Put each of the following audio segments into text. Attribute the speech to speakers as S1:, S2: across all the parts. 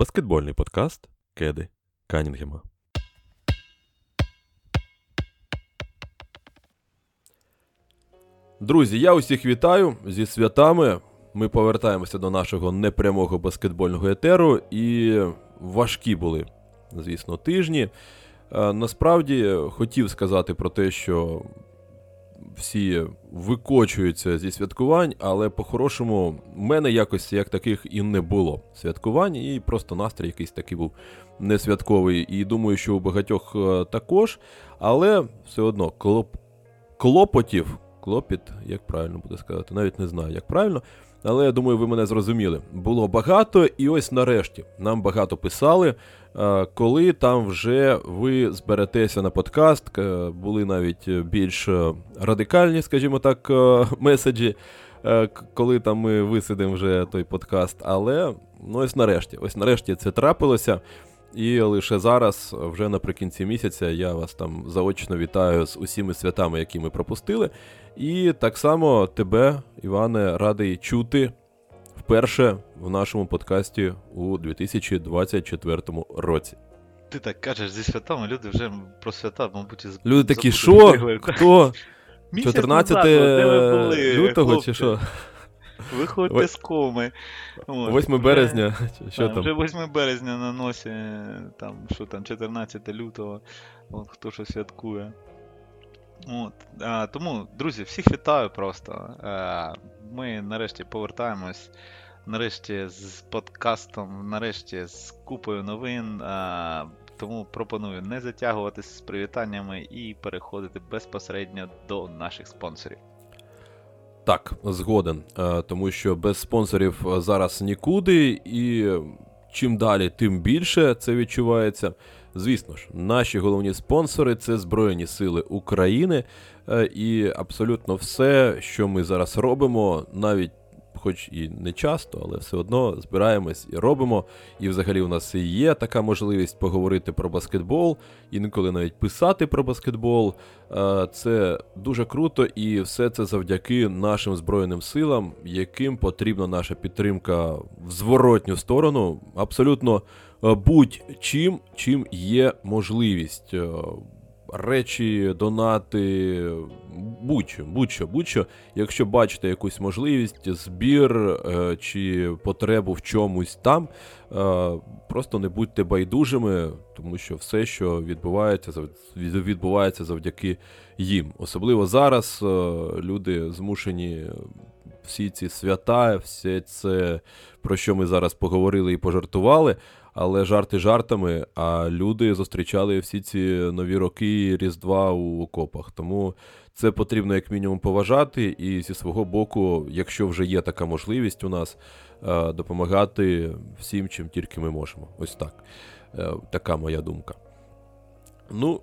S1: Баскетбольний подкаст Кеди Канінгема. Друзі, я усіх вітаю зі святами. Ми повертаємося до нашого непрямого баскетбольного етеру, і важкі були, звісно, тижні. Е, насправді хотів сказати про те, що всі викочуються зі святкувань, але по-хорошому в мене якось як таких і не було святкувань, і просто настрій якийсь такий був несвятковий. І думаю, що у багатьох е, також. Але все одно клоп... клопотів, клопіт, як правильно буде сказати, навіть не знаю, як правильно. Але я думаю, ви мене зрозуміли. Було багато, і ось нарешті нам багато писали. Е, коли там вже ви зберетеся на подкаст, були навіть більш е, радикальні, скажімо так, е, меседжі, коли там ми висидимо вже той подкаст. Але ну ось нарешті, ось нарешті це трапилося. І лише зараз, вже наприкінці місяця, я вас там заочно вітаю з усіми святами, які ми пропустили. І так само тебе, Іване, радий чути вперше в нашому подкасті у 2024 році.
S2: Ти так кажеш зі святами, люди вже про свята, мабуть, із
S1: Люди такі, що? Хто? 14 лютого чи що?
S2: Виходьте з коми.
S1: 8 березня. що там?
S2: Вже 8 березня на носі, там, що там, 14 лютого, от, хто що святкує. От, а, Тому, друзі, всіх вітаю просто. А, Ми нарешті повертаємось. Нарешті з подкастом, нарешті з купою новин. А, Тому пропоную не затягуватися з привітаннями і переходити безпосередньо до наших спонсорів.
S1: Так, згоден. Тому що без спонсорів зараз нікуди, і чим далі, тим більше це відчувається. Звісно ж, наші головні спонсори це Збройні Сили України, е, і абсолютно все, що ми зараз робимо, навіть хоч і не часто, але все одно збираємось і робимо. І взагалі у нас і є така можливість поговорити про баскетбол, інколи навіть писати про баскетбол. Е, це дуже круто, і все це завдяки нашим Збройним силам, яким потрібна наша підтримка в зворотню сторону. Абсолютно будь-чим, чим є можливість. Е, речі, донати, будь-що, будь-що, будь-що. Якщо бачите якусь можливість, збір е, чи потребу в чомусь там, е, просто не будьте байдужими, тому що все, що відбувається, відбувається завдяки їм. Особливо зараз е, люди змушені. Всі ці свята, все це, про що ми зараз поговорили і пожартували, але жарти жартами, а люди зустрічали всі ці нові роки Різдва у окопах. Тому це потрібно як мінімум поважати, і зі свого боку, якщо вже є така можливість у нас, е, допомагати всім, чим тільки ми можемо. Ось так. Е, така моя думка. Ну,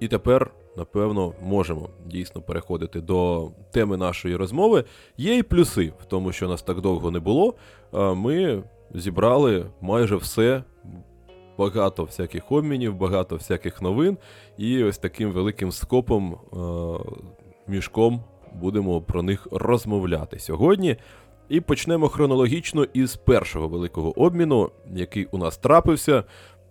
S1: і тепер. Напевно, можемо дійсно переходити до теми нашої розмови. Є і плюси в тому, що нас так довго не було. Е, ми зібрали майже все. Багато всяких обмінів, багато всяких новин. І ось таким великим скопом, е- мішком будемо про них розмовляти сьогодні. І почнемо хронологічно із першого великого обміну, який у нас трапився.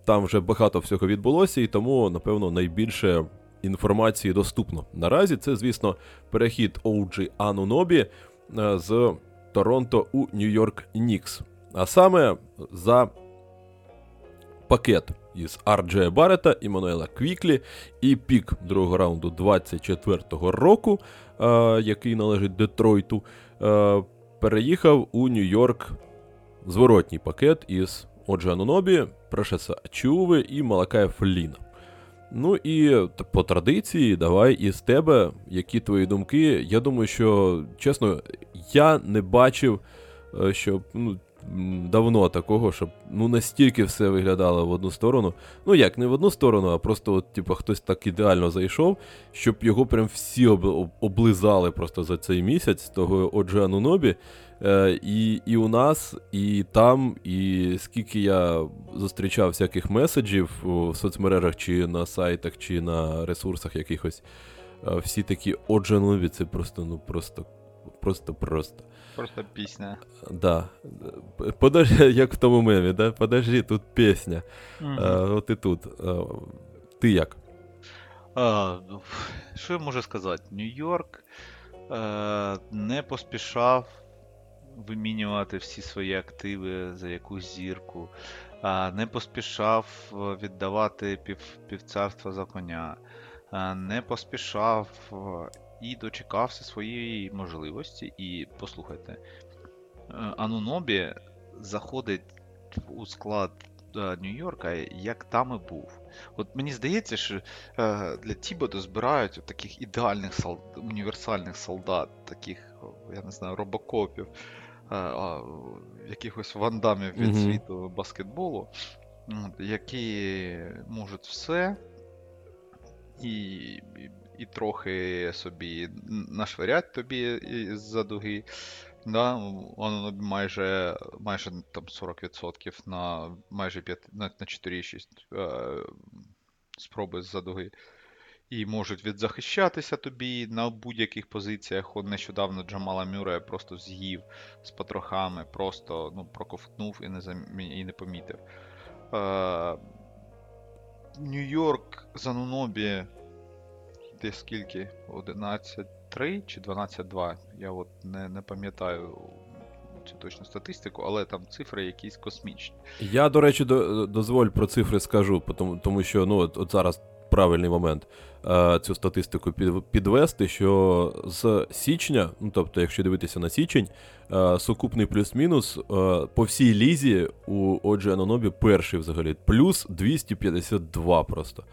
S1: Там вже багато всього відбулося, і тому, напевно, найбільше інформації доступно. Наразі це, звісно, перехід OG Анунобі е, з Торонто у Нью-Йорк Нікс. А саме за пакет із Арджея Барета, Імануела Квіклі і пік другого раунду 24-го року, е, який належить Детройту, е, переїхав у Нью-Йорк зворотній пакет із Оджа Нобі, Прешеса Ачуви і Малакая Фліна. Ну і по традиції, давай із тебе, які твої думки. Я думаю, що чесно, я не бачив, е, що ну, давно такого, щоб ну настільки все виглядало в одну сторону. Ну як, не в одну сторону, а просто от, типу, хтось так ідеально зайшов, щоб його прям всі об, облизали просто за цей місяць, того отже Анунобі. Е, І і у нас, і там, і скільки я зустрічав всяких меседжів в соцмережах, чи на сайтах, чи на ресурсах якихось, е, всі такі отже Анунобі, це просто, ну просто, просто, просто.
S2: Пісня.
S1: Да. Подожди, як в тому мемі, да? Подожди, тут пісня. Е, от і тут. Е, ти як?
S2: А, ну, що я можу сказати? Нью-Йорк е, не поспішав вимінювати всі свої активи за якусь зірку, а, не поспішав е, віддавати пів, півцарства за коня, а, не поспішав е, і дочекався своєї можливості. І послухайте, е, Анунобі заходить у склад е, Нью-Йорка, як там і був. От мені здається, що е, для Тібода збирають от таких ідеальних сол... універсальних солдат, таких, я не знаю, робокопів, якихось вандамів від
S1: Мгм.
S2: світу баскетболу, які можуть все і, і, трохи собі нашвирять тобі з-за дуги. Да, воно майже, майже там 40% на майже 5, на, на 4,6 е, спроби з-за дуги. І можуть відзахищатися тобі на будь-яких позиціях. Он нещодавно Джамала Мюрея просто з'їв з потрохами, просто ну, проковтнув і не, замі... і не помітив. Е, Нью-Йорк Занунобі десь скільки? 11-3 чи 12-2. Я от не, не пам'ятаю цю точну статистику, але там цифри якісь космічні.
S1: Я, до речі, до, дозволь про цифри скажу, тому, тому що ну, от, от зараз правильний момент е, цю статистику підвести, що з січня, ну тобто, якщо дивитися на січень, е, сукупний плюс-мінус е, по всій лізі у Оджі Анонобі перший взагалі, плюс 252 просто.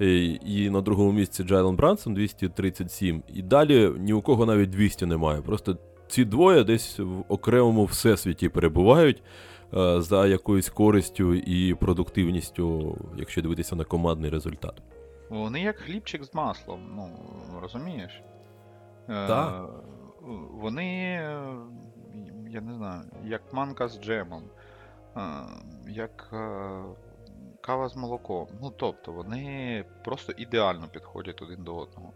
S1: І, і на другому місці Джайлен Брансон 237. І далі ні у кого навіть 200 немає. Просто ці двоє десь в окремому всесвіті перебувають за якоюсь користю і продуктивністю, якщо дивитися на командний результат.
S2: Вони як хлібчик з маслом, ну, розумієш? Е,
S1: Так.
S2: Вони, я не знаю, як манка з джемом, е, як е, кава з молоком. Ну, тобто, вони просто ідеально підходять один до одного.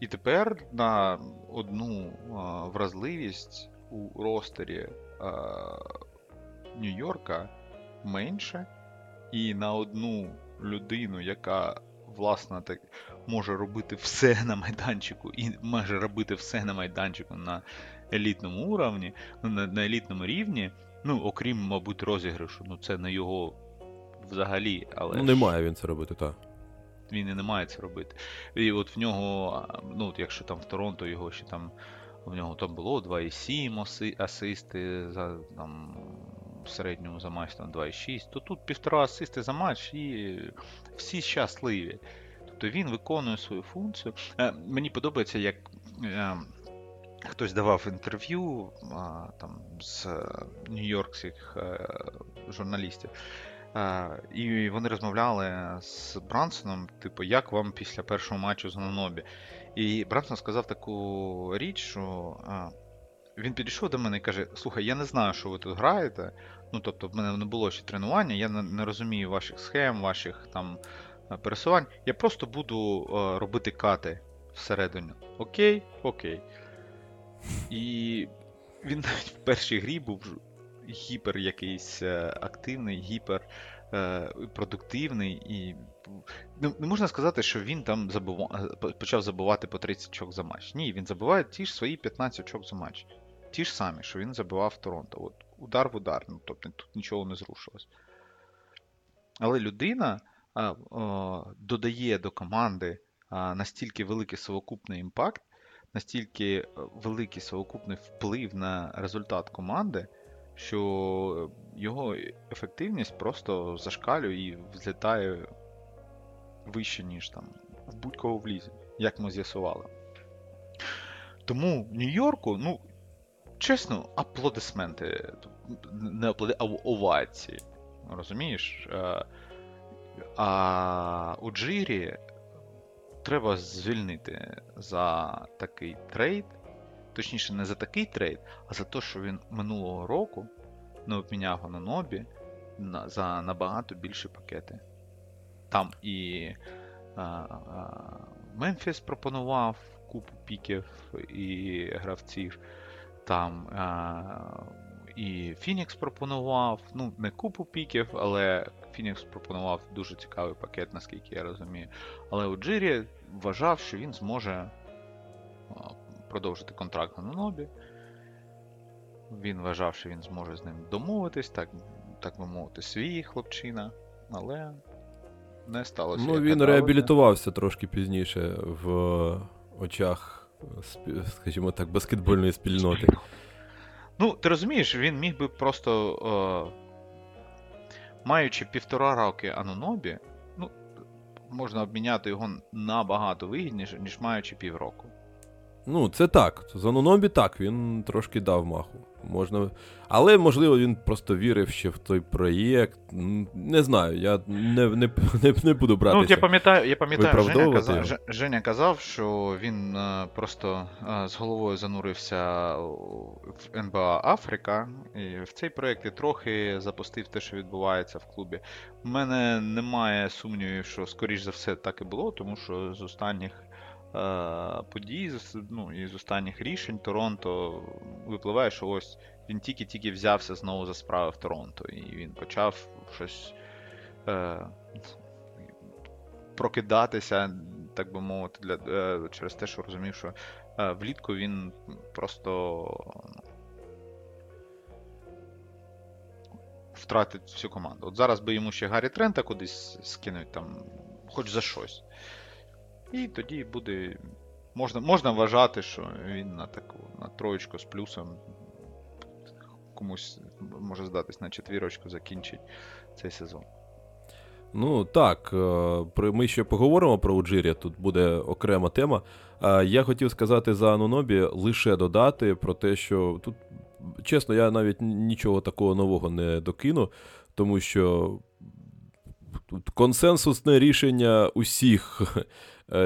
S2: І тепер на одну вразливість у ростері Нью-Йорка менше, і на одну людину, яка власне так може робити все на майданчику, і може робити все на майданчику на елітному уровні, ну, на, на елітному рівні, ну, окрім, мабуть, розіграшу, ну це не його взагалі, але
S1: Ну, не має він це робити, так.
S2: він і не має це робити. І от в нього, ну, от якщо там в Торонто його ще там, в нього там було 2,7 асисти за там, середньому за матч там 2,6, то тут півтора асисти за матч і всі щасливі. Тобто він виконує свою функцію. Е, мені подобається, як е, хтось давав інтерв'ю а, там, з е, нью-йоркських е, журналістів. Е, і вони розмовляли з Брансоном, типу, як вам після першого матчу з Нанобі. І Брансон сказав таку річ, що е, він підійшов до мене і каже: Слухай, я не знаю, що ви тут граєте. Ну, тобто, в мене не було ще тренування, я не, розумію ваших схем, ваших там е, пересувань. Я просто буду е, робити кати всередині. Окей, окей. І він навіть в першій грі був гіпер якийсь е, активний, гіпер продуктивний і. Не, можна сказати, що він там забува... е, почав забивати по 30 очок за матч. Ні, він забиває ті ж свої 15 очок за матч. Ті ж самі, що він забивав Торонто. От удар в удар, ну, тобто тут нічого не зрушилось. Але людина а, о, додає до команди а, настільки великий совокупний імпакт, настільки е, великий совокупний вплив на результат команди, що його ефективність просто зашкалює і взлітає вище, ніж там в будь-кого в як ми з'ясували. Тому в Нью-Йорку, ну, чесно, аплодисменти. Не аплоди, а овації. Розумієш? Е, А Уджирі треба звільнити за такий трейд. Точніше, не за такий трейд, а за те, що він минулого року не обміняв Анунобі за набагато більші пакети. Там і а, а, Мемфіс пропонував купу піків і гравців. Там е, і Фінікс пропонував, ну, не купу піків, але Фінікс пропонував дуже цікавий пакет, наскільки я розумію. Але у Джирі вважав, що він зможе е, продовжити контракт на Нобі. Він вважав, що він зможе з ним домовитись, так, так би мовити, свій хлопчина, але не сталося.
S1: Ну, він реабілітувався трошки пізніше в очах, скажімо так, баскетбольної спільноти.
S2: Ну, ти розумієш, він міг би просто, е, маючи півтора роки Анунобі, ну, можна обміняти його набагато вигідніше, ніж маючи півроку.
S1: Ну, це так. З Анунобі так, він трошки дав маху. Можна. Але, можливо, він просто вірив ще в той проєкт. Не знаю, я не, не, не, не буду братися.
S2: Ну, я пам'ятаю, я пам'ятаю, Женя казав. Ж- Женя казав, що він е, просто е, з головою занурився в НБА Африка, і в цей проєкт і трохи запустив те, що відбувається в клубі. У мене немає сумнівів, що скоріш за все так і було, тому що з останніх подій, з- ну, і останніх рішень Торонто випливає, що ось він тільки-тільки взявся знову за справи в Торонто, і він почав щось. Е, прокидатися, так би мовити, для, е, через те, що розумів, що е, влітку він просто ну, втратить всю команду. От зараз би йому ще Гаррі Трента кудись скинуть там, хоч за щось. І тоді буде. Можна, можна вважати, що він на таку на троєчку з плюсом комусь може здатись на четвірочку, закінчить цей сезон.
S1: Ну так, е, ми ще поговоримо про Уджиря, тут буде окрема тема. Я хотів сказати за Анунобі лише додати про те, що тут, чесно, я навіть нічого такого нового не докину, тому що тут консенсусне рішення усіх, е,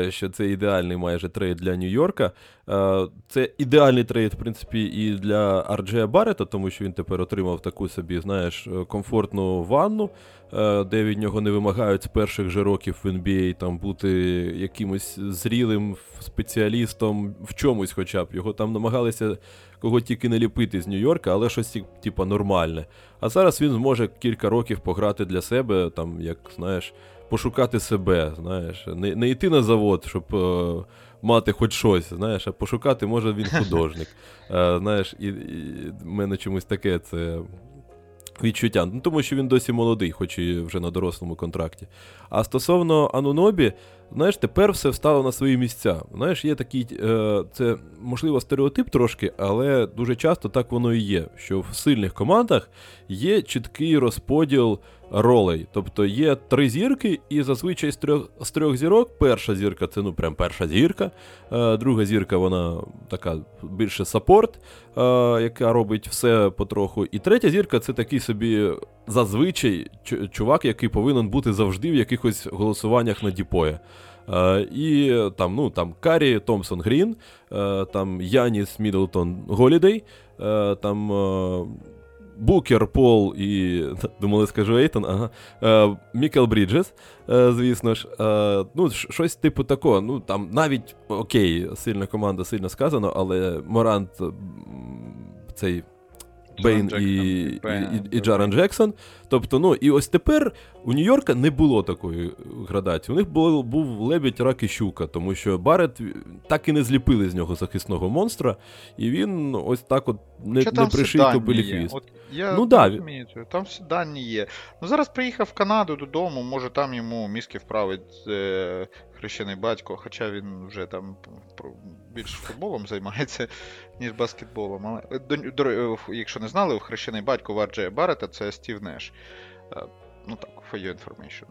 S1: що це ідеальний майже трейд для Нью-Йорка. Е, Це ідеальний трейд, в принципі, і для Арджея Барета, тому що він тепер отримав таку собі, знаєш, е, комфортну ванну, е, де від нього не вимагають з перших же років в NBA там бути якимось зрілим спеціалістом в чомусь, хоча б його там намагалися кого тільки не ліпити з Нью-Йорка, але щось типа нормальне. А зараз він зможе кілька років пограти для себе, там, як знаєш, пошукати себе, знаєш, не, не йти на завод, щоб е, мати хоч щось, знаєш, а пошукати може він художник. Е, знаєш, і, і в мене чомусь таке це відчуття. Ну, тому що він досі молодий, хоч і вже на дорослому контракті. А стосовно Анунобі, знаєш, тепер все встало на свої місця. Знаєш, є такий, е, це можливо стереотип трошки, але дуже часто так воно і є. Що в сильних командах є чіткий розподіл ролей. Тобто є три зірки, і зазвичай з трьох, з трьох зірок перша зірка це ну прям перша зірка. Е, друга зірка, вона така більше саппорт, е, яка робить все потроху. І третя зірка це такий собі зазвичай чувак, який повинен бути завжди в якихось голосуваннях на Діпоє. Е, і там, ну, там Карі Томпсон Грін, е, там Яніс Мідлтон Голідей, е, там Букер Пол і. Думали, скажу Ейтон, ага. Е, Мікел Бріджес, е, звісно ж. Е, ну, щось типу такого. Ну, там навіть окей, сильна команда, сильно сказано, але Морант цей. Бейн і, і, і, і Джарен Джексон. Тобто, ну, і ось тепер у Нью-Йорка не було такої градації. У них було, був лебідь, рак і щука, тому що Барет так і не зліпили з нього захисного монстра, і він ось так от не,
S2: Що
S1: не хвіст.
S2: От я
S1: Ну да,
S2: розумію, там всі дані є. Ну зараз приїхав в Канаду додому, може там йому мізки вправить е, хрещений батько, хоча він вже там більш футболом займається, ніж баскетболом. Але е, до, до, е, якщо не знали, хрещений батько в Арджея Баррета це Стів Неш. Е, Ну так, for your information.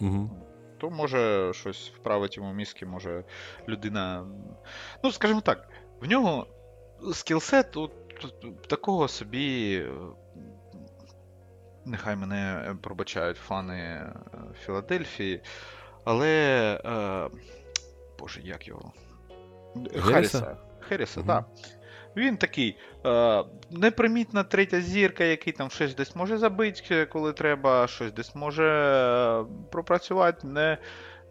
S1: Угу.
S2: то може щось вправить йому мізки, може людина. Ну, скажімо так, в нього скілсет от, от такого собі. Нехай мене пробачають фани Філадельфії, але. Е, Боже, як його?
S1: Герріса?
S2: Харріса. Так. Він такий е, непримітна третя зірка, який там щось десь може забити, коли треба, щось десь може е, пропрацювати. Не,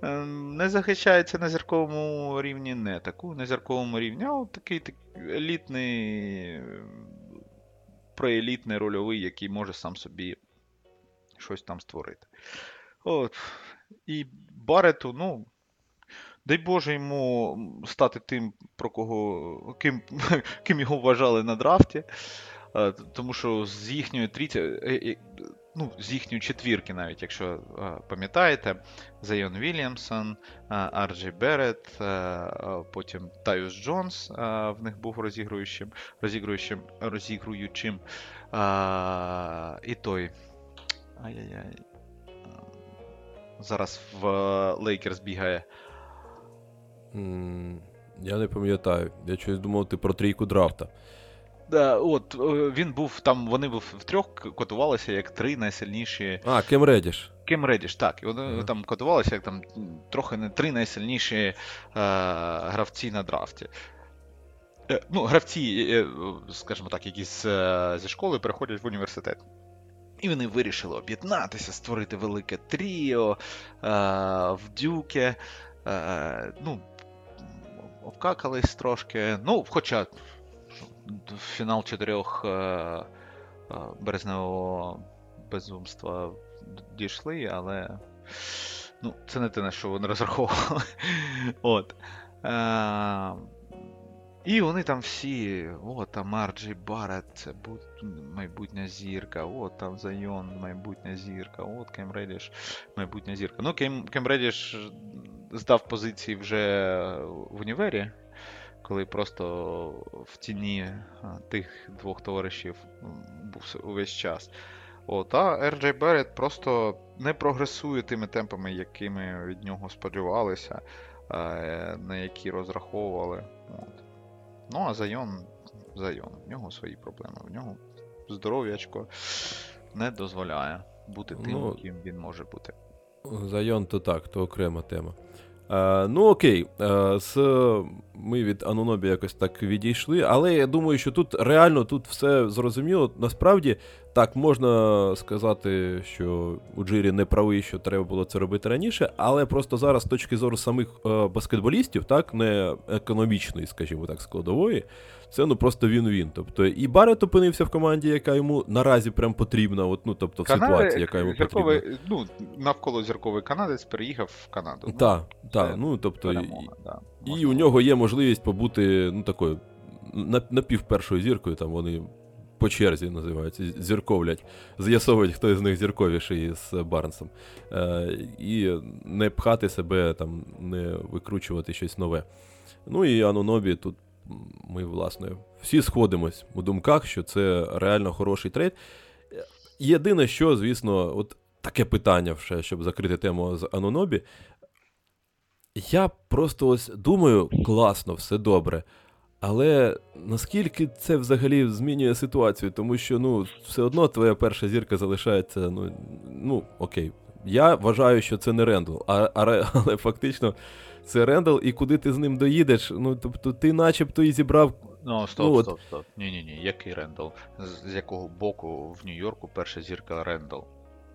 S2: Ем, Не захищається на зірковому рівні, не таку на зірковому рівні, а от такий, так, елітний, е, проелітний рольовий, який може сам собі щось там створити. От. І Барету, ну. Дай Боже йому стати тим, про кого ким, ким його вважали на драфті. Е, Тому що з їхньої трійці, е, е, ну, з їхньої четвірки, навіть, якщо пам'ятаєте, Зайон Вільямсон, Арджей Барет, потім Тайус Джонс в них був розігруючим, розігруючим, розігруючим. І той. Ай-яй-яй. Зараз в Лейкерс бігає.
S1: Я не пам'ятаю. Я щось думав, ти про трійку драфта.
S2: Да, от, е, він був там, вони був втрьох к- котувалися як три найсильніші.
S1: А, Кем Редіш.
S2: Кем Редіш, так. І вони
S1: Ага.
S2: там котувалися як там трохи не три найсильніші е, гравці на драфті. Е, ну, гравці, е, е, скажімо так, які з, е, зі школи переходять в університет. І вони вирішили об'єднатися, створити велике тріо е, в дюке. Е, ну, обкакались трошки. Ну, хоча фінал чотирьох е, е, березневого безумства дійшли, але ну, це не те, на що вони розраховували. От. Е, і вони там всі, о, там Арджей Барретт, це майбутня зірка, о, там Зайон, майбутня зірка, от Кем Редіш, майбутня зірка. Ну, Кем, Редіш здав позиції вже в універі, коли просто в тіні тих двох товаришів був увесь час. От, а RJ Barrett просто не прогресує тими темпами, якими від нього сподівалися, е, на які розраховували. От. Ну, а Зайон, Зайон, в нього свої проблеми. В нього здоров'ячко не дозволяє бути тим,
S1: Ну,
S2: ким він може бути.
S1: Зайон то так, то окрема тема. Е, ну окей, е, з, ми від Анунобі якось так відійшли, але я думаю, що тут реально тут все зрозуміло. Насправді, так, можна сказати, що у Джирі не правий, що треба було це робити раніше, але просто зараз з точки зору самих е, баскетболістів, так, не економічної, скажімо так, складової, це ну просто він-він. Тобто і Барет опинився в команді, яка йому наразі прям потрібна, от, ну, тобто в ситуації, яка йому потрібна.
S2: ну, навколо зірковий канадець переїхав в Канаду. Ну,
S1: Так, так, ну тобто, і,
S2: да,
S1: і у нього є можливість побути, ну такою, на- напівпершою зіркою, там вони по черзі називаються, зірковлять, з'ясовують, хто із них зірковіший з Барнсом. Е, і не пхати себе, там, не викручувати щось нове. Ну і Анунобі тут ми, власне, всі сходимось у думках, що це реально хороший трейд. Єдине, що, звісно, от таке питання, ще, щоб закрити тему з Анунобі. Я просто ось думаю, класно, все добре. Але наскільки це взагалі змінює ситуацію? Тому що ну, все одно твоя перша зірка залишається. Ну, ну окей. Я вважаю, що це не Рендл, а, а, але фактично це Рендл, і куди ти з ним доїдеш? Ну, тобто ти начебто і зібрав.
S2: Ну, стоп,
S1: Ну,
S2: стоп, стоп. Ні-ні-ні, який Рендал? З, з якого боку в Нью-Йорку перша зірка Рендал?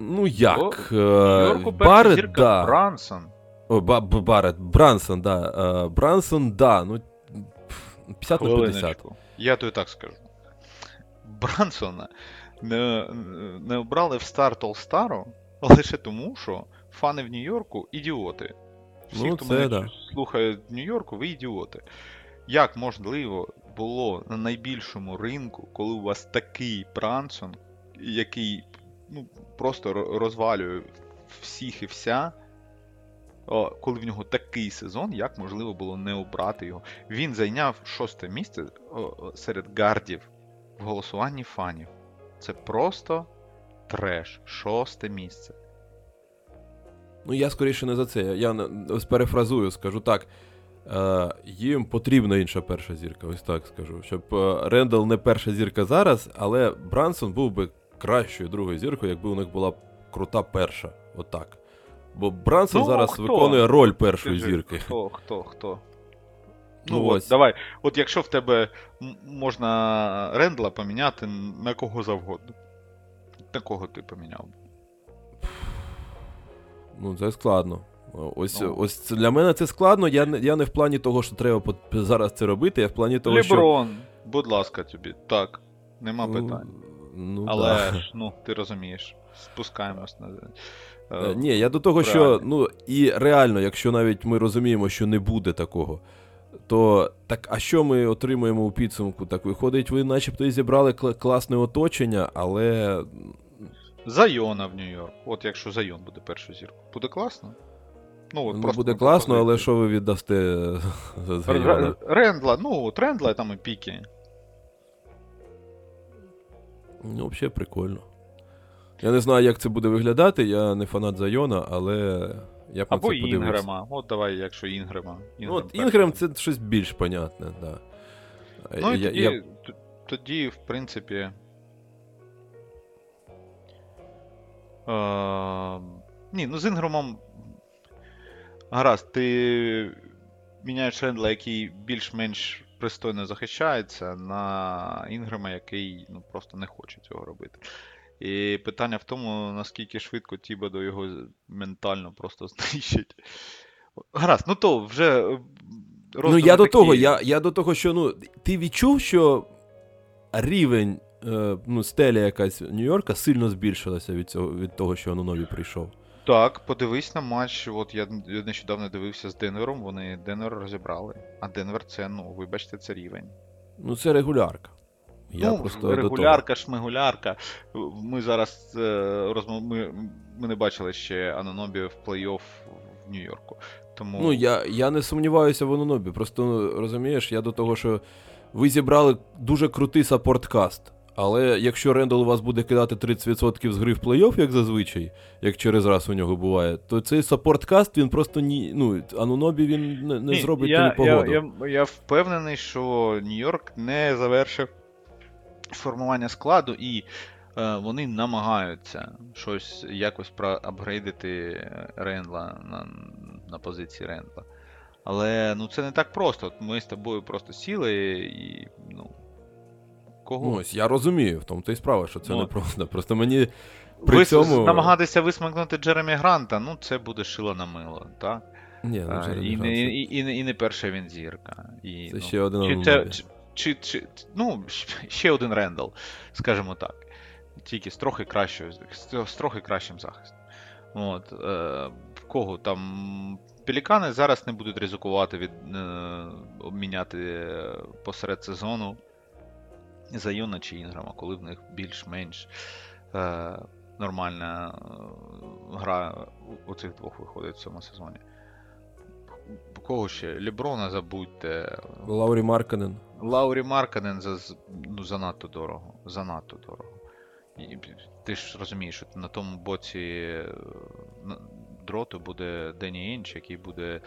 S1: Ну як?
S2: В
S1: е,
S2: Нью-Йорку перша
S1: Барет,
S2: зірка
S1: да.
S2: Брансон.
S1: О, Ба- Барет, Брансон, да. Е, Брансон, да. Ну, 50 на 50.
S2: Хвилиночку. Я тобі так скажу. Брансона не, не обрали в старт All-Star лише тому, що фани в Нью-Йорку ідіоти. Всі,
S1: Ну,
S2: хто
S1: це
S2: мене
S1: да.
S2: слухає в Нью-Йорку, ви ідіоти. Як можливо було на найбільшому ринку, коли у вас такий Брансон, який ну, просто розвалює всіх і вся, о, коли в нього такий сезон, як можливо було не обрати його? Він зайняв шосте місце серед гардів в голосуванні фанів. Це просто треш. Шосте місце.
S1: Ну, я скоріше не за це. Я перефразую, скажу так. Е, їм потрібна інша перша зірка, ось так скажу. Щоб е, Рендал не перша зірка зараз, але Брансон був би кращою другою зіркою, якби у них була крута перша. Отак. Бо Брансон
S2: Ну,
S1: зараз
S2: хто?
S1: виконує роль першої
S2: Скажи,
S1: зірки.
S2: Хто, хто, хто?
S1: Ну,
S2: Ну,
S1: ось.
S2: от, давай. От якщо в тебе можна Рендла поміняти на кого завгодно. На кого ти поміняв?
S1: Ну, це складно. Ось,
S2: Ну.
S1: ось це- для мене це складно. Я, не- я не в плані того, що треба зараз це робити, я в плані того, що.
S2: Леброн, будь ласка, тобі. Так, нема питань.
S1: Ну,
S2: Але
S1: да.
S2: ж, ну, ти розумієш, спускаємось на.
S1: Е, Ні, я до того, що ну і реально, якщо навіть ми розуміємо, що не буде такого, то так, а що ми отримуємо у підсумку? Так виходить, ви начебто і зібрали кла- класне оточення, але
S2: Зайона в Нью-Йорк. От якщо Зайон буде першу зірку. Буде класно? Ну, от
S1: ну,
S2: просто
S1: буде класно, але що ви віддасте е, за Зайона?
S2: Рендла, ну, от Рендла там і піки.
S1: Ну, взагалі прикольно. Я не знаю, як це буде виглядати, я не фанат Зайона, але я
S2: Або
S1: це.
S2: Інгрема. От давай, якщо Інгрема.
S1: Ну, от. Інгрем це щось більш понятне, да.
S2: Ну, і
S1: я,
S2: тоді,
S1: я...
S2: тоді, в принципі. Ні, ну з Інгромом. Гаразд, ти міняєш Рендла, який більш-менш пристойно захищається, на Інгрема, який ну, просто не хоче цього робити. І питання в тому, наскільки швидко Тібадо його ментально просто знищить. Гаразд, ну то вже. е,
S1: Ну, я до того, я, я до того, що ну, ти відчув, що рівень, ну, стеля якась Нью-Йорка сильно збільшилася від, цього, від того, що Анунові прийшов.
S2: Так, подивись на матч. От я нещодавно дивився з Денвером, вони Денвер розібрали. А Денвер це, ну, вибачте, це рівень.
S1: Ну, це регулярка. Я
S2: ну,
S1: просто
S2: регулярка, шмигулярка. Ми зараз е, розмов... ми, ми не бачили ще Ананобі в плей-офф в Нью-Йорку. Тому
S1: Ну, я, я не сумніваюся в Анунобі. Просто ну, розумієш, я до того, що ви зібрали дуже крутий саппорткаст. Але якщо Рендал у вас буде кидати 30% з гри в плей-офф, як зазвичай, як через раз у нього буває, то цей саппорткаст він просто ні. Ну, Анунобі він не, не
S2: Ні,
S1: зробить
S2: я,
S1: тобі погоду.
S2: Я, я, я впевнений, що Нью-Йорк не завершив формування складу, і е, вони намагаються щось якось проапгрейдити Рендла на, на позиції Рендла. Але ну, це не так просто. От Ми з тобою просто сіли і. ну, Кого?
S1: Ну, ось я розумію, в тому то й справа, що це
S2: Ну.
S1: не просто. Мені при
S2: Ви
S1: цьому.
S2: намагатися висмикнути Джеремі Гранта, ну це буде шило на мило, так?
S1: Ні, ну,
S2: А, і, не, і, і, не- і не перша він зірка. І,
S1: Це
S2: ну,
S1: ще один
S2: чи, це, чи, чи, чи, ну, ще один Рендал, скажімо так. Тільки з трохи кращою, з, трохи кращим захистом. От, е, кого там. Пелікани зараз не будуть ризикувати від, е, обміняти посеред сезону Зайона чи Інграма, коли в них більш-менш е, нормальна е, гра у, у цих двох виходить в цьому сезоні. Кого ще? Ліброна забудьте.
S1: Лаурі Марканен.
S2: Лаурі Марканен за, ну, занадто дорого. Занадто дорого. І ти ж розумієш, що на тому боці е, дроту буде Дені Інч, який буде.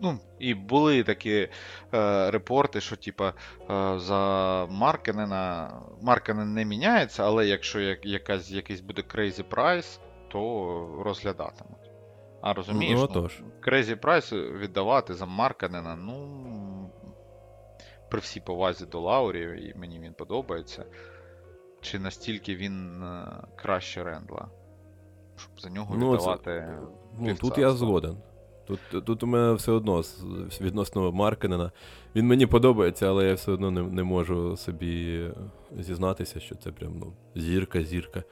S2: Ну, і були такі е, репорти, що типа е, за Марканена. Марканен не міняється, але якщо як, якась, якийсь буде crazy price, то розглядатимуть. А розумієш,
S1: Ну,
S2: ну, crazy price віддавати за Марканена, ну. При всій повазі до Лаурі, і мені він подобається. Чи настільки він е, краще Рендла? Щоб за нього
S1: Ну, це-
S2: віддавати.
S1: Ну, тут я згоден. Тут, тут у мене все одно відносно Марканена. Він мені подобається, але я все одно не, не можу собі зізнатися, що це прям ну, зірка, зірка,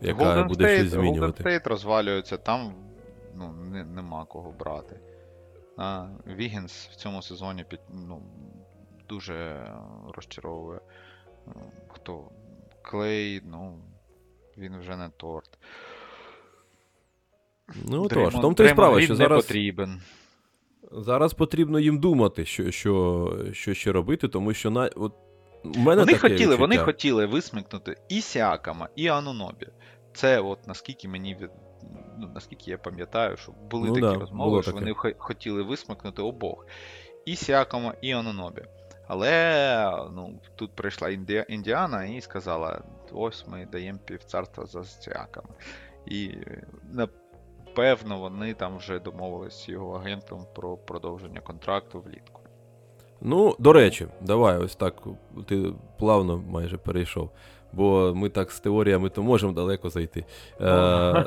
S1: яка
S2: Golden
S1: буде
S2: State,
S1: щось змінювати.
S2: Golden State розвалюється, там ну, не, нема кого брати. А, Вігінс в цьому сезоні під, ну, дуже розчаровує. Хто? Клей, ну, він вже не торт.
S1: Ну тож, в тому то і справа, що зараз,
S2: потрібен.
S1: зараз потрібно їм думати, що, що, що ще робити, тому що на, от, у мене
S2: Вони
S1: таке
S2: хотіли, вони хотіли висмикнути і Сіакама, і Анунобі. Це от наскільки мені від. Ну, наскільки я пам'ятаю, що були
S1: Ну
S2: такі
S1: да,
S2: розмови, що
S1: таке.
S2: вони хотіли висмикнути обох. І Сіакама, і Анунобі. Але ну, тут прийшла Інді... Індіана і сказала: ось ми даємо півцарства за Сіакама. І е, напевно вони там вже домовились з його агентом про продовження контракту влітку.
S1: Ну, до речі, давай, ось так. Ти плавно майже перейшов. Бо ми так з теоріями то можемо далеко зайти. Е,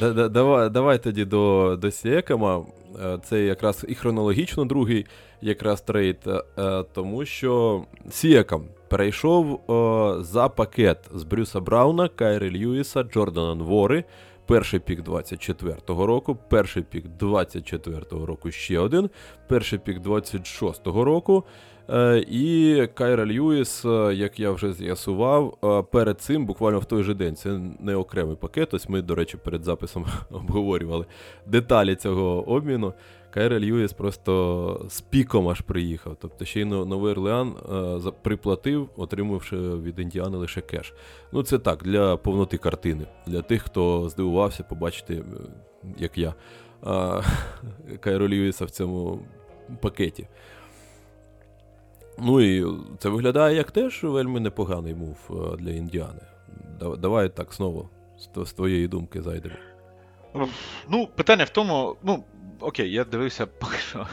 S1: да- да- давай, давай тоді до, до Сіекама. Е, Це якраз і хронологічно другий якраз трейд, е, тому що Сіекам перейшов за пакет з Брюса Брауна, Кайри Льюіса, Джордана Nwori, Перший пік 24-го року, перший пік 24-го року ще один, перший пік 26-го року. Е, і Кайра Льюіс, е, як я вже з'ясував, е, перед цим, буквально в той же день, це не окремий пакет. Ось ми, до речі, перед записом обговорювали деталі цього обміну. Кайра Льюіс просто з піком аж приїхав. Тобто ще й Новий Орлеан е, приплатив, отримавши від Індіани лише кеш. Ну, це так, для повноти картини. Для тих, хто здивувався побачити, е, як я, а, Кайро Льюіса в цьому пакеті. Ну і це виглядає як теж вельми непоганий мув е, для Індіани. Давай так знову з твоєї думки зайдемо.
S2: Ну, питання в тому, ну, окей, я дивився поки що,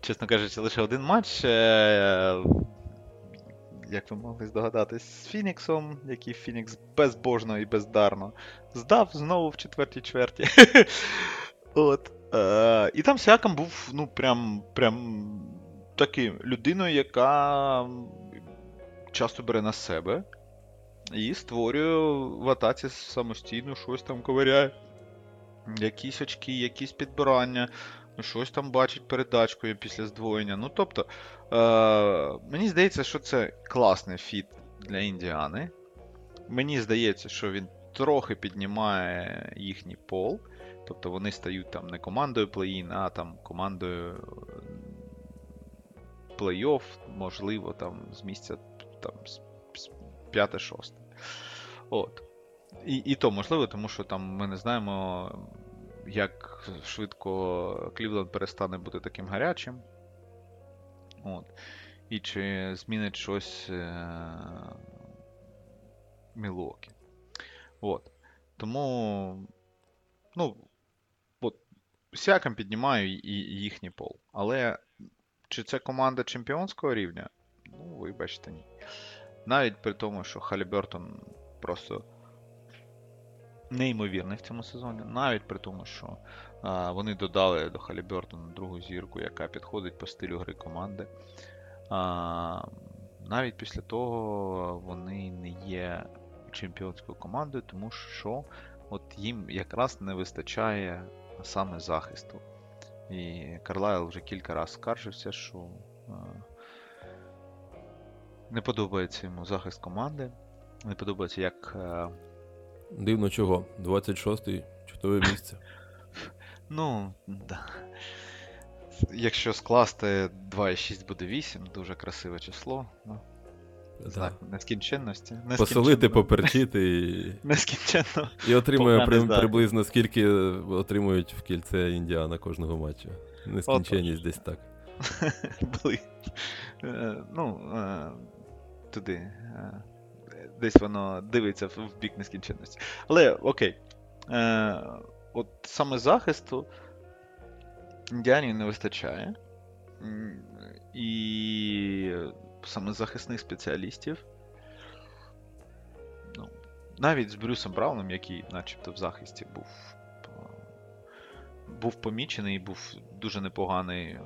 S2: чесно кажучи, лише один матч. Е- як ви могли здогадатись, з Фініксом, який Фінікс безбожно і бездарно здав знову в четвертій чверті. От. Е- і там Сіакам був, ну, прям, прям таким людиною, яка часто бере на себе і створює в атаці самостійно щось там ковиряє. Якісь очки, якісь підбирання, щось там бачить передачкою після здвоєння. Ну, тобто, е- мені здається, що це класний фіт для Індіани. Мені здається, що він трохи піднімає їхній пол. Тобто вони стають там не командою плей-ін, а там командою плей-офф, можливо, там з місця там, з 5-6. От. І, і то можливо, тому що там ми не знаємо, як швидко Клівленд перестане бути таким гарячим. От. І чи змінить щось е- Мілуокі. От. Тому. Ну. От, всяким піднімаю і, їхній пол. Але чи це команда чемпіонського рівня? Ну, вибачте, ні. Навіть при тому, що Халібертон просто неймовірний в цьому сезоні, навіть при тому, що а, вони додали до Халібертона другу зірку, яка підходить по стилю гри команди. А, навіть після того вони не є чемпіонською командою, тому що от їм якраз не вистачає саме захисту. І Карлайл вже кілька разів скаржився, що а, не подобається йому захист команди. Не подобається, як е,
S1: Дивно чого. 26-й, чудове місце.
S2: Ну, да. Якщо скласти 2,6 буде 8, дуже красиве число. Ну,
S1: Да.
S2: знак нескінченності.
S1: Поселити,
S2: Нескінченно-
S1: поперчити і,
S2: Нескінченно.
S1: і отримує при, приблизно скільки отримують в кільце Індіана кожного матчу. Нескінченність десь так.
S2: Е, Ну, е, туди. Десь воно дивиться в бік нескінченності. Але окей. Е, От саме захисту Індіані не вистачає. І саме захисних спеціалістів. Ну, навіть з Брюсом Брауном, який начебто в захисті був е, був помічений був дуже непоганий е,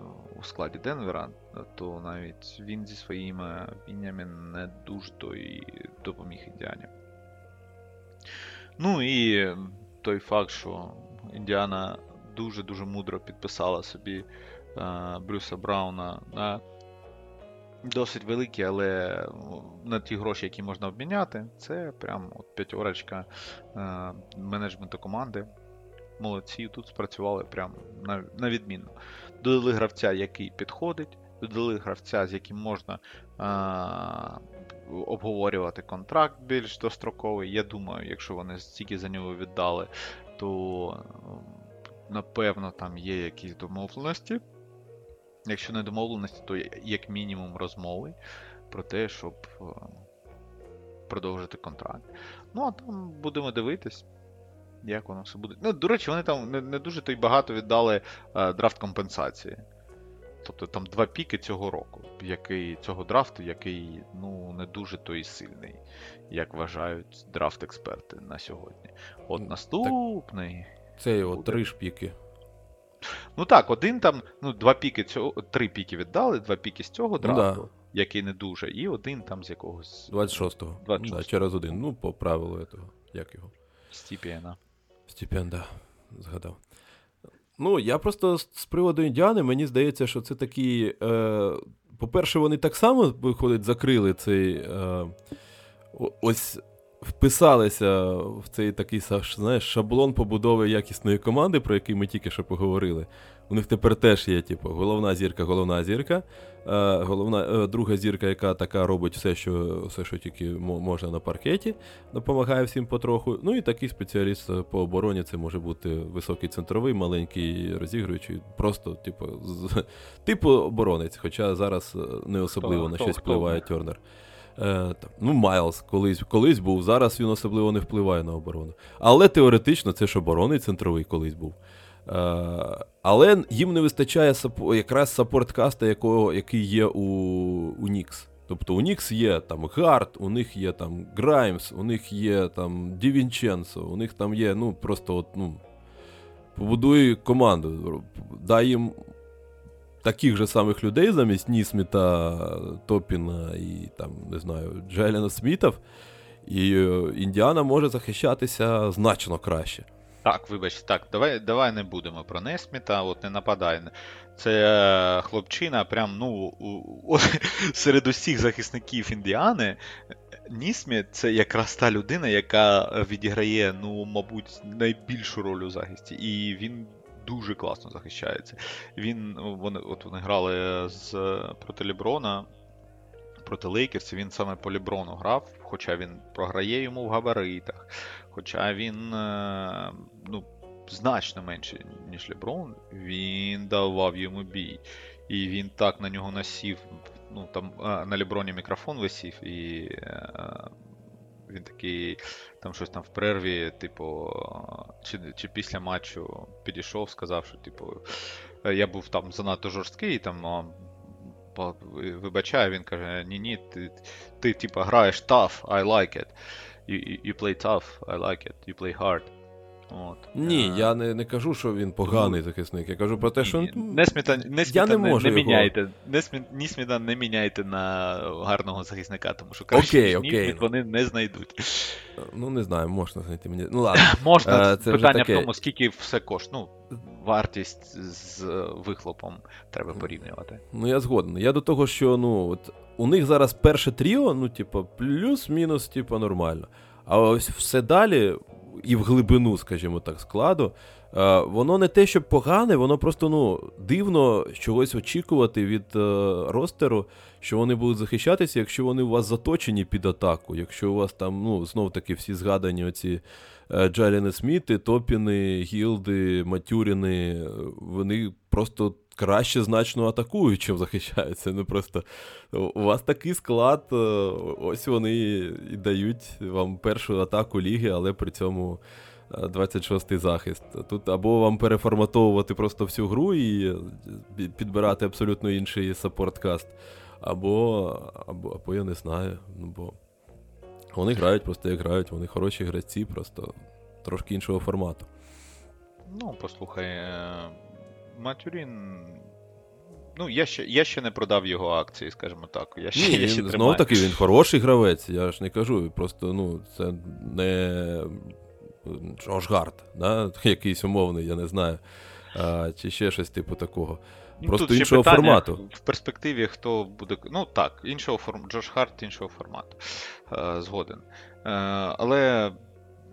S2: складі Денвера, то навіть він зі своїми віннями не дуже то і допоміг Індіані. Ну і той факт, що Індіана дуже-дуже мудро підписала собі е, Брюса Брауна на досить великі, але на ті гроші, які можна обміняти, це прям от п'ятерочка е, менеджменту команди. Молодці, тут спрацювали прям на, на відмінно. Додали гравця, який підходить, додали гравця, з яким можна а, обговорювати контракт більш достроковий. Я думаю, якщо вони стільки за нього віддали, то ем, напевно там є якісь домовленості. Якщо не домовленості, то як мінімум розмови про те, щоб е, продовжити контракт. Ну, а там будемо дивитись. Як воно все буде. Ну, до речі, вони там не, не дуже то й багато віддали е, драфт компенсації. тобто там два піки цього року, який, цього драфту, який ну, не дуже той сильний, як вважають драфт-експерти на сьогодні. От
S1: Так.
S2: наступний.
S1: Це його
S2: Буде.
S1: три шпіки.
S2: Ну так, один там, ну, два піки цього, три піки віддали, два піки з цього
S1: Ну
S2: драфту,
S1: да.
S2: який не дуже, і один там з якогось
S1: 26-го.
S2: 26-го.
S1: Да, через один. Ну, по правилу этого. Як його?
S2: Стіпієна.
S1: Стипенда, згадав. Ну, я просто з приводу індіани, мені здається, що це такі. Е, по-перше, вони так само, виходить, закрили цей. Е, ось вписалися в цей такий знаєш, шаблон побудови якісної команди, про який ми тільки що поговорили. У них тепер теж є, типу, головна зірка, головна зірка. Е, головна, е, друга зірка, яка така робить все, що, все, що тільки можна на паркеті допомагає всім потроху. Ну і такий спеціаліст по обороні це може бути високий центровий, маленький розігруючий, просто, типу, з, типу оборонець, хоча зараз е, не особливо
S2: Хто-
S1: на
S2: хто-
S1: щось
S2: хто
S1: впливає? Тернер. Е, ну, Майлз колись, колись був, зараз він особливо не впливає на оборону. Але теоретично це ж оборонний центровий колись був. Е, але їм не вистачає якраз саппорткаста, якого, який є у, у Нікс. Тобто у Нікс є там Гард, у них є там Граймс, у них є там Ді Вінченцо, у них там є, ну, просто от, ну, побудуй команду, дай їм таких же самих людей замість Нісміта, Топіна і там, не знаю, Джелена Смітов, і е, Індіана може захищатися значно краще.
S2: Так, вибач, так, давай, давай не будемо про Несміта, от не нападай. Це е, хлопчина, прям, ну, у, у, серед усіх захисників Індіани, Нісміт це якраз та людина, яка відіграє, ну, мабуть, найбільшу роль у захисті. І він дуже класно захищається. Він, вони, от вони грали з, проти Ліброна, проти Лейкерсів, він саме по Ліброну грав, хоча він програє йому в габаритах. Хоча він е, ну, значно менше, ніж Леброн, він давав йому бій. І він так на нього насів. Ну, там на Леброні мікрофон висів, і е, він такий, там щось там в перерві, типу, чи, чи після матчу підійшов, сказав, що, типу, е, я був там занадто жорсткий, там. Вибачаю, він каже: ні-ні, ти, ти типу, граєш tough, I like it. You, you play tough, I like it, you play hard. От.
S1: Ні,
S2: Е,
S1: я не, не кажу, що він поганий захисник. Я кажу про те, що
S2: ні. Несміта, Несміта
S1: не
S2: не,
S1: можу
S2: не
S1: його-
S2: міняйте. Несмі, Нісміта не міняйте на гарного захисника, тому що краще,
S1: Окей,
S2: ніж
S1: окей.
S2: Нісміт вони не знайдуть.
S1: Ну, не знаю, можна знайти мені. Ну ладно.
S2: Можна,
S1: Е, це
S2: питання
S1: таке.
S2: в тому, скільки все коштує. Ну, вартість з е, вихлопом треба порівнювати.
S1: Ну, я згоден. Я до того, що ну, от, у них зараз перше тріо, ну, типу, плюс-мінус, типу, нормально. А ось все далі, і в глибину, скажімо так, складу, е, воно не те, щоб погане, воно просто ну, дивно чогось очікувати від е, ростеру, що вони будуть захищатися, якщо вони у вас заточені під атаку, якщо у вас там, ну, знов таки всі згадані оці е, Джаліни Сміти, Топіни, Гілди, Матюріни, вони просто краще значно атакують, чим захищаються. Ну просто у вас такий склад, е, ось вони і дають вам першу атаку ліги, але при цьому. е, 26-й захист. Тут або вам переформатовувати просто всю гру і е, підбирати абсолютно інший саппорткаст, або, або, або я не знаю. Ну, бо вони грають просто як грають, вони хороші гравці, просто трошки іншого формату.
S2: Ну, послухай, е, Матюрін. Ну, я ще, я ще не продав його акції, скажімо так. Я ще,
S1: Ні,
S2: я ще
S1: він, знову таки він хороший гравець, я ж не кажу. Просто ну, це не Джош Гарт, да? якийсь умовний, я не знаю. А, чи ще щось типу такого.
S2: Ну,
S1: Просто
S2: тут
S1: іншого
S2: питання,
S1: формату.
S2: В перспективі хто буде. Ну так, іншого формату. Джош Харт іншого формату. Е, згоден. Е, але,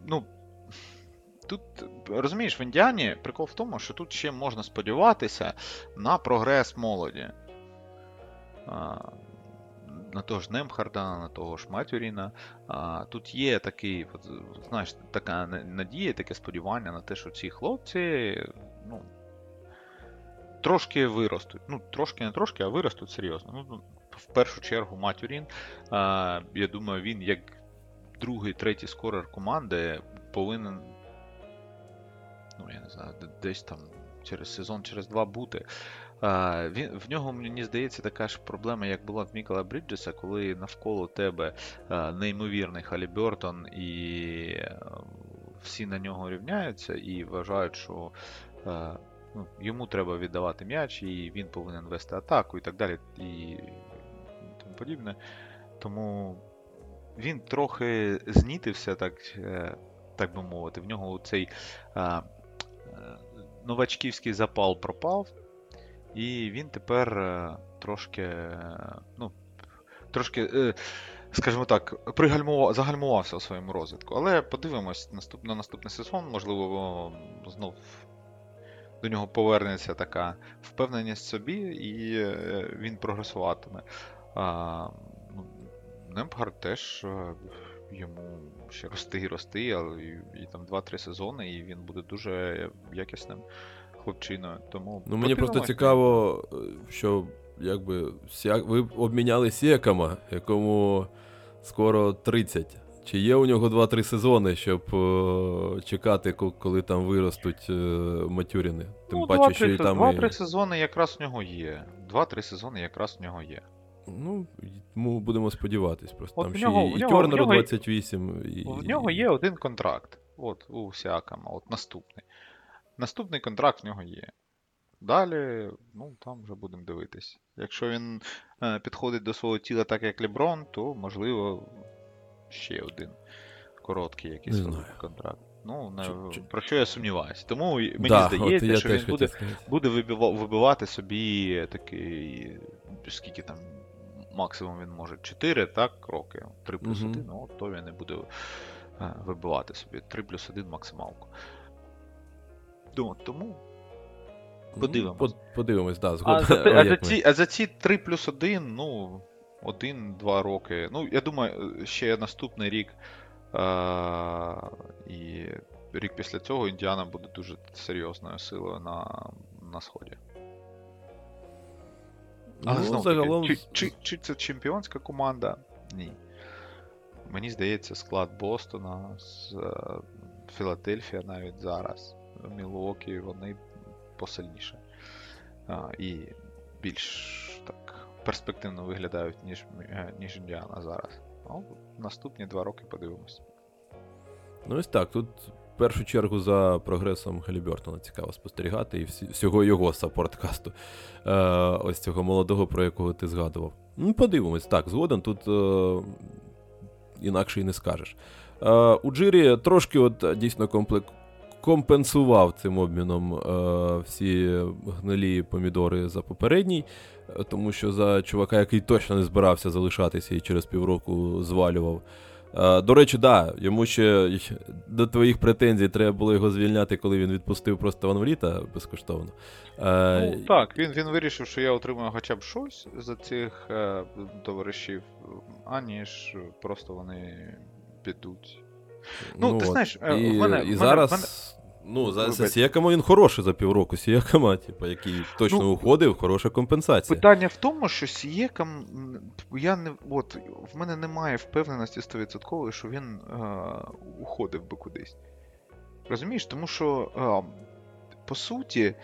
S2: ну. Тут, розумієш, в Індіані прикол в тому, що тут ще можна сподіватися на прогрес молоді. На того ж Немхарда, на того ж Матюріна. А, тут є такий, от, знаєш, така надія, таке сподівання на те, що ці хлопці, ну, трошки виростуть. Ну, трошки не трошки, а виростуть серйозно. Ну, в першу чергу Матюрін, а, я думаю, він як другий, третій скорер команди повинен, ну, я не знаю, десь там через сезон, через два бути. Він, в нього, мені здається, така ж проблема, як була в Мікола Бріджеса, коли навколо тебе неймовірний Халібертон і всі на нього рівняються і вважають, що ну, йому треба віддавати м'яч, і він повинен вести атаку і так далі, і тому подібне. Тому він трохи знітився, так, е, так би мовити. В нього цей новачківський запал пропав, і він тепер е, трошки, е, ну, трошки, е, скажімо так, пригальмував, загальмувався у своєму розвитку. Але подивимось наступ, на наступний сезон, можливо, знов до нього повернеться така впевненість в собі, і він прогресуватиме. Ну, Немпгард теж йому ще рости і рости, але і, і там 2-3 сезони, і він буде дуже якісним хлопчиною. Тому
S1: Ну мені просто цікаво, е, що якби Сіак... ви обміняли Сіакама, якому скоро 30. Чи є у нього 2-3 сезони, щоб е, чекати, коли там виростуть е, матюріни? Тим
S2: ну,
S1: паче, що і
S2: 2-3
S1: там. і-
S2: 2-3 сезони якраз в нього є. 2-3 сезони якраз в нього є.
S1: Ну, ми будемо сподіватись. Просто
S2: От
S1: там
S2: в
S1: ще
S2: нього-
S1: і,
S2: в
S1: і Тернеру 28. І...
S2: В нього є один контракт. От, у Сіакама, от наступний. Наступний контракт в нього є. Далі, ну, там вже будемо дивитись. Якщо він е, підходить до свого тіла так, як Леброн, то можливо ще один короткий якийсь
S1: Не знаю.
S2: контракт. Ну, не,
S1: Чи- чи-
S2: про що я сумніваюся. Тому мені
S1: да,
S2: здається, що він буде, буде вибива- вибивати собі такий, скільки там максимум він може 4, так, роки, 3 плюс
S1: Мгм.
S2: 1, ну, от то він і буде е, вибивати собі 3 плюс 1 максималку. Ну, тому подивимось.
S1: Ну, под- подивимось, да, згодом.
S2: те- а, за ці, а за ці 3 плюс 1, ну, 1-2 роки. Ну, я думаю, ще наступний рік а, і рік після цього Індіана буде дуже серйозною силою на, на сході. Але
S1: ну,
S2: знову
S1: загалом.
S2: таки, чи, чи, чи це чемпіонська команда? Ні. Мені здається, склад Бостона, з е, Філадельфія навіть зараз, Мілуокі, вони посильніше. А, і більш так перспективно виглядають, ніж, е, ніж Індіана зараз. Ну, наступні два роки подивимось.
S1: Ну, ось так. Тут першу чергу за прогресом Халібертона цікаво спостерігати і всього його саппорткасту. Е, ось цього молодого, про якого ти згадував. Ну, подивимось, так, згоден, тут е, інакше і не скажеш. Е, у Джирі трошки от е, дійсно комплек... компенсував цим обміном е, всі гнилі помідори за попередній, е, тому що за чувака, який точно не збирався залишатися і через півроку звалював. Е, До речі, да, йому ще до твоїх претензій треба було його звільняти, коли він відпустив просто Ван Вліта безкоштовно. Е,
S2: Ну, так, він, він вирішив, що я отримую хоча б щось за цих е, товаришів, аніж просто вони підуть. Ну, ти
S1: от.
S2: знаєш, е,
S1: і,
S2: в мене-
S1: і
S2: в мене-
S1: зараз.
S2: Мене-
S1: Ну, за, за. Сіякама він хороший за півроку. Сіякама, типу, який точно
S2: Ну,
S1: уходив, хороша компенсація.
S2: Питання в тому, що Сієкам, я не от в мене немає впевненості 100%, що він е, уходив би кудись. Розумієш, тому що е, по суті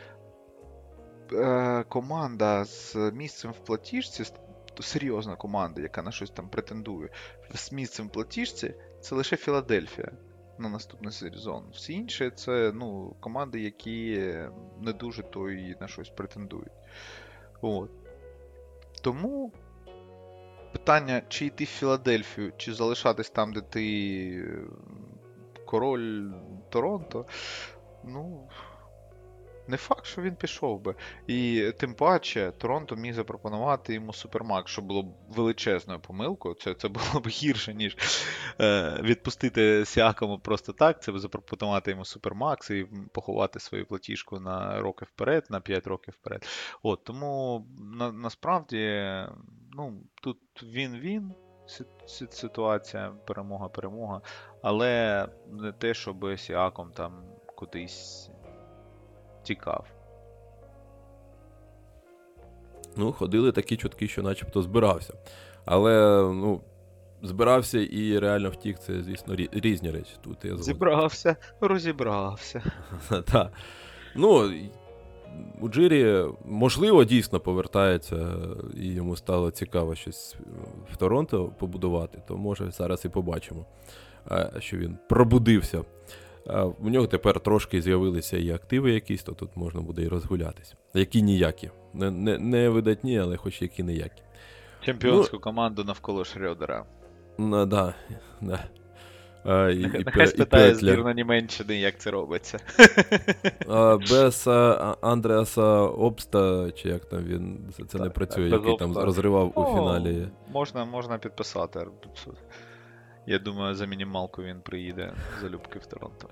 S2: е, команда з місцем в платіжці, серйозна команда, яка на щось там претендує, з місцем в платіжці, це лише Філадельфія на наступний сезон. Всі інші це ну, команди, які не дуже то і на щось претендують. От. Тому питання, чи йти в Філадельфію, чи залишатись там, де ти король Торонто, ну. Не факт, що він пішов би. І тим паче, Торонто міг запропонувати йому супермакс, що було б величезною помилкою. Це, це було б гірше, ніж е, відпустити Сіакому просто так. Це б запропонувати йому супермакс і поховати свою платіжку на роки вперед, на 5 років вперед. От, тому на, насправді, ну, тут він-він си- си- ситуація, перемога-перемога, але не те, щоб Сіаком там кудись тікав.
S1: Ну, ходили такі чутки, що начебто збирався. Але, ну, збирався і реально втік, це, звісно, різні речі. Тут я.
S2: Зібрався, розібрався.
S1: Та. Ну, у Джирі, можливо, дійсно повертається, і йому стало цікаво щось в Торонто побудувати, то може зараз і побачимо, е, що він пробудився. У нього тепер трошки з'явилися і активи якісь, то тут можна буде і розгулятися. Які ніякі. Не, не, не видатні, але хоч які ніякі.
S2: Чемпіонську команду навколо Шрёдера.
S1: Ну, да, да. А, і, і,
S2: Нехай
S1: і
S2: спитає
S1: Петлер.
S2: збірна Німеччини, як це робиться.
S1: А, без а, Андреаса Обста, чи як там він це, це не працює,
S2: так,
S1: який там розривав у
S2: Ну,
S1: фіналі.
S2: Можна, можна підписати. Я думаю, за мінімалку він приїде залюбки в Торонто.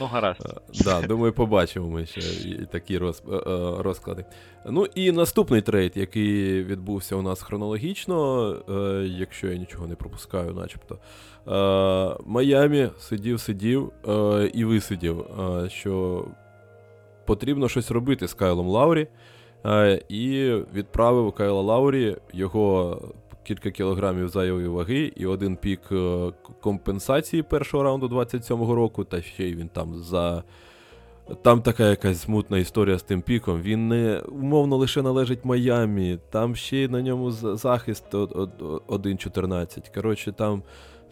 S2: Ну, гаразд.
S1: А, Да, думаю, побачимо ми ще такі роз, е, е, розклади. Ну і наступний трейд, який відбувся у нас хронологічно, е, якщо я нічого не пропускаю, начебто. Е, Майамі сидів, сидів е, і висидів, е, що потрібно щось робити з Кайлом Лаурі. Е, і відправив Кайла Лаурі його кілька кілограмів зайвої ваги і один пік е, компенсації першого раунду 27-го року, та ще й він там за. Там така якась смутна історія з тим піком. Він не умовно лише належить Майамі, там ще на ньому захист од- од- 1.14. Коротше, там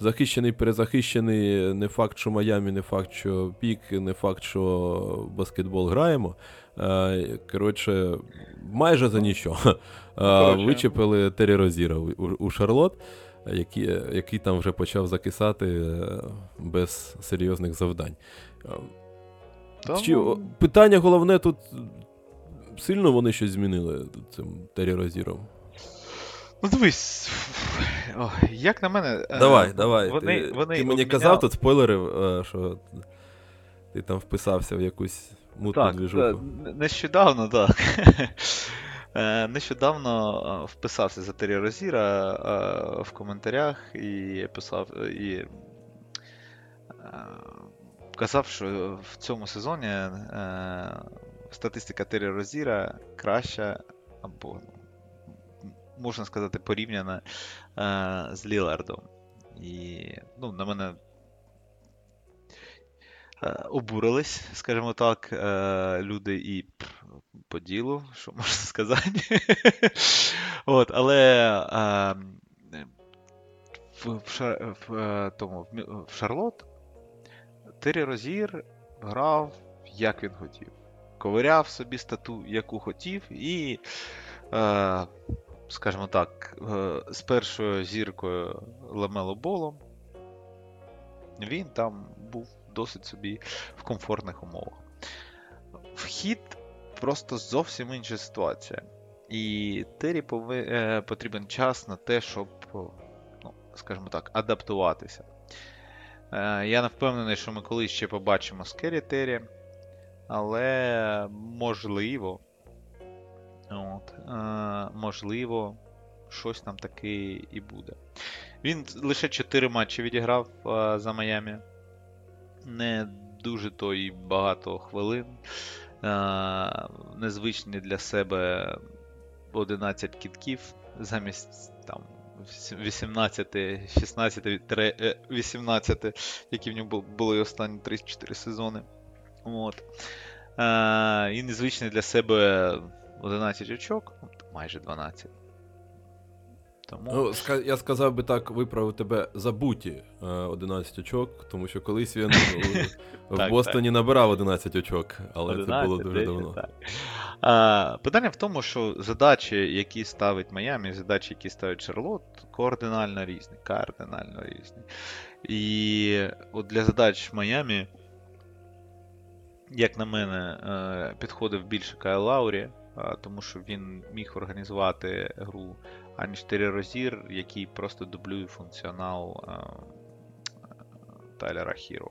S1: захищений, перезахищений, не факт, що Майамі, не факт, що пік, не факт, що баскетбол граємо. Е, Коротше, майже за нічого. Е. Вичепили Террі Розіра у, у Шарлот, який, який там вже почав закисати е, без серйозних завдань. Е,
S2: Та,
S1: Чи,
S2: ну,
S1: питання головне тут. Сильно вони щось змінили цим Террі Розіром?
S2: Ну дивись, як на мене.
S1: Давай, давай.
S2: Вони,
S1: ти,
S2: вони
S1: ти мені
S2: обміняли-
S1: казав тут спойлерив, е, що ти там вписався в якусь мутну
S2: Так,
S1: двіжуху.
S2: н- нещодавно, так. Е, Нещодавно е, вписався за Террі Розіра е, в коментарях і писав і казав, що в цьому сезоні статистика Террі Розіра краща або, можна сказати, порівняна з Лілардом. І ну, на мене обурились, скажімо так, е, люди і по ділу, що можна сказати. От, але е, в, в, е, тому, в, Шарлот Террі Розір грав, як він хотів. Ковиряв собі стату, яку хотів, і, е, скажімо так, е, з першою зіркою Ламело Болом він там був досить собі в комфортних умовах. Вхід просто зовсім інша ситуація. І Террі пови... е, потрібен час на те, щоб, ну, скажімо так, адаптуватися. Е, я не впевнений, що ми колись ще побачимо Скері Террі, але можливо. От, е, можливо, щось там таке і буде. Він лише 4 матчі відіграв за Майамі. Не дуже то і багато хвилин. Е, незвичні для себе 11 кітків замість там 18, 16, 18, які в нього були останні 3-4 сезони. От. Е, і незвичний для себе 11 очок, майже 12. Тому...
S1: Ну, я сказав би так, виправив тебе забуті е, 11 очок, тому що колись він в Бостоні набирав 11 очок, але це було дуже
S2: 10,
S1: давно.
S2: А, питання в тому, що задачі, які ставить Майамі, задачі, які ставить Шарлот, кардинально різні. Кардинально різні. І от для задач Майамі, як на мене, е, підходив більше Кайл Лаурі, тому що він міг організувати гру, аніж Террі Розір, який просто дублює функціонал е, Тайлера Хіро.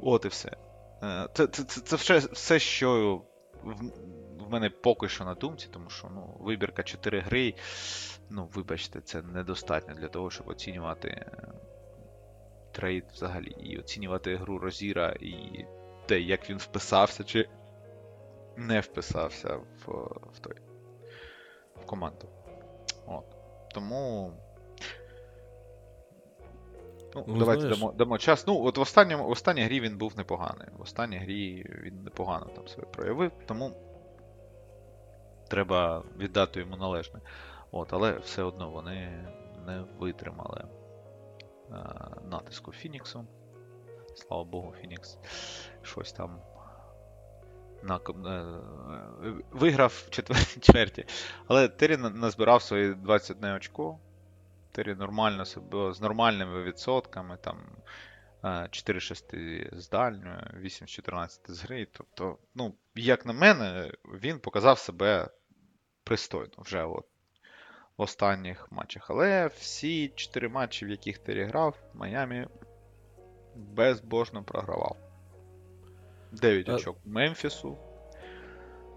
S2: От і все. Е, Це, це, це, це все, все, що в, в мене поки що на думці, тому що ну, вибірка 4 гри, ну, вибачте, це недостатньо для того, щоб оцінювати е, трейд взагалі, і оцінювати гру Розіра, і те, як він вписався, чи не вписався в, в той в команду. От. Тому. Ну,
S1: Ну,
S2: давайте
S1: знаєш.
S2: дамо, дамо час. Ну, от в, останньому, в останній грі він був непоганий. В останній грі він непогано там себе проявив, тому треба віддати йому належне. От, але все одно вони не витримали е, натиску Фініксу. Слава Богу, Фінікс щось там на, е, виграв в чверті. Але Террі назбирав свої 21 очко. Террі нормально себе з нормальними відсотками, там е, 4-6 з дальньої, 8-14 з гри. Тобто, ну, як на мене, він показав себе пристойно вже от в останніх матчах. Але всі 4 матчі, в яких Террі грав, Майамі безбожно програвав. 9
S1: А-
S2: очок Мемфісу,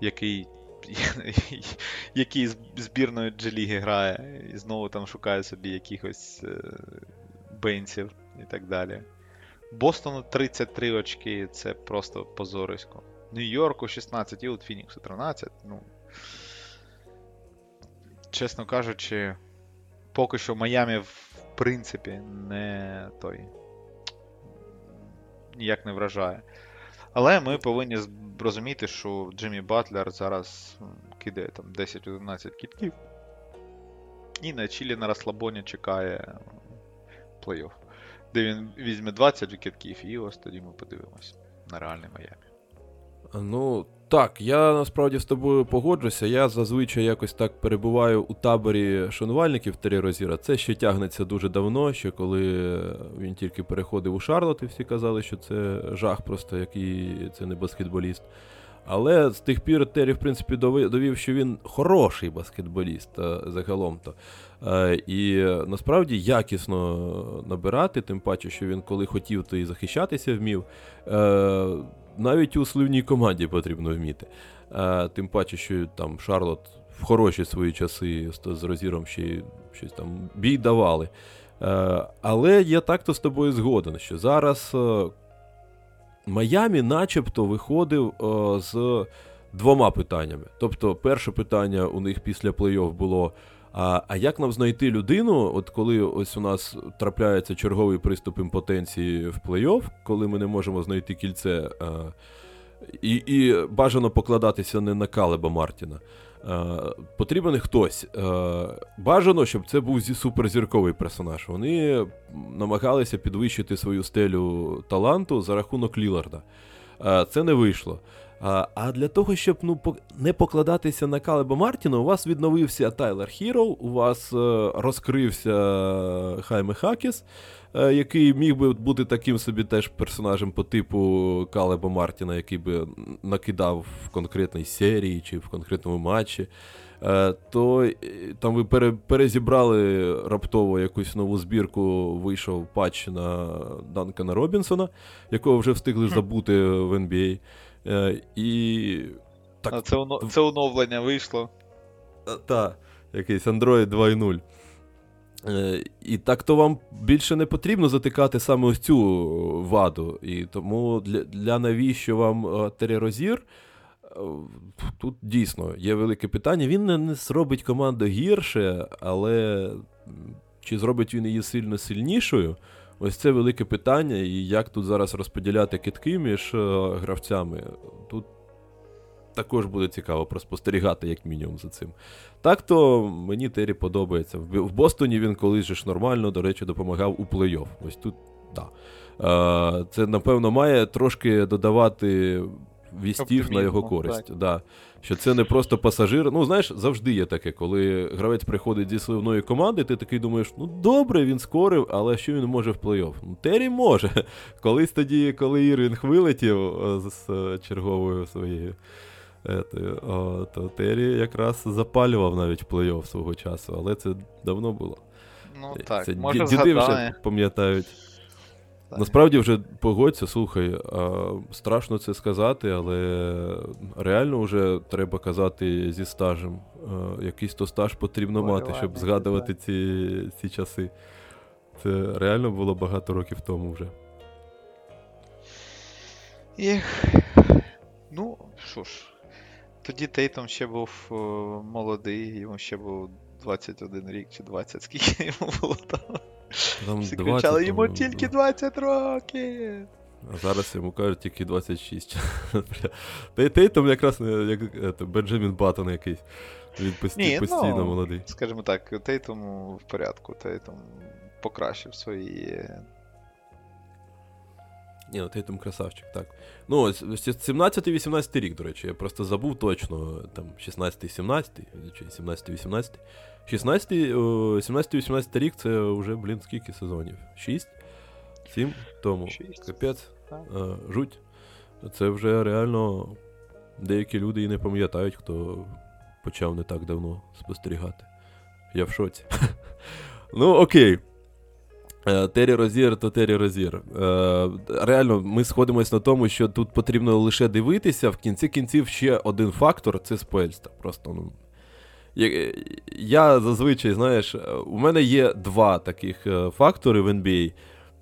S2: який, який збірної G-ліги грає, і знову там шукає собі якихось е, бенців і так далі. Бостону 33 очки, це просто позорисько. Нью-Йорку 16 і от Фініксу 13. Ну, чесно кажучи, поки що Майамі в принципі не той. Ніяк не вражає. Але ми повинні розуміти, що Джиммі Батлер зараз кидає там 10-11 кітків. І на Чілі на розслабоні чекає плей-офф. Де він візьме 20 кітків, і ось тоді ми подивимось на реальний Майамі.
S1: Ну, так, я насправді з тобою погоджуся. Я зазвичай якось так перебуваю у таборі шанувальників Террі Розіра. Це ще тягнеться дуже давно, ще коли він тільки переходив у Шарлот, і всі казали, що це жах, просто який це не баскетболіст. Але з тих пір Террі, в принципі, довів, що він хороший баскетболіст е, загалом-то. Е, І е, насправді якісно набирати, тим паче, що він коли хотів, то і захищатися вмів. Навіть у сливній команді потрібно вміти. Тим паче, що там Шарлот в хороші свої часи з, Розіром ще щось там бій давали. Але я так-то з тобою згоден, що зараз е, Майамі начебто виходив е, з двома питаннями. Тобто, перше питання у них після плей-офф було. А, а як нам знайти людину, от коли ось у нас трапляється черговий приступ імпотенції в плей-офф, коли ми не можемо знайти кільце, а, і, і бажано покладатися не на Калеба Мартіна. А, потрібен хтось. А, бажано, щоб це був зі суперзірковий персонаж. Вони намагалися підвищити свою стелю таланту за рахунок Ліларда. А, це не вийшло. А, для того, щоб ну, не покладатися на Калеба Мартіна, у вас відновився Тайлер Хіро, у вас е, розкрився Хайме Хакіс, е, який міг би бути таким собі теж персонажем по типу Калеба Мартіна, який би накидав в конкретній серії чи в конкретному матчі. Е, то там ви пере, перезібрали раптово якусь нову збірку, вийшов патч на Данкана Робінсона, якого вже встигли забути в NBA. Е, і. Так,
S2: А це, оно, це оновлення вийшло.
S1: та, якийсь Android 2.0. Е, і так то вам більше не потрібно затикати саме ось цю ваду. І тому для, для навіщо вам е, Терерозір? Е, Тут дійсно є велике питання. Він не, не зробить команду гірше, але чи зробить він її сильно сильнішою? Ось це велике питання, і як тут зараз розподіляти китки між е, гравцями, тут також буде цікаво проспостерігати, як мінімум, за цим. Так то мені Террі подобається. В Бостоні він колись же ж нормально, до речі, допомагав у плей-офф. Ось тут, так. Да. Е, Це, напевно, має трошки додавати вістів на його користь. Да. Що це не просто пасажир. Ну, знаєш, завжди є таке, коли гравець приходить зі сливної команди, ти такий думаєш, ну добре, він скорив, але що він може в плей-офф? Ну, Террі може. Колись тоді, коли Ірвінг вилетів е, з е, черговою своєю. О, то Террі якраз запалював навіть плей-офф свого часу, але це давно було.
S2: Ну так,
S1: ді-
S2: може
S1: діди вже пам'ятають.
S2: Так.
S1: Насправді вже погодься, слухай, а, страшно це сказати, але реально вже треба казати зі стажем. А, якийсь то стаж потрібно мати, щоб згадувати ці, ці часи. Це реально було багато років тому вже.
S2: Ех. Ну, що ж. Тоді Тейтом ще був е, молодий, йому ще був 21 рік чи 20, скільки йому було там.
S1: Там
S2: Всі
S1: 20,
S2: кричали, йому
S1: по-моєму,
S2: тільки 20 років.
S1: А зараз йому кажуть тільки 26. Бля. Та й Тейтом якраз е, як е, Бенджамін Баттон якийсь. Він пості,
S2: Ні,
S1: постійно
S2: ну,
S1: молодий.
S2: Скажімо так, Тейтом в порядку, Тейтом покращив свої.
S1: Ні, ну Тейтом красавчик, так. Ну, ось ось 17-18 рік, до речі, я просто забув точно, там 16-17, чи 17-18. 16, 17-18 рік це вже, блін, скільки сезонів? 6? 7 тому.
S2: Шість.
S1: Капець. Е, жуть. Це вже реально деякі люди і не пам'ятають, хто почав не так давно спостерігати. Я в шоці. ну, окей. Е, Террі Розір то Террі Розір. Е, реально, ми сходимось на тому, що тут потрібно лише дивитися. В кінці кінців ще один фактор це спойльство. Просто, ну. Я, зазвичай, знаєш, у мене є два таких е, фактори в NBA.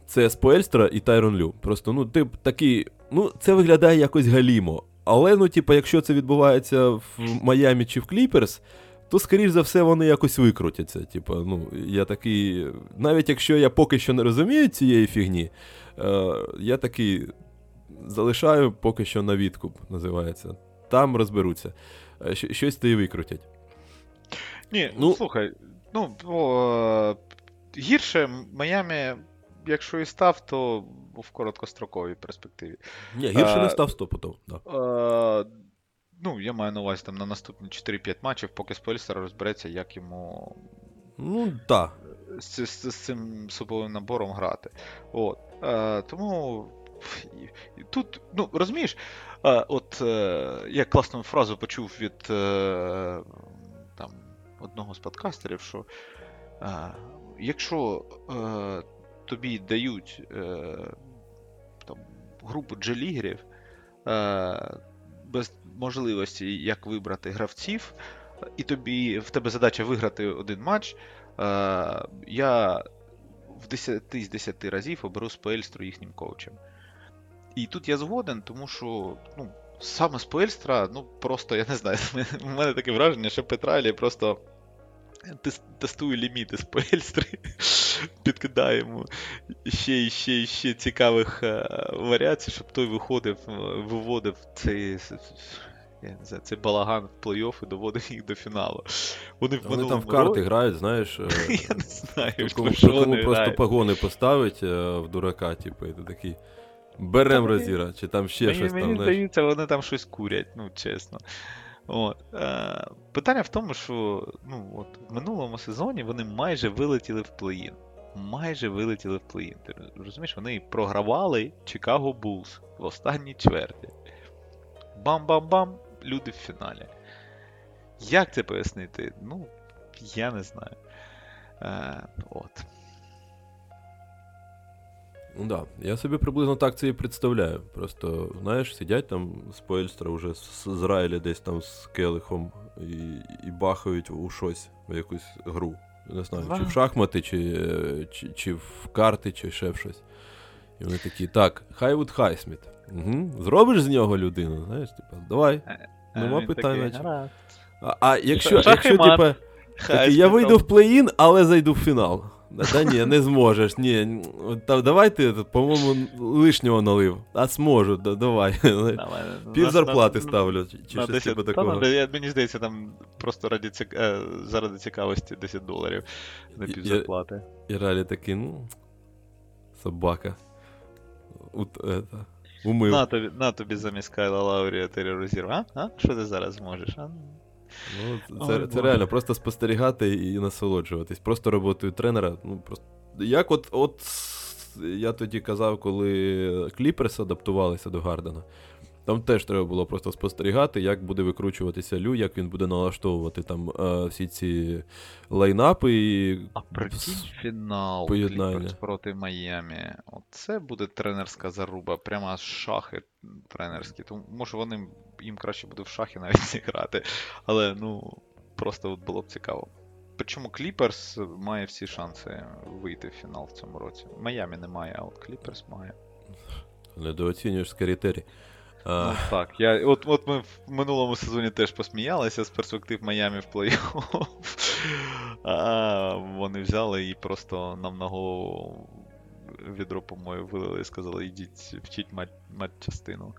S1: Це Споельстра і Тайрон Лю. Просто, ну, ти такий. Ну, це виглядає якось галімо. Але, ну, типу, якщо це відбувається в Майамі чи в Кліперс, то, скоріш за все, вони якось викрутяться. Типу, ну, я такий. Навіть якщо я поки що не розумію цієї фігні, е, я такий залишаю поки що на відкуп, називається. Там розберуться. Щось то і викрутять.
S2: Ні,
S1: Ну-
S2: слухай, ну, е, гірше Майамі, якщо і став, то в короткостроковій перспективі.
S1: Ні, гірше
S2: А,
S1: не став стопотом. Да.
S2: Е, ну, я маю на увазі там на наступні 4-5 матчів, поки Спольстер розбереться, як йому
S1: Ну, так.
S2: з, з, з цим суповим набором грати. От. Е, тому тут, ну, розумієш, е, от е, я класну фразу почув від е, одного з подкастерів, що е, якщо е, тобі дають е, там, групу джелігерів е, без можливості як вибрати гравців, і тобі в тебе задача виграти один матч. Е, я в 10 з 10 разів оберу Спельстру їхнім коучем. І тут я згоден, тому що ну, саме Спельстра, ну просто я не знаю, у мене таке враження, що Петралі просто тес- тестує ліміти Спельстри, підкидає йому ще і ще і ще цікавих е, варіацій, щоб той виходив, е, виводив цей. Я не знаю, цей балаган в плей-офф і доводив їх до фіналу. Вони, в
S1: Вони там в карти
S2: ро-
S1: грають, знаєш. е,
S2: Я не знаю,
S1: Такому,
S2: що
S1: такому
S2: вони
S1: просто
S2: грають.
S1: погони поставить в дурака, типу, і ти такий. Берем розіра, чи там ще
S2: мені,
S1: щось
S2: мені
S1: там, знаєш.
S2: здається, вони там щось курять, ну чесно. От. Е, питання в тому, що ну, от, в минулому сезоні вони майже вилетіли в плей-ін. Майже вилетіли в плей-ін. Ти розумієш, вони програвали Чикаго Булс в останній чверті. Бам-бам-бам, люди в фіналі. Як це пояснити? Ну, я не знаю. Е, от.
S1: Ну да, я собі приблизно так це і представляю. Просто, знаєш, сидять там з Поельстра вже з, Райлі десь там з Келихом і, і бахають у щось, в якусь гру. Не знаю, чи в шахмати, чи, е, чи, чи в карти, чи ще в щось. І вони такі, так, Хайвуд Хайсміт. Угу. Зробиш з нього людину, знаєш, типа, давай. Нема
S2: він
S1: питань,
S2: такий,
S1: А, а якщо, якщо типа, я вийду в плей-ін, але зайду в фінал. Да, Та ні, не зможеш. Ні, та, давай ти, по-моєму, лишнього налив. А зможу, да, давай.
S2: Давай,
S1: Пів зарплати
S2: на-
S1: ставлю, чи, щось типу такого.
S2: Мені здається, там просто раді цік... е, заради цікавості 10 доларів на пів зарплати.
S1: І Ралі такий, ну, собака. Это, умив.
S2: На тобі, на тобі замість Кайла Лаурія тероризір. А? А? Що ти зараз зможеш? А?
S1: Ну,
S2: Ой,
S1: це, це реально просто спостерігати і насолоджуватись. Просто роботою тренера. Ну, просто... Як от, от я тоді казав, коли Кліперс адаптувалися до Гардена. Там теж треба було просто спостерігати, як буде викручуватися Лю, як він буде налаштовувати там е, всі ці лайнапи. І...
S2: А прикинь фінал
S1: поєднання.
S2: Кліперс проти Майамі. Оце буде тренерська заруба, прямо шахи тренерські. Тому може вони їм краще буде в шахи навіть зіграти. Але ну просто от було б цікаво. Причому Кліперс має всі шанси вийти в фінал в цьому році. Майамі не має, а от Кліперс має.
S1: Недооцінюєш Скарітері. А,
S2: Ну так, я, от, от ми в минулому сезоні теж посміялися з перспектив Майамі в плей-офф. А вони взяли і просто нам на голову відро помою вилили і сказали, йдіть, вчіть мать, матчастину.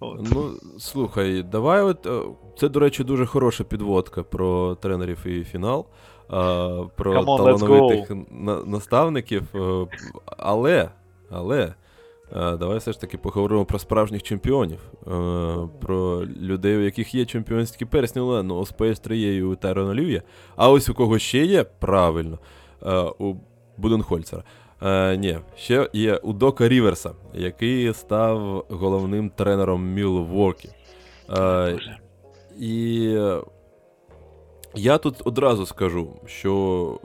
S2: От.
S1: Ну, слухай, давай от. е, Це, до речі, дуже хороша підводка про тренерів і фінал, про
S2: on,
S1: талановитих на- наставників. е, Але, але. е, Давай все ж таки поговоримо про справжніх чемпіонів, е, про людей, у яких є чемпіонські персні, але ну, у Space 3 є і у Тайрона Лю. А ось у кого ще є, правильно, е, у Буденхольцера. Е, ні, ще є у Дока Ріверса, який став головним тренером Мілворкі. Е, і я тут одразу скажу, що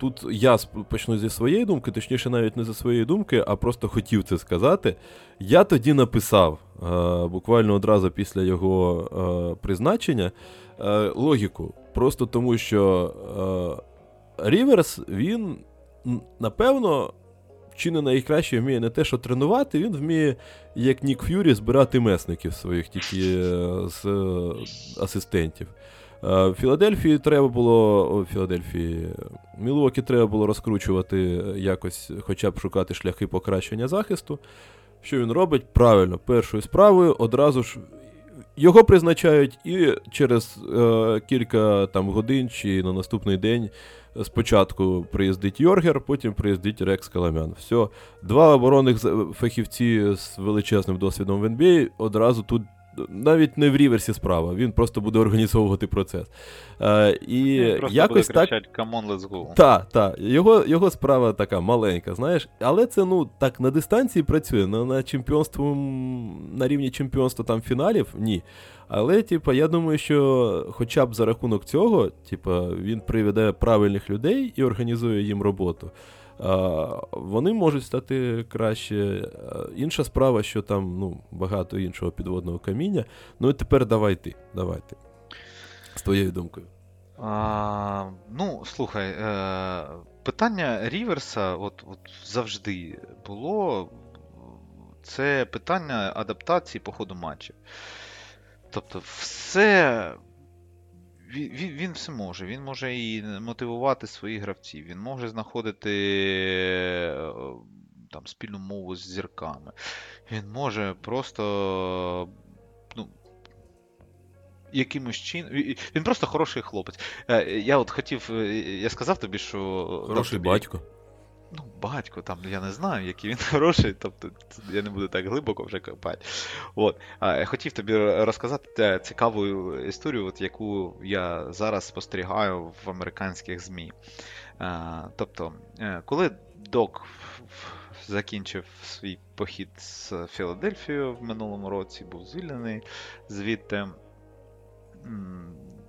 S1: тут я почну зі своєї думки, точніше, навіть не зі своєї думки, а просто хотів це сказати. Я тоді написав, е, буквально одразу після його е, призначення, е, логіку. Просто тому, що е, Ріверс, він, напевно, чи не найкраще вміє не те, що тренувати, він вміє, як Нік Ф'юрі, збирати месників своїх тільки е, з е, асистентів. Е, В Філадельфії треба було. Філадельфії. Мілуокі треба було розкручувати якось, хоча б шукати шляхи покращення захисту. Що він робить? Правильно, першою справою одразу ж його призначають, і через е, кілька там годин чи на наступний день спочатку приїздить Йоргер, потім приїздить Рекс Каламян. Все, два оборонних фахівці з величезним досвідом в НБА одразу тут. Навіть не в ріверсі справа, він просто буде організовувати процес. Е, і
S2: Він просто
S1: якось
S2: буде
S1: так
S2: «Come on, let's go».
S1: та, та. Його, його справа така маленька, знаєш. Але це ну так на дистанції працює. На, на чемпіонство на рівні чемпіонства там фіналів ні. Але, типа, я думаю, що хоча б за рахунок цього, типа, він приведе правильних людей і організує їм роботу. Вони можуть стати краще. Інша справа, що там ну, багато іншого підводного каміння. Ну і тепер давай ти, давай ти. З твоєю думкою.
S2: А, ну, слухай, е, питання Ріверса от, от завжди було. Це питання адаптації по ходу матчів. Тобто, все. Він, він, все може. Він може і мотивувати своїх гравців, він може знаходити е, там, спільну мову з зірками. Він може просто. Ну, якимось чином. Він просто хороший хлопець. Е, Я от хотів. е, Я сказав тобі, що.
S1: Хороший
S2: тобі-
S1: батько.
S2: Ну, батько, там я не знаю, який він хороший, тобто я не буду так глибоко вже копати. От. А, я хотів тобі розказати цікаву історію, от, яку я зараз спостерігаю в американських ЗМІ. А, тобто, е, коли Док закінчив свій похід з Філадельфією в минулому році, був звільнений звідти.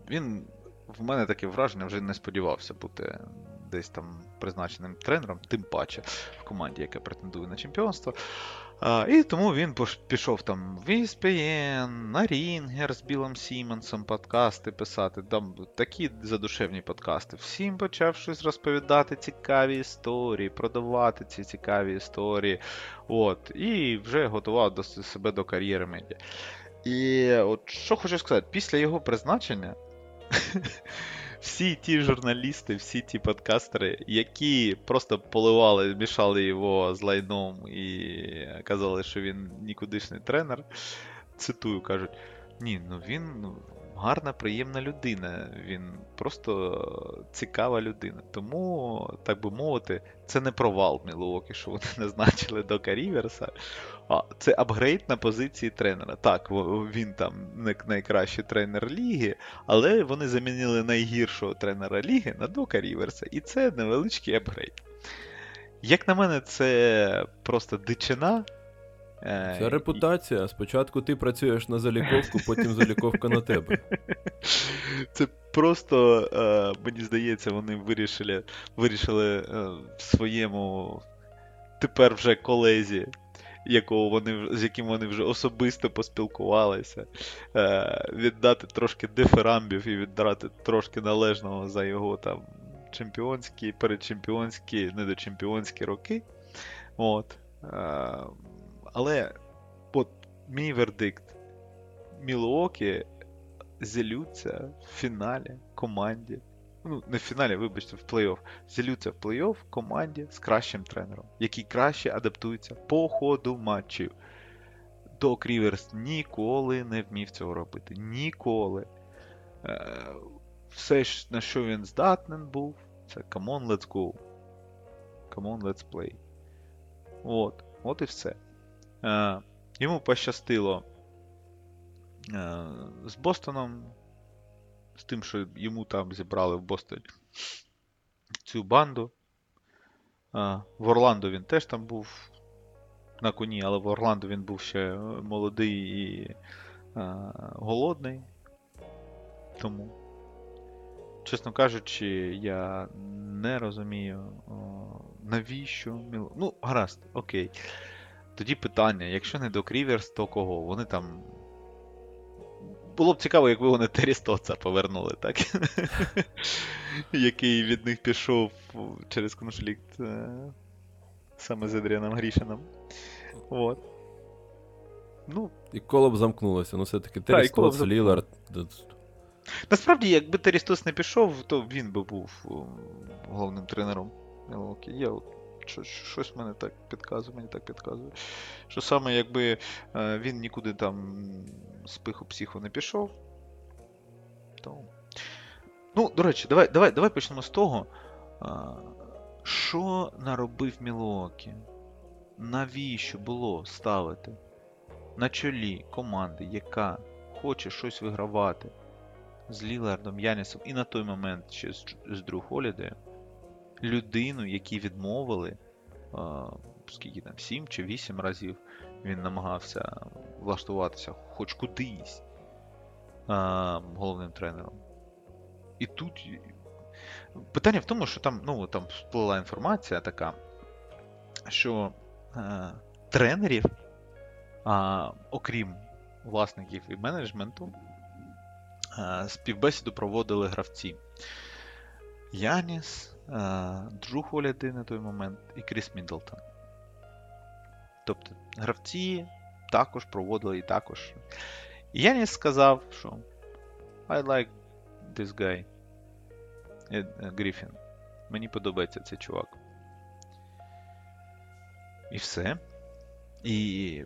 S2: Він в мене таке враження вже не сподівався бути десь там призначеним тренером, тим паче в команді, яка претендує на чемпіонство. А, і тому він пішов там в ESPN, на Рінгер з Білом Сімонсом подкасти писати, там такі задушевні подкасти. Всім почав щось розповідати цікаві історії, продавати ці цікаві історії. От, і вже готував до себе до кар'єри медіа. І от що хочу сказати, після його призначення всі ті журналісти, всі ті подкастери, які просто поливали, мішали його з лайном і казали, що він нікудишний тренер, цитую, кажуть: ні, ну він ну, гарна, приємна людина, він просто цікава людина. Тому, так би мовити, це не провал Мілуокі, що вони назначили Дока Ріверса. А, це апгрейд на позиції тренера. Так, він там не найкращий тренер ліги, але вони замінили найгіршого тренера ліги на Дока Ріверса, і це невеличкий апгрейд. Як на мене, це просто дичина. Е,
S1: Це репутація. Спочатку ти працюєш на заліковку, потім заліковка на тебе.
S2: Це просто, е, мені здається, вони вирішили, вирішили е, в своєму тепер вже колезі, якого вони, з яким вони вже особисто поспілкувалися, е, віддати трошки дифирамбів і віддати трошки належного за його там чемпіонські, передчемпіонські, недочемпіонські роки. От. Е, але от мій вердикт. Мілуокі зілються в фіналі команді, ну, не в фіналі, вибачте, в плей-офф. Зілються в плей-офф команді з кращим тренером, який краще адаптується по ходу матчів. Док Ріверс ніколи не вмів цього робити. Ніколи. Е, все, на що він здатнен був, це come on, let's go. Come on, let's play. От, от і все. Е, йому пощастило е, з Бостоном, з тим, що йому там зібрали в Бостоні цю банду. Е, в Орландо він теж там був на коні, але в Орландо він був ще молодий і е, голодний. Тому, чесно кажучи, я не розумію, навіщо Ну, гаразд, окей. Тоді питання: якщо не до Кріверс, то кого? Вони там. Було б цікаво, якби вони Террі Стоца повернули, так? Який від них пішов через конфлікт е, саме з Адріаном Грішином. От. Ну,
S1: І коло б замкнулося, ну все-таки
S2: Так, і
S1: Террі
S2: коло б
S1: Стоц,
S2: замкнулося.
S1: Лілард.
S2: Насправді, якби Террі Стос не пішов, то він би був головним тренером Я щось мене так підказує, мені так підказує. Що саме якби е, він нікуди там з пиху психу не пішов. То... Ну, до речі, давай, давай, давай почнемо з того. Що наробив Мілокі? Навіщо було ставити на чолі команди, яка хоче щось вигравати? з Лілардом, Янісом і на той момент ще з, Дру Холідеєм людину, якій відмовили скільки там, 7 чи 8 разів він намагався влаштуватися хоч кудись головним тренером. І тут питання в тому, що там, ну, там сплила інформація така, що е, тренерів, а, окрім власників і менеджменту, е, співбесіду проводили гравці. Яніс, е, Джу Холіди на той момент і Кріс Міддлтон. Тобто гравці також проводили і також. І Яніс сказав, що I like this guy. Е, е, Гріфін. Мені подобається цей чувак. І все. І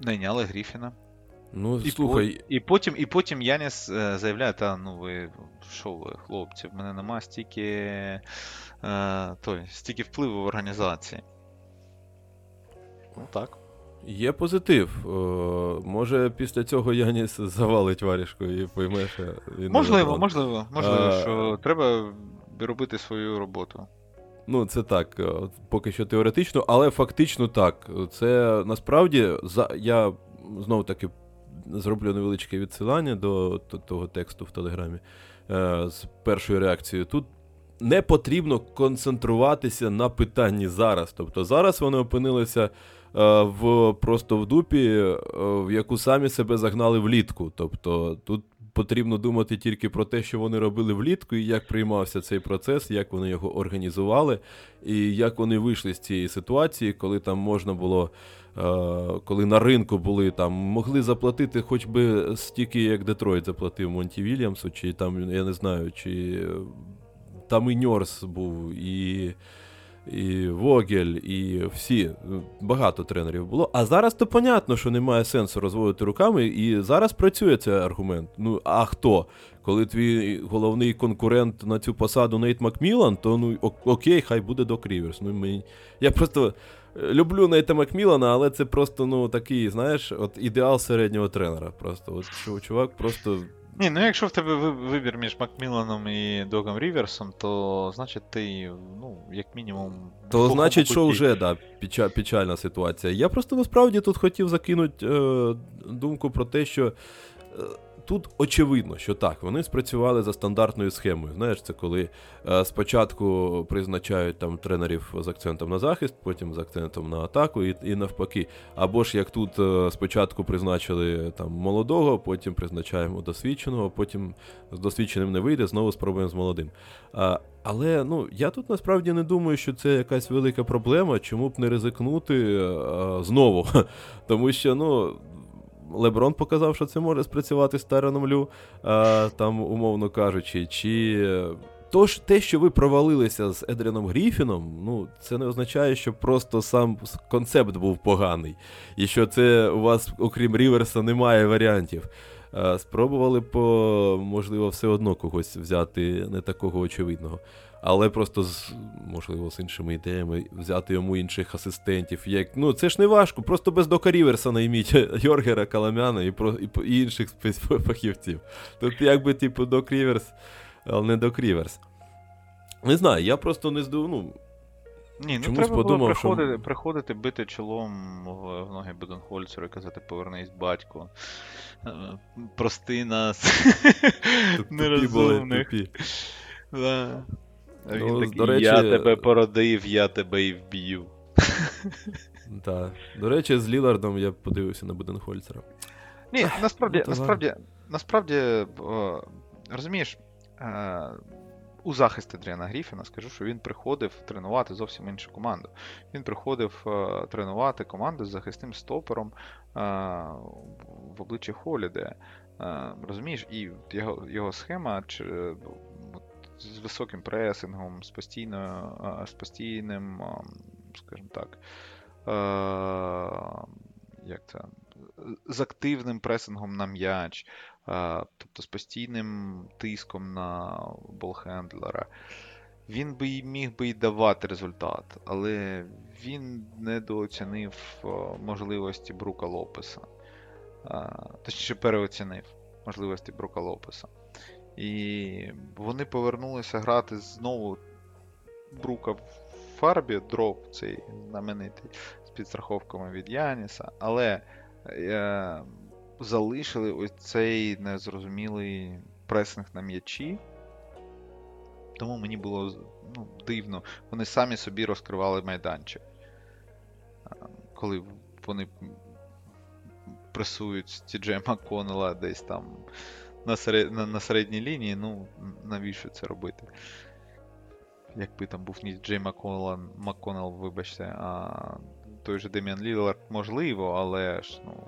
S2: найняли Гріфіна.
S1: Ну,
S2: І,
S1: слухай,
S2: по- і потім, і потім Яніс е, заявляє, та ну ви що ви, хлопці, в мене нема стільки, е, той, стільки впливу в організації. Ну так.
S1: є позитив. Е, може, після цього Яніс завалить варішку і пойме, що він
S2: Можливо, можливо, можливо,
S1: Е,
S2: що треба робити свою роботу.
S1: Ну, це так, поки що теоретично, але фактично так. Це насправді за я знову таки зроблю невеличке відсилання до того тексту в Телеграмі е, з першою реакцією. Тут не потрібно концентруватися на питанні зараз. Тобто зараз вони опинилися е, в просто в дупі, е, в яку самі себе загнали влітку. Тобто тут потрібно думати тільки про те, що вони робили влітку, і як приймався цей процес, як вони його організували, і як вони вийшли з цієї ситуації, коли там можна було. Е, Коли на ринку були там, могли заплатити хоч би стільки, як Детройт заплатив Монті Вільямсу, чи там, я не знаю, чи там і Нерс був, і, і Вогель, і всі. Багато тренерів було. А зараз то понятно, що немає сенсу розводити руками, і зараз працює цей аргумент. Ну, а хто? Коли твій головний конкурент на цю посаду Нейт Макмілан, то ну ок- окей, хай буде Док Ріверс. Ну, мені... Я просто люблю Нейта Макмілана, але це просто ну такий, знаєш, от ідеал середнього тренера. Просто от чувак просто
S2: Ні, ну якщо в тебе вибір між Макміланом і Догом Ріверсом, то значить ти, ну, як мінімум.
S1: То значить, що вже да, печа- печальна ситуація. Я просто насправді тут хотів закинути е, думку про те, що е, тут очевидно, що так, вони спрацювали за стандартною схемою. Знаєш, це коли е, спочатку призначають там тренерів з акцентом на захист, потім з акцентом на атаку, і, і навпаки. Або ж як тут е, спочатку призначили там молодого, потім призначаємо досвідченого, потім з досвідченим не вийде, знову спробуємо з молодим. А, але ну, я тут насправді не думаю, що це якась велика проблема, чому б не ризикнути а, знову. Тому що, ну. Леброн показав, що це може спрацювати з Тароном Лю, е, там, умовно кажучи, чи. е, То ж те, що ви провалилися з Едріаном Гріфіном, ну це не означає, що просто сам концепт був поганий, і що це у вас, окрім Ріверса, немає варіантів. Спробували по, можливо, все одно когось взяти не такого очевидного. Але просто з, можливо, з іншими ідеями взяти йому інших асистентів. Як, ну, це ж не важко, просто без Дока Ріверса найміть Йоргера, Каламяна і, про, і, і інших спецфахівців. Тут якби, типу, Док Ріверс, але не Док Ріверс. Не знаю, я просто не здив, ну,
S2: Ні, ну
S1: Чомусь
S2: треба було
S1: подумав, що-
S2: приходити, приходити, бити чолом в, ноги Буденхольцеру і казати повернись, батько. Е, Прости нас.
S1: туп- тупі були, тупі.
S2: Да. А Він
S1: Ну,
S2: такий,
S1: до речі,
S2: я тебе породив, я тебе і вб'ю.
S1: Так. До речі, з Лілардом я подивився на Буденхольцера.
S2: Ні, насправді,
S1: ну,
S2: насправді, насправді, розумієш, е, у захист Адріана Гріфіна скажу, що він приходив тренувати зовсім іншу команду. Він приходив е, тренувати команду з захисним стопером е, в обличчі Холіде. Розумієш, і його, його схема з високим пресингом, з постійною, е, з постійним, скажімо так, як це, з активним пресингом на м'яч, тобто з постійним тиском на болхендлера. Він би і міг би і давати результат, але він недооцінив можливості Брука Лопеса. Точніше, переоцінив можливості Брука Лопеса. І вони повернулися грати знову Брука в фарбі, дроп цей знаменитий з підстраховками від Яніса, але е, залишили ось цей незрозумілий пресинг на м'ячі. Тому мені було ну, дивно. Вони самі собі розкривали майданчик. Е, Коли вони пресують Тіджея Макконела десь там на, серед... на, на середній лінії, ну навіщо це робити? Якби там був не Джей Макконел, Макконел, вибачте, а той же Деміан Лілард можливо, але ж, ну.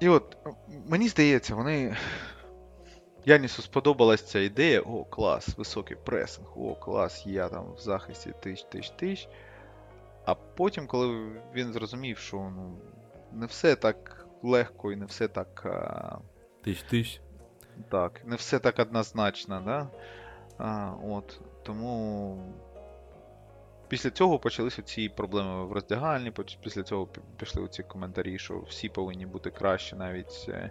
S2: І от, мені здається, вони. Янісу сподобалась ця ідея, о, клас, високий пресинг, о, клас, я там в захисті тиш, тиш, тиш. А потім, коли він зрозумів, що ну, не все так легко і не все так.
S1: Тиш-тиш.
S2: Так, не все так однозначно, да? А, от, тому після цього почалися ці проблеми в роздягальні, після цього пішли ці коментарі, що всі повинні бути краще, навіть е,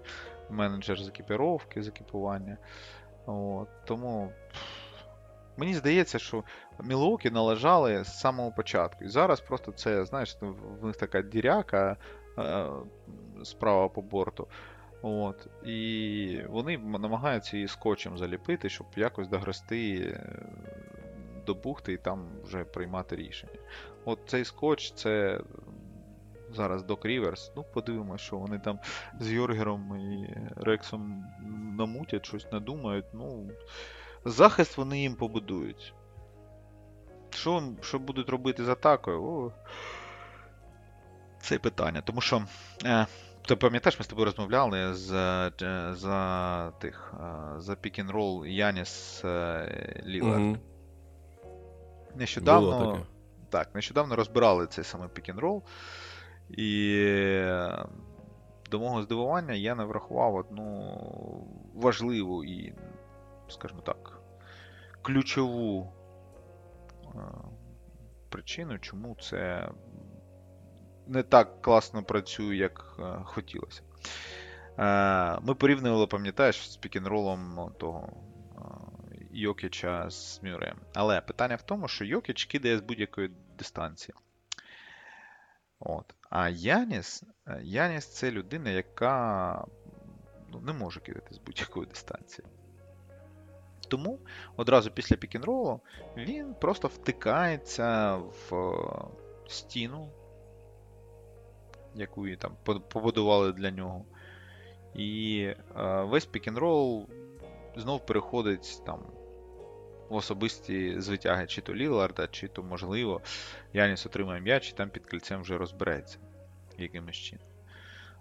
S2: менеджер з екіпіровки, з екіпування. От, тому мені здається, що Мілокі належали з самого початку. І зараз просто це, знаєш, в них така діряка е, справа по борту. От. І вони намагаються її скотчем заліпити, щоб якось догрести е, до бухти і там вже приймати рішення. От цей скотч це зараз Док Ріверс. Ну, подивимось, що вони там з Йоргером і Рексом намутять, щось надумають. Ну, захист вони їм побудують. Що, що будуть робити з атакою? О, це питання. Тому що. Е, ти пам'ятаєш, ми з тобою розмовляли за, е, за тих е, за пік-н-рол Яніс е, Лілард.
S1: Мгм.
S2: Нещодавно, так, нещодавно розбирали цей саме пік-н-рол. І до мого здивування я не врахував одну важливу і, скажімо так, ключову причину, чому це не так класно працює, як е, хотілося. Е, Ми порівнювали, пам'ятаєш, з пік-н-ролом ну, того е, Йокіча з Мюреєм. Але питання в тому, що Йокіч кидає з будь-якої дистанції. От. А Яніс, Яніс це людина, яка ну, не може кидати з будь-якої дистанції. Тому одразу після пік-н-ролу він просто втикається в стіну, яку і там побудували для нього. І е, весь пік-н-рол знов переходить там в особисті звитяги чи то Ліларда, чи то, можливо, Яніс отримає м'яч і там під кільцем вже розбереться. якимось чином.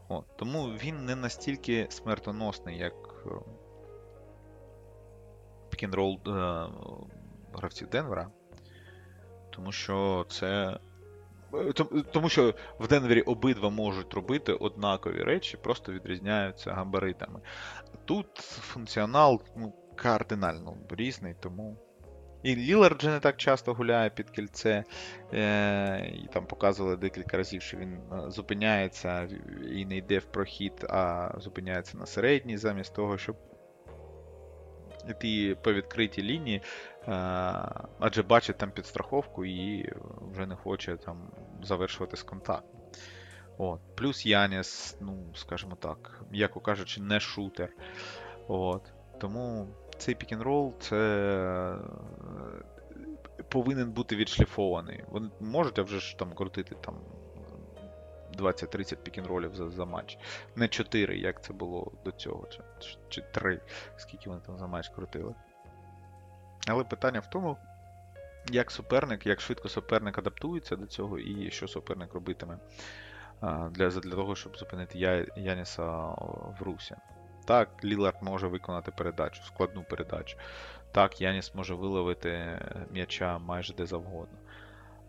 S2: От, тому він не настільки смертоносний, як пікінрол е, гравців Денвера. Тому що це. Том- Тому що в Денвері обидва можуть робити однакові речі, просто відрізняються габаритами. Тут функціонал ну, кардинально різний, тому. І Лілард вже не так часто гуляє під кільце, е, і там показували декілька разів, що він е, зупиняється і не йде в прохід, а зупиняється на середній, замість того, щоб йти по відкритій лінії, адже бачить там підстраховку і вже не хоче там завершувати з контакту. От. Плюс Яніс, ну, скажімо так, м'яко кажучи, не шутер. От. Тому цей пікінрол це е, повинен бути відшліфований. Вони можуть а вже ж там крутити там 20-30 пікінролів за, за матч. Не 4, як це було до цього, чи, чи 3, скільки вони там за матч крутили. Але питання в тому, як суперник, як швидко суперник адаптується до цього і що суперник робитиме для, для того, щоб зупинити Я- Яніса в русі. Так, Лілард може виконати передачу, складну передачу. Так, Яніс може виловити м'яча майже де завгодно.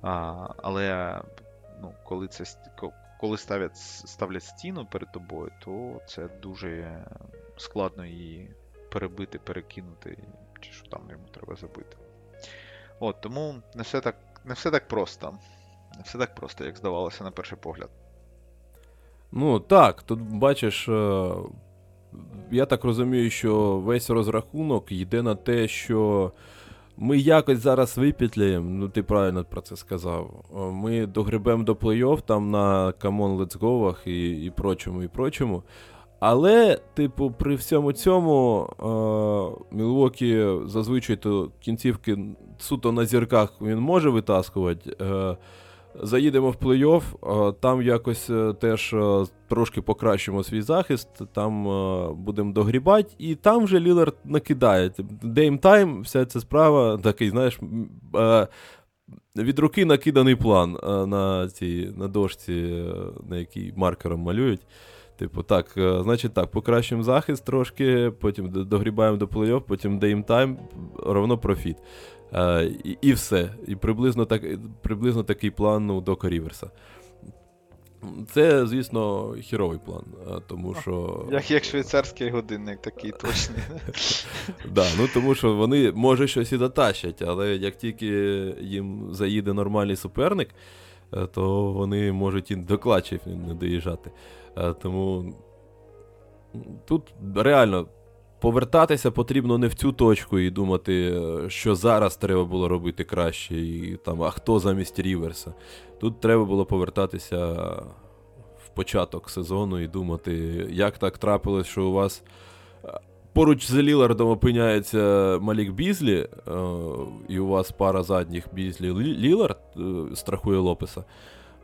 S2: А, але ну, коли, це, коли ставлять, ставлять стіну перед тобою, то це дуже складно її перебити, перекинути, чи що там йому треба забити. От, тому не все так, не все так просто. Не все так просто, як здавалося на перший погляд.
S1: Ну так, тут бачиш, е, я так розумію, що весь розрахунок йде на те, що ми якось зараз випетляємо, ну ти правильно про це сказав. Е, Ми догребемо до плей-офф там на come on go і, і прочому, і прочому. Але, типу, при всьому цьому е, Мілвокі зазвичай то кінцівки суто на зірках він може витаскувати. Е, Заїдемо в плей-офф, е, там якось е, теж е, трошки покращимо свій захист, там будемо догрібати, і там вже Лілард накидає. Dame Time, вся ця справа, такий, знаєш, від руки накиданий план на цій на дошці, на якій маркером малюють. Типу, так, е, значить так, покращимо захист трошки, потім догрібаємо до плей-офф, потім Dame Time, ровно профіт. Е, і, і все. І приблизно, так, приблизно такий план у Дока Ріверса. Це, звісно, хіровий план, е, тому що.
S2: Як, як швейцарський годинник, такий точний.
S1: Да, ну тому що вони, може, щось і затащать, але як тільки їм заїде нормальний суперник, то вони можуть і до клатчів не доїжджати. Е, Тому тут реально повертатися потрібно не в цю точку і думати, е, що зараз треба було робити краще, і там, а хто замість Ріверса. Тут треба було повертатися в початок сезону і думати, як так трапилось, що у вас е, поруч з Лілардом опиняється Малік Бізлі, і у вас пара задніх Бізлі Лілард страхує Лопеса.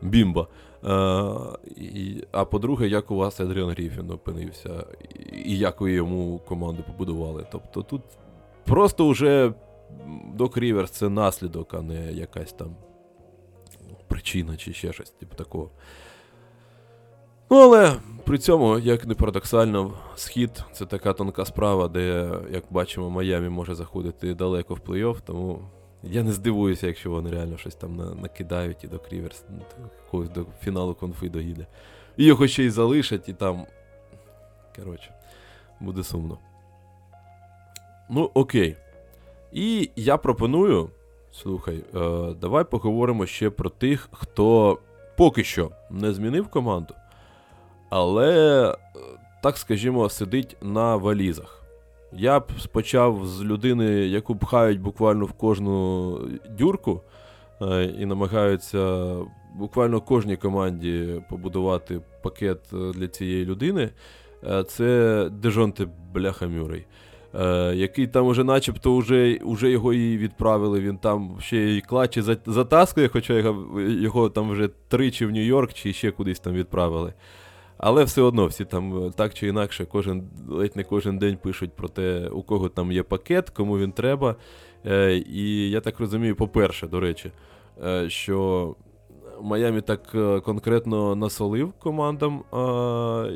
S1: Бімба. Е, а по-друге, як у вас Едріан Гріфін опинився, і, як ви йому команду побудували. Тобто тут просто вже Док Ріверс це наслідок, а не якась там причина чи ще щось, типу такого. Ну, але при цьому, як не парадоксально, схід це така тонка справа, де, як бачимо, Майамі може заходити далеко в плей-офф, тому я не здивуюся, якщо вони реально щось там на- накидають і до Кріверс, ну, то якогось до фіналу конфи доїде. І його ще й залишать, і там. Коротше, буде сумно. Ну, окей. І я пропоную. Слухай, е, давай поговоримо ще про тих, хто поки що не змінив команду, але, е, так скажімо, сидить на валізах. Я б почав з людини, яку пхають буквально в кожну дюрку е, і намагаються буквально кожній команді побудувати пакет е, для цієї людини. Е, Це Дежонте Бляха Мюррей. Який там уже начебто уже, уже його і відправили, він там ще й клачі за- затаскує, хоча його, його там вже тричі в Нью-Йорк чи ще кудись там відправили. Але все одно всі там е, так чи інакше, кожен, ледь не кожен день пишуть про те, у кого там є пакет, кому він треба. Е, і я так розумію, по-перше, до речі, е, що Майамі так е, конкретно насолив командам, а,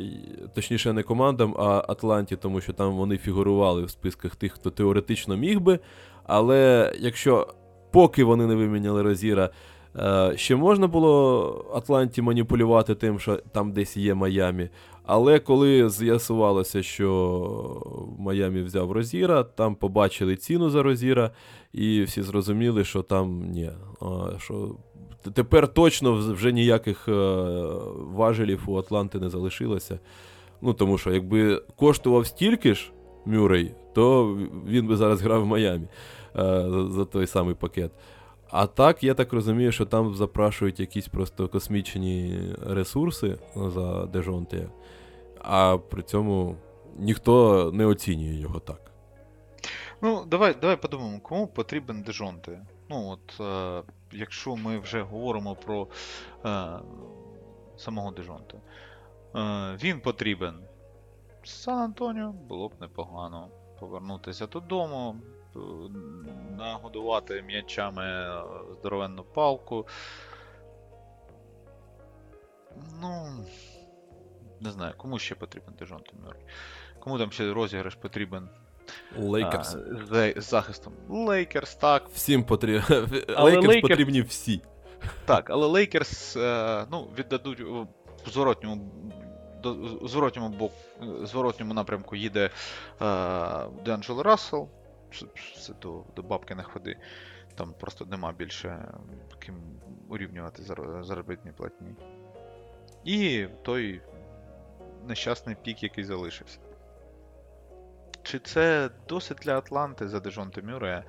S1: точніше, не командам, а Атланті, тому що там вони фігурували в списках тих, хто теоретично міг би. Але якщо поки вони не виміняли Розіра, е, ще можна було Атланті маніпулювати тим, що там десь є Майамі. Але коли з'ясувалося, що Майамі взяв Розіра, там побачили ціну за Розіра, і всі зрозуміли, що там ні. а, Що тепер точно вже ніяких е, важелів у Атланти не залишилося. Ну, тому що якби коштував стільки ж Мюррей, то він би зараз грав в Майамі е, за той самий пакет. А так, я так розумію, що там запрашують якісь просто космічні ресурси за Дежонте, а при цьому ніхто не оцінює його так.
S2: Ну, давай, давай подумаємо, кому потрібен Дежонте. Ну, от, е, якщо ми вже говоримо про е, самого Дежонте. Е, він потрібен Сан Антоніо, було б непогано повернутися додому, нагодувати м'ячами е, здоровенну палку. Ну, не знаю, кому ще потрібен Дежонте Мюррей? Кому там ще розіграш потрібен
S1: Лейкерс.
S2: а, з, з захистом. Лейкерс, так.
S1: Всім потрібні.
S2: Але
S1: Лейкерс
S2: Лейкерс-
S1: потрібні всі.
S2: Так, але Лейкерс е, ну, віддадуть в зворотньому, зворотньому, бок, е, зворотньому напрямку їде е, Деанджело Рассел. До, до бабки не ходи. Там просто нема більше ким урівнювати заробітні платні. І той нещасний пік, який залишився. Чи це досить для Атланти за Дежонте Мюррея?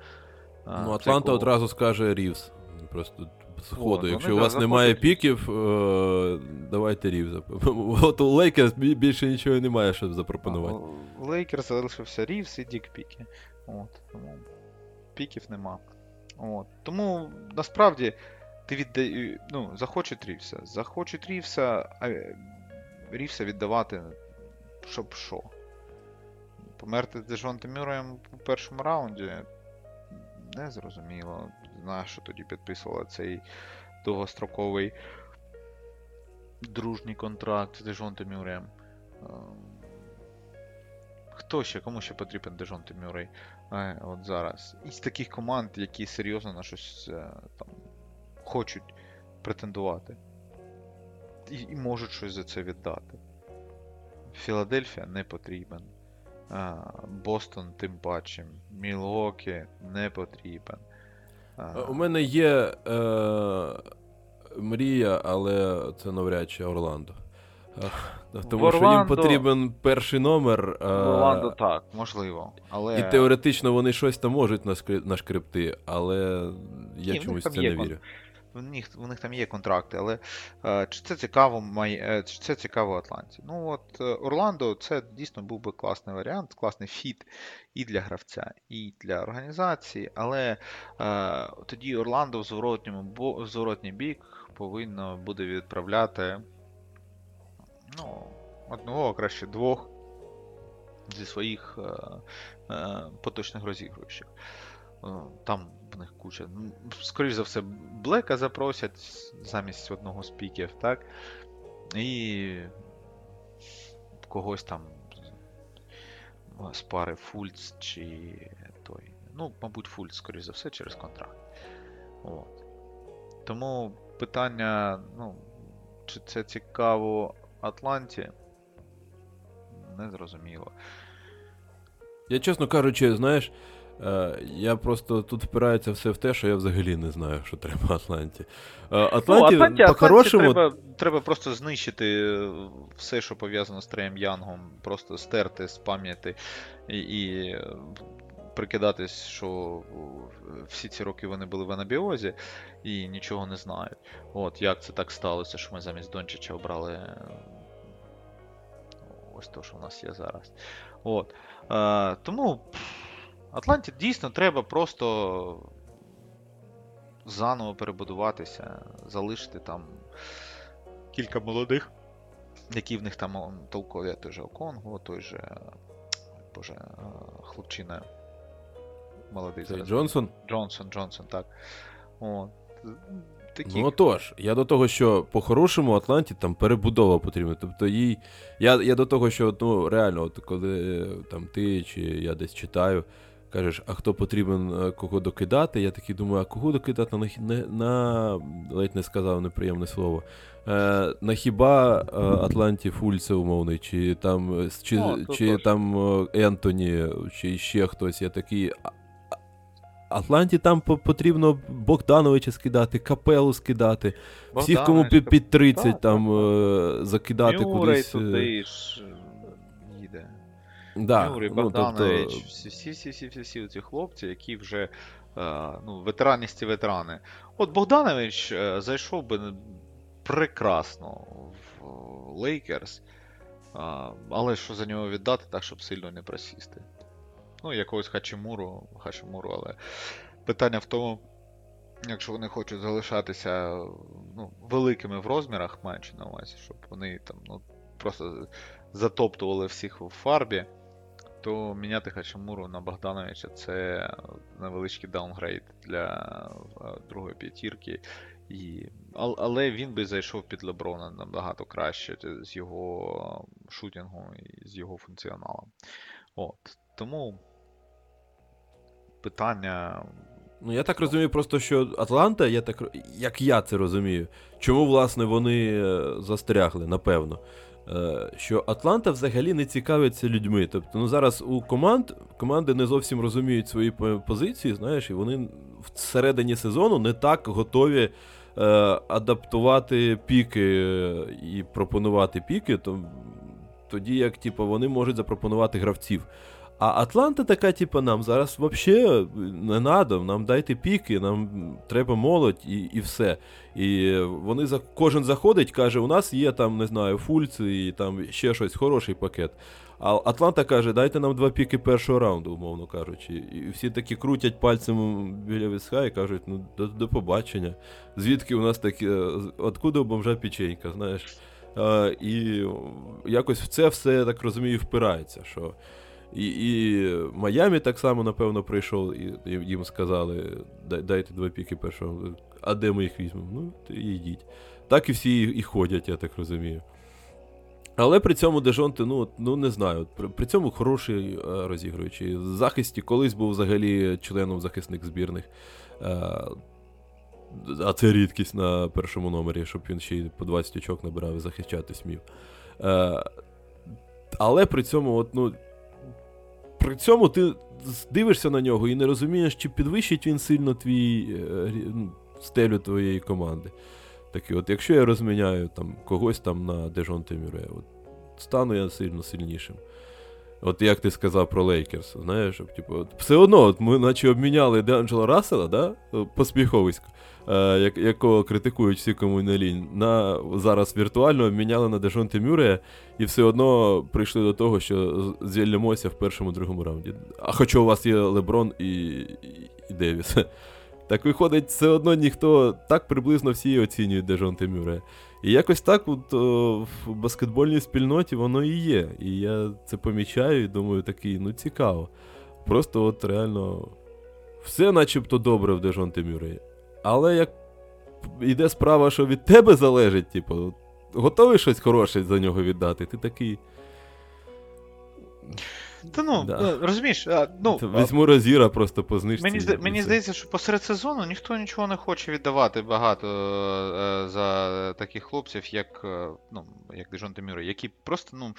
S2: А,
S1: Ну, Атланта
S2: якого-
S1: одразу скаже Рівс. Просто з ходу.
S2: ну,
S1: Якщо у вас
S2: так
S1: немає піків, е, давайте Рівза. От у Лейкерс більше нічого немає, щоб запропонувати.
S2: У Лейкерс залишився Рівс і Дік Піки. От, тому піків нема. От. Тому насправді ти віддай... ну, захочуть Рівса. Захочуть Рівса, а е, Рівса віддавати, щоб що. Померти з Дежонте Мюрреєм у першому раунді. Не зрозуміло. Знаю, що тоді підписувала цей довгостроковий дружній контракт з Дежонте Мюрреєм. Ем, Хто ще? Кому ще потрібен Дежонте Мюррей? Е, от зараз. Із таких команд, які серйозно на щось е, там хочуть претендувати. І, і можуть щось за це віддати. Філадельфія не потрібен. Е, Бостон тим паче. Мілокі не потрібен.
S1: У мене є е, мрія, але це навряд чи Орландо. Тому що їм потрібен перший номер. е,
S2: Орландо так, можливо. Але...
S1: І теоретично вони щось там можуть нашкребти, але я
S2: Ні,
S1: чомусь це не
S2: кон-
S1: вірю.
S2: в них, в них там є контракти, але е, чи це цікаво май, е, чи це цікаво Атланті? Ну от е, Орландо це дійсно був би класний варіант, класний fit і для гравця, і для організації, але е, тоді Орландо в зворотньому бо, в зворотній бік повинно буде відправляти ну, одного, а краще двох зі своїх е, е, поточних розігруючих. Е, Там в них куча. Ну, Скоріш за все, Блека запросять замість одного з піків, так? І когось там з пари Фульц чи той. Ну, мабуть, Фульц, скоріш за все, через контракт. От. Тому питання, ну, чи це цікаво Атланті? Незрозуміло.
S1: Я, чесно кажучи, знаєш, е, я просто тут впирається все в те, що я взагалі не знаю, що треба Атланті. Е, Атланті,
S2: ну, Атланті,
S1: по-хорошому,
S2: Атланті треба, треба просто знищити е, все, що пов'язано з Треєм Янгом, просто стерти з пам'яті і, і прикидатись, що всі ці роки вони були в анабіозі і нічого не знають. От як це так сталося, що ми замість Дончича обрали е, ось то, що в нас є зараз. От. Е, тому Атланті дійсно треба просто заново перебудуватися, залишити там кілька молодих, які в них там толкові, той же Оконго, той же боже, е, хлопчина молодий
S1: Цей
S2: зараз.
S1: Джонсон.
S2: Джонсон, Джонсон, так. Таких.
S1: Ну отож, я до того, що по-хорошому Атланті там перебудова потрібна. Тобто їй. Я, я до того, що ну, реально, от коли там ти чи я десь читаю, кажеш, а хто потрібен е, кого докидати, я такий думаю, а кого докидати на, хі- не, на ледь не сказав неприємне слово. Е, на хіба е, Атланті Фульце умовний, чи там, е, чи,
S2: О, то
S1: чи
S2: точно.
S1: там Ентоні, чи ще хтось, я такий. Атланті там потрібно Богдановича скидати, Капелу скидати, всіх, кому під, під 30
S2: Так,
S1: там
S2: так,
S1: е, закидати кудись. е,
S2: туди ж е, їде.
S1: Да, ну,
S2: Богданович,
S1: тобто,
S2: всі, всі, всі, всі, всі, ці хлопці, які вже е, ну, ветераністі ветерани. От Богданович е, зайшов би прекрасно в Лейкерс, але що за нього віддати, так, щоб сильно не просісти. Ну, якогось Хачимуру, Хачимуру, але питання в тому, якщо вони хочуть залишатися ну, великими в розмірах, маючи на увазі, щоб вони там ну, просто затоптували всіх в фарбі, то міняти Хачимуру на Богдановича це невеличкий downgrade для е, другої п'ятірки. І... Але він би зайшов під Леброна набагато краще з його shooting ом і з його функціоналом. От. Тому питання.
S1: Ну, я так розумію, просто що Атланта, я так, як я це розумію, чому, власне, вони е, застрягли, напевно. Е, Що Атланта взагалі не цікавиться людьми. Тобто, ну зараз у команд команди не зовсім розуміють свої позиції, знаєш, і вони всередині сезону не так готові е, адаптувати піки е, і пропонувати піки, то, тоді як типу, вони можуть запропонувати гравців. А Атланта така, типу, нам зараз взагалі не надо, нам дайте піки, нам треба молодь і, і все. І вони за кожен заходить, каже, у нас є там, не знаю, фульці і там ще щось, хороший пакет. А Атланта каже, дайте нам два піки першого раунду, умовно кажучи. І всі такі крутять пальцем біля виска і кажуть, ну до, до побачення. Звідки у нас такі, откуда у бомжа печенька, знаєш? А, і якось в це все, я так розумію, впирається. що і, і Майамі так само, напевно, прийшов, і їм сказали, дайте два піки першого. А де ми їх візьмемо? Ну, йдіть. Так і всі і ходять, я так розумію. Але при цьому Дежонте, ну, ну не знаю, при, при цьому хороший е, розігруючий. В захисті колись був взагалі членом захисних збірних. Е, а це рідкість на першому номері, щоб він ще й по 20 очок набирав і захищати смів. Е, але при цьому, от, ну, при цьому ти дивишся на нього і не розумієш, чи підвищить він сильно твій е, стелю твоєї команди. Такий, от якщо я розміняю там когось там на Дежонте Мюре, стану я сильно сильнішим. От як ти сказав про Лейкерс, знаєш, типу, все одно, от ми наче обміняли Деанджела Рассела, да? посміховисько, е, як, якого критикують всі кому не лінь, на зараз віртуально обміняли на Дежонте Мюре, і все одно прийшли до того, що з- зільнемося в першому другому раунді. А хоча у вас є Леброн і, і, і Девіс. Так виходить, все одно ніхто так приблизно всі оцінюють Дежонте Мюре. І якось так от, о, в баскетбольній спільноті воно і є. І я це помічаю і думаю, такий, ну цікаво. Просто от реально все начебто добре в Дежонте Мюре. Але як йде справа, що від тебе залежить, типу, готовий щось хороше за нього віддати, ти такий.
S2: Та ну,
S1: Да.
S2: е, розумієш, а, ну,
S1: Візьму розіра просто по знижці.
S2: Мені, зда- мені здається, що посеред сезону ніхто нічого не хоче віддавати багато е, за таких хлопців, як, е, ну, як Дежон Мюррей, які просто, ну.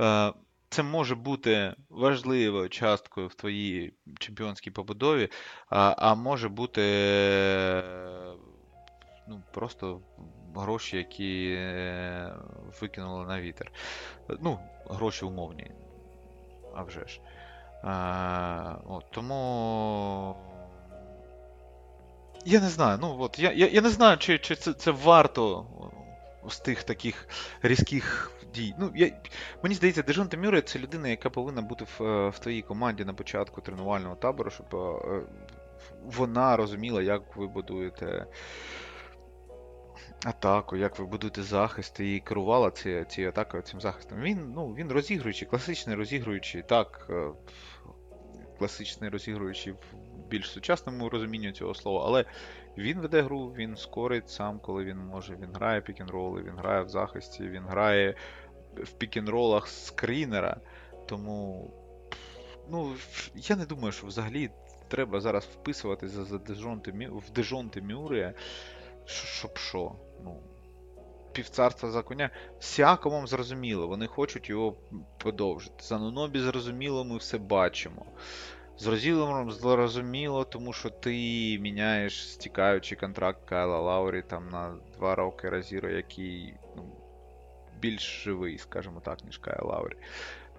S2: Е, це може бути важливою часткою в твоїй чемпіонській побудові, а, а може бути е, ну, просто гроші, які е, викинули на вітер. Ну, гроші умовні. А вже ж. Е, от, тому. Я не знаю, ну от я, я, я не знаю, чи, чи це, це варто з тих таких різких дій. Ну, я, мені здається, Дежон Мюррей це людина, яка повинна бути в, е, в твоїй команді на початку тренувального табору, щоб е, вона розуміла, як ви будуєте атаку, як ви будуєте захист, і керувала ці, цією атакою, цим захистом. Він, ну, він розігруючий, класичний розігруючий, так. е, Класичний розігруючий в більш сучасному розумінню цього слова, але він веде гру, він скорить сам, коли він може. Він грає пік-н-роли, він грає в захисті, він грає в пік-н-ролах скрінера. Тому ну, я не думаю, що взагалі треба зараз вписуватися за в Дежонте Мюррея, щоб що. Ну, півцарства за коня. Сіакамом зрозуміло, вони хочуть його подовжити. З Анунобі зрозуміло, ми все бачимо. З зрозуміло, тому що ти міняєш істікаючий контракт Кайла Лаурі там на 2 роки Розіро, який ну, більш живий, скажімо так, ніж Кайл Лаурі.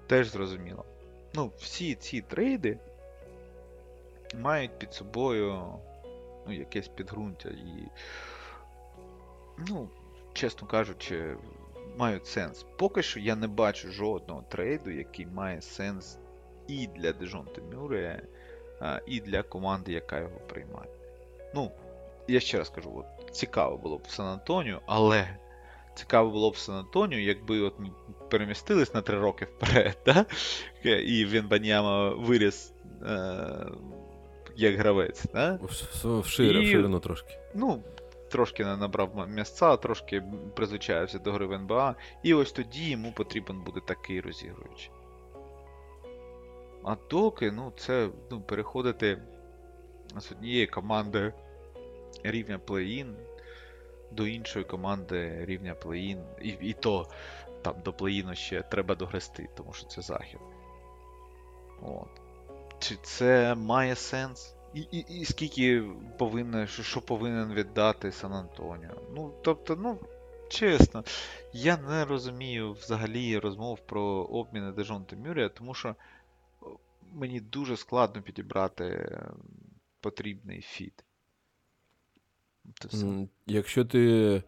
S2: Теж зрозуміло. Ну, всі ці трейди мають під собою ну, якесь підґрунтя і. Ну, чесно кажучи, мають сенс. Поки що я не бачу жодного трейду, який має сенс і для Дежонте Мюррея, і для команди, яка його приймає. Ну, я ще раз кажу, от, цікаво було б в Сан-Антоніо, але цікаво було б в Сан-Антоніо, якби от ми перемістились на три роки вперед, да? і він Баняма виріс е, як гравець. Да?
S1: В в ширину трошки.
S2: Ну, трошки набрав м'ясця, трошки призвичаєвся до гри в НБА, і ось тоді йому потрібен буде такий розігруючий. А доки, ну, це ну, переходити з однієї команди рівня плей-ін до іншої команди рівня плей-ін. І, і то там до плей-іну ще треба догрести, тому що це захід. От. Чи це має сенс? І і, і скільки повинен, що повинен віддати Сан Антоніо? Ну, тобто, ну, чесно, я не розумію взагалі розмов про обміни Дежонта Мюрія, тому що мені дуже складно підібрати потрібний фіт.
S1: Якщо ти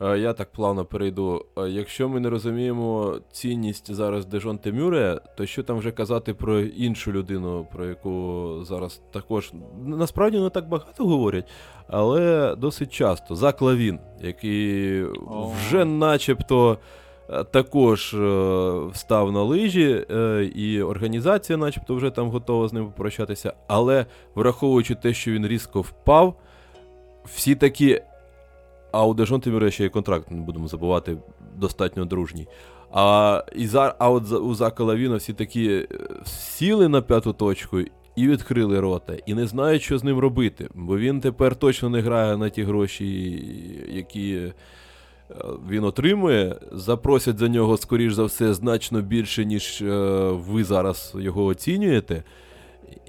S1: я так плавно перейду. Якщо ми не розуміємо цінність зараз Дежонте Мюре, то що там вже казати про іншу людину, про яку зараз також насправді не так багато говорять, але досить часто за Клавін, який вже начебто. Також встав на лижі, і організація, начебто, вже там готова з ним попрощатися. Але враховуючи те, що він різко впав, всі такі а у Дежон Тиміре ще є контракт, не будемо забувати, достатньо дружній. А і за, а от у Зака Лавіна всі такі е, сіли на п'яту точку і відкрили рота, і не знають, що з ним робити. Бо він тепер точно не грає на ті гроші, які е, він отримує. Запросять за нього, скоріш за все, значно більше, ніж е, ви зараз його оцінюєте.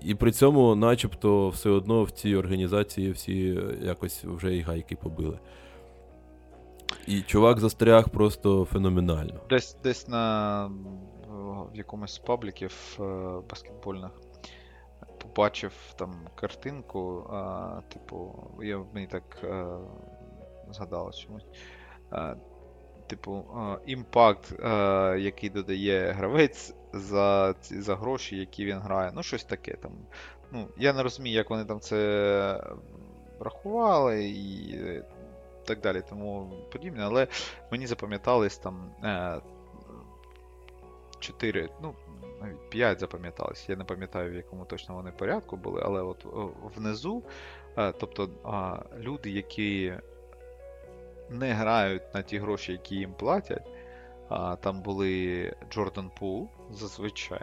S1: І при цьому, начебто, все одно в цій організації всі якось вже і гайки побили. І чувак застряг просто феноменально.
S2: Десь десь на в якомусь з пабліків е, баскетбольних побачив там картинку, а, типу, я мені так а, е, згадалось чомусь. А, Типу, імпакт, який додає гравець за за гроші, які він грає. Ну, щось таке там. Ну, Я не розумію, як вони там це рахували і так далі, тому подібне, але мені запам'ятались там е, 4, ну, навіть 5 запам'ятались. Я не пам'ятаю, в якому точно вони порядку були, але от внизу, е, тобто е, люди, які не грають на ті гроші, які їм платять. А, Там були Джордан Пул, зазвичай.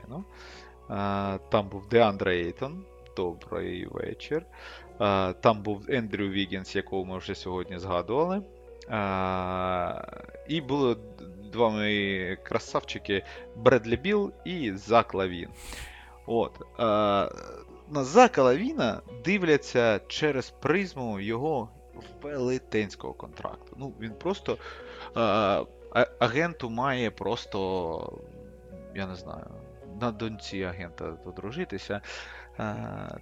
S2: А, Там був Деандре Ейтон. Добрий вечір. А, Там був Ендрю Вігінс, якого ми вже сьогодні згадували. А, І були два мої красавчики Бредлі Білл і Зак Лавін. От. А, На Зака Лавіна дивляться через призму його велетенського контракту. Ну, Він просто. А, агенту має просто, я не знаю, на доньці агента одружитися,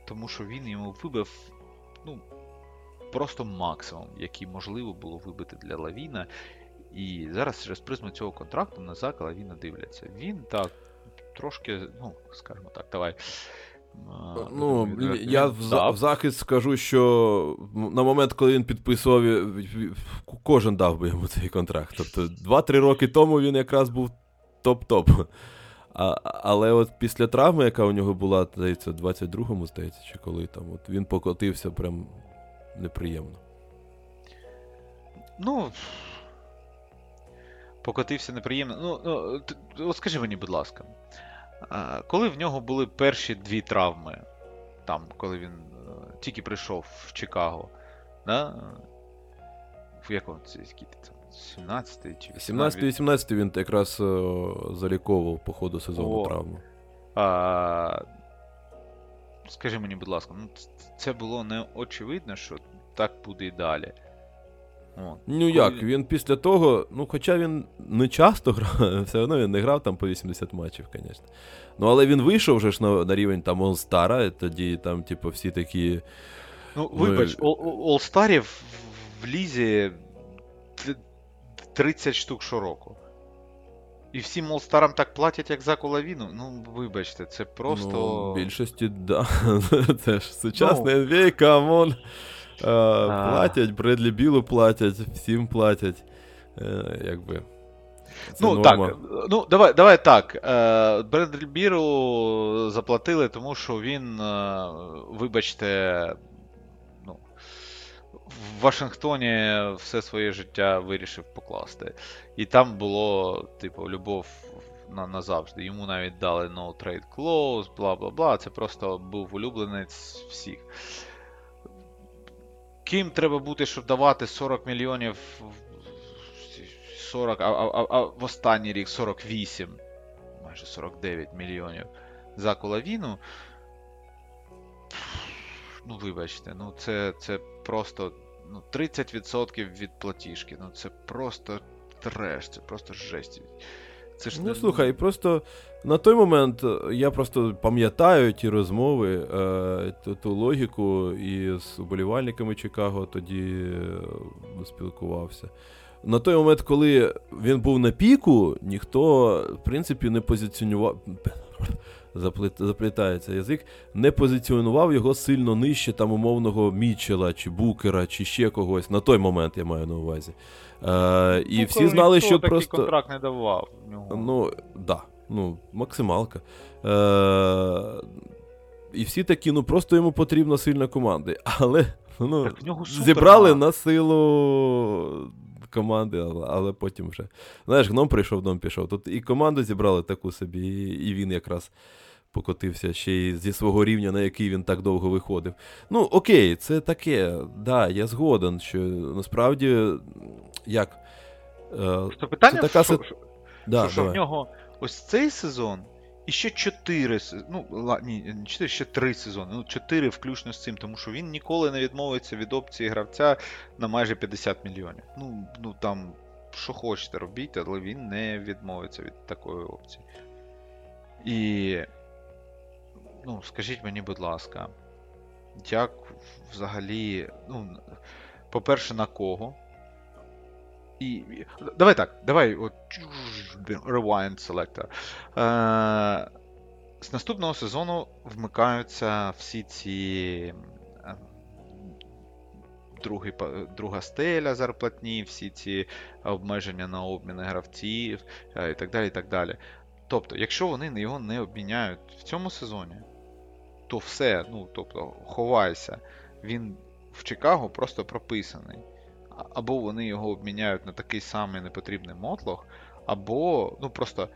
S2: тому що він йому вибив ну, просто максимум, який можливо було вибити для Лавіна. І зараз через призму цього контракту на Зака Лавіна дивляться. Він так трошки, ну, скажімо так, давай.
S1: Ну, Я в, в захист скажу, що на момент, коли він підписував, кожен дав би йому цей контракт. Тобто 2-3 роки тому він якраз був топ-топ. А, але от після травми, яка у нього була, здається, в 22-му, здається, чи коли там, от він покотився прям неприємно.
S2: Ну. Покотився неприємно. Ну, ну от скажи мені, будь ласка, а, коли в нього були перші дві травми, там, коли він е, тільки прийшов в Чикаго, да? в якому це скільки там? 17 чи 18?
S1: 17-18 він якраз е, заліковував по ходу сезону
S2: О.
S1: травму.
S2: А, скажи мені, будь ласка, ну це було не очевидно, що так буде і далі.
S1: Ну як,
S2: він-
S1: після того, ну хоча він не часто грав, все одно він не грав там по 80 матчів, звісно. Ну але він вийшов вже ж на, на рівень там All-Star, і тоді там, типу, всі такі.
S2: Ну,
S1: Ми-
S2: вибач, All-Старів в, в лізі 30 штук щороку. І всім All-Старам так платять, як Заку Лавіну. Ну, вибачте, це просто.
S1: Ну, в більшості, да. Це ж сучасний
S2: Ну.
S1: NBA, come on. Е, Платять, Бредлі Білу платять, всім платять. Е, Якби. Це
S2: ну,
S1: норма.
S2: так, ну, давай, давай так. Е, Бредлі Білу заплатили, тому що він, вибачте, ну, в Вашингтоні все своє життя вирішив покласти. І там було, типу, любов на, назавжди. Йому навіть дали no trade clause, бла бла бла. Це просто був улюбленець всіх. Ким треба бути, щоб давати 40 мільйонів 40, а, а, а, в останній рік 48, майже 49 мільйонів за Колавіну. Ну, вибачте, ну це, це просто ну, 30% від платіжки. Ну це просто треш, це просто жесть. Це ж
S1: Ну
S2: не-
S1: слухай, просто на той момент е, я просто пам'ятаю ті розмови, е, ту, ту логіку, і з уболівальниками Чикаго тоді е, спілкувався. На той момент, коли він був на піку, ніхто, в принципі, не позиціонував. Заплітається язик, не позиціонував його сильно нижче там умовного Мітчела, чи Букера, чи ще когось. На той момент я маю на увазі. Е, і
S2: Ну,
S1: всі знали, що
S2: такий
S1: просто.
S2: контракт не давав. нього.
S1: Ну, да, ну, максималка. Е- і всі такі, ну просто йому потрібна сильна команда. Але ну,
S2: Так в нього
S1: зібрали на силу команди, але, але потім вже. Знаєш, гном прийшов, гном пішов. Тут і команду зібрали таку собі, і, і він якраз покотився ще й зі свого рівня, на який він так довго виходив. Ну, окей, це таке. Да, я згоден, що насправді як. Е,
S2: питання,
S1: це така
S2: що, що,
S1: да,
S2: що, що в нього ось цей сезон і ще 4 ну, ні, 4, ще 3 сезони. Ну, 4 включно з цим, тому що він ніколи не відмовиться від опції гравця на майже 50 мільйонів. Ну, ну там, що хочете робіть, але він не відмовиться від такої опції. І. Ну, скажіть мені, будь ласка, як взагалі. Ну, по-перше, на кого? І. Давай так, давай от rewind selector. Е, з наступного сезону вмикаються всі ці. е, Другий, друга стеля зарплатні, всі ці обмеження на обміни гравців е, і так далі. і так далі. Тобто, якщо вони його не обміняють в цьому сезоні, то все, ну тобто, ховайся, він в Чикаго просто прописаний. Або вони його обміняють на такий самий непотрібний мотлох, або ну просто е,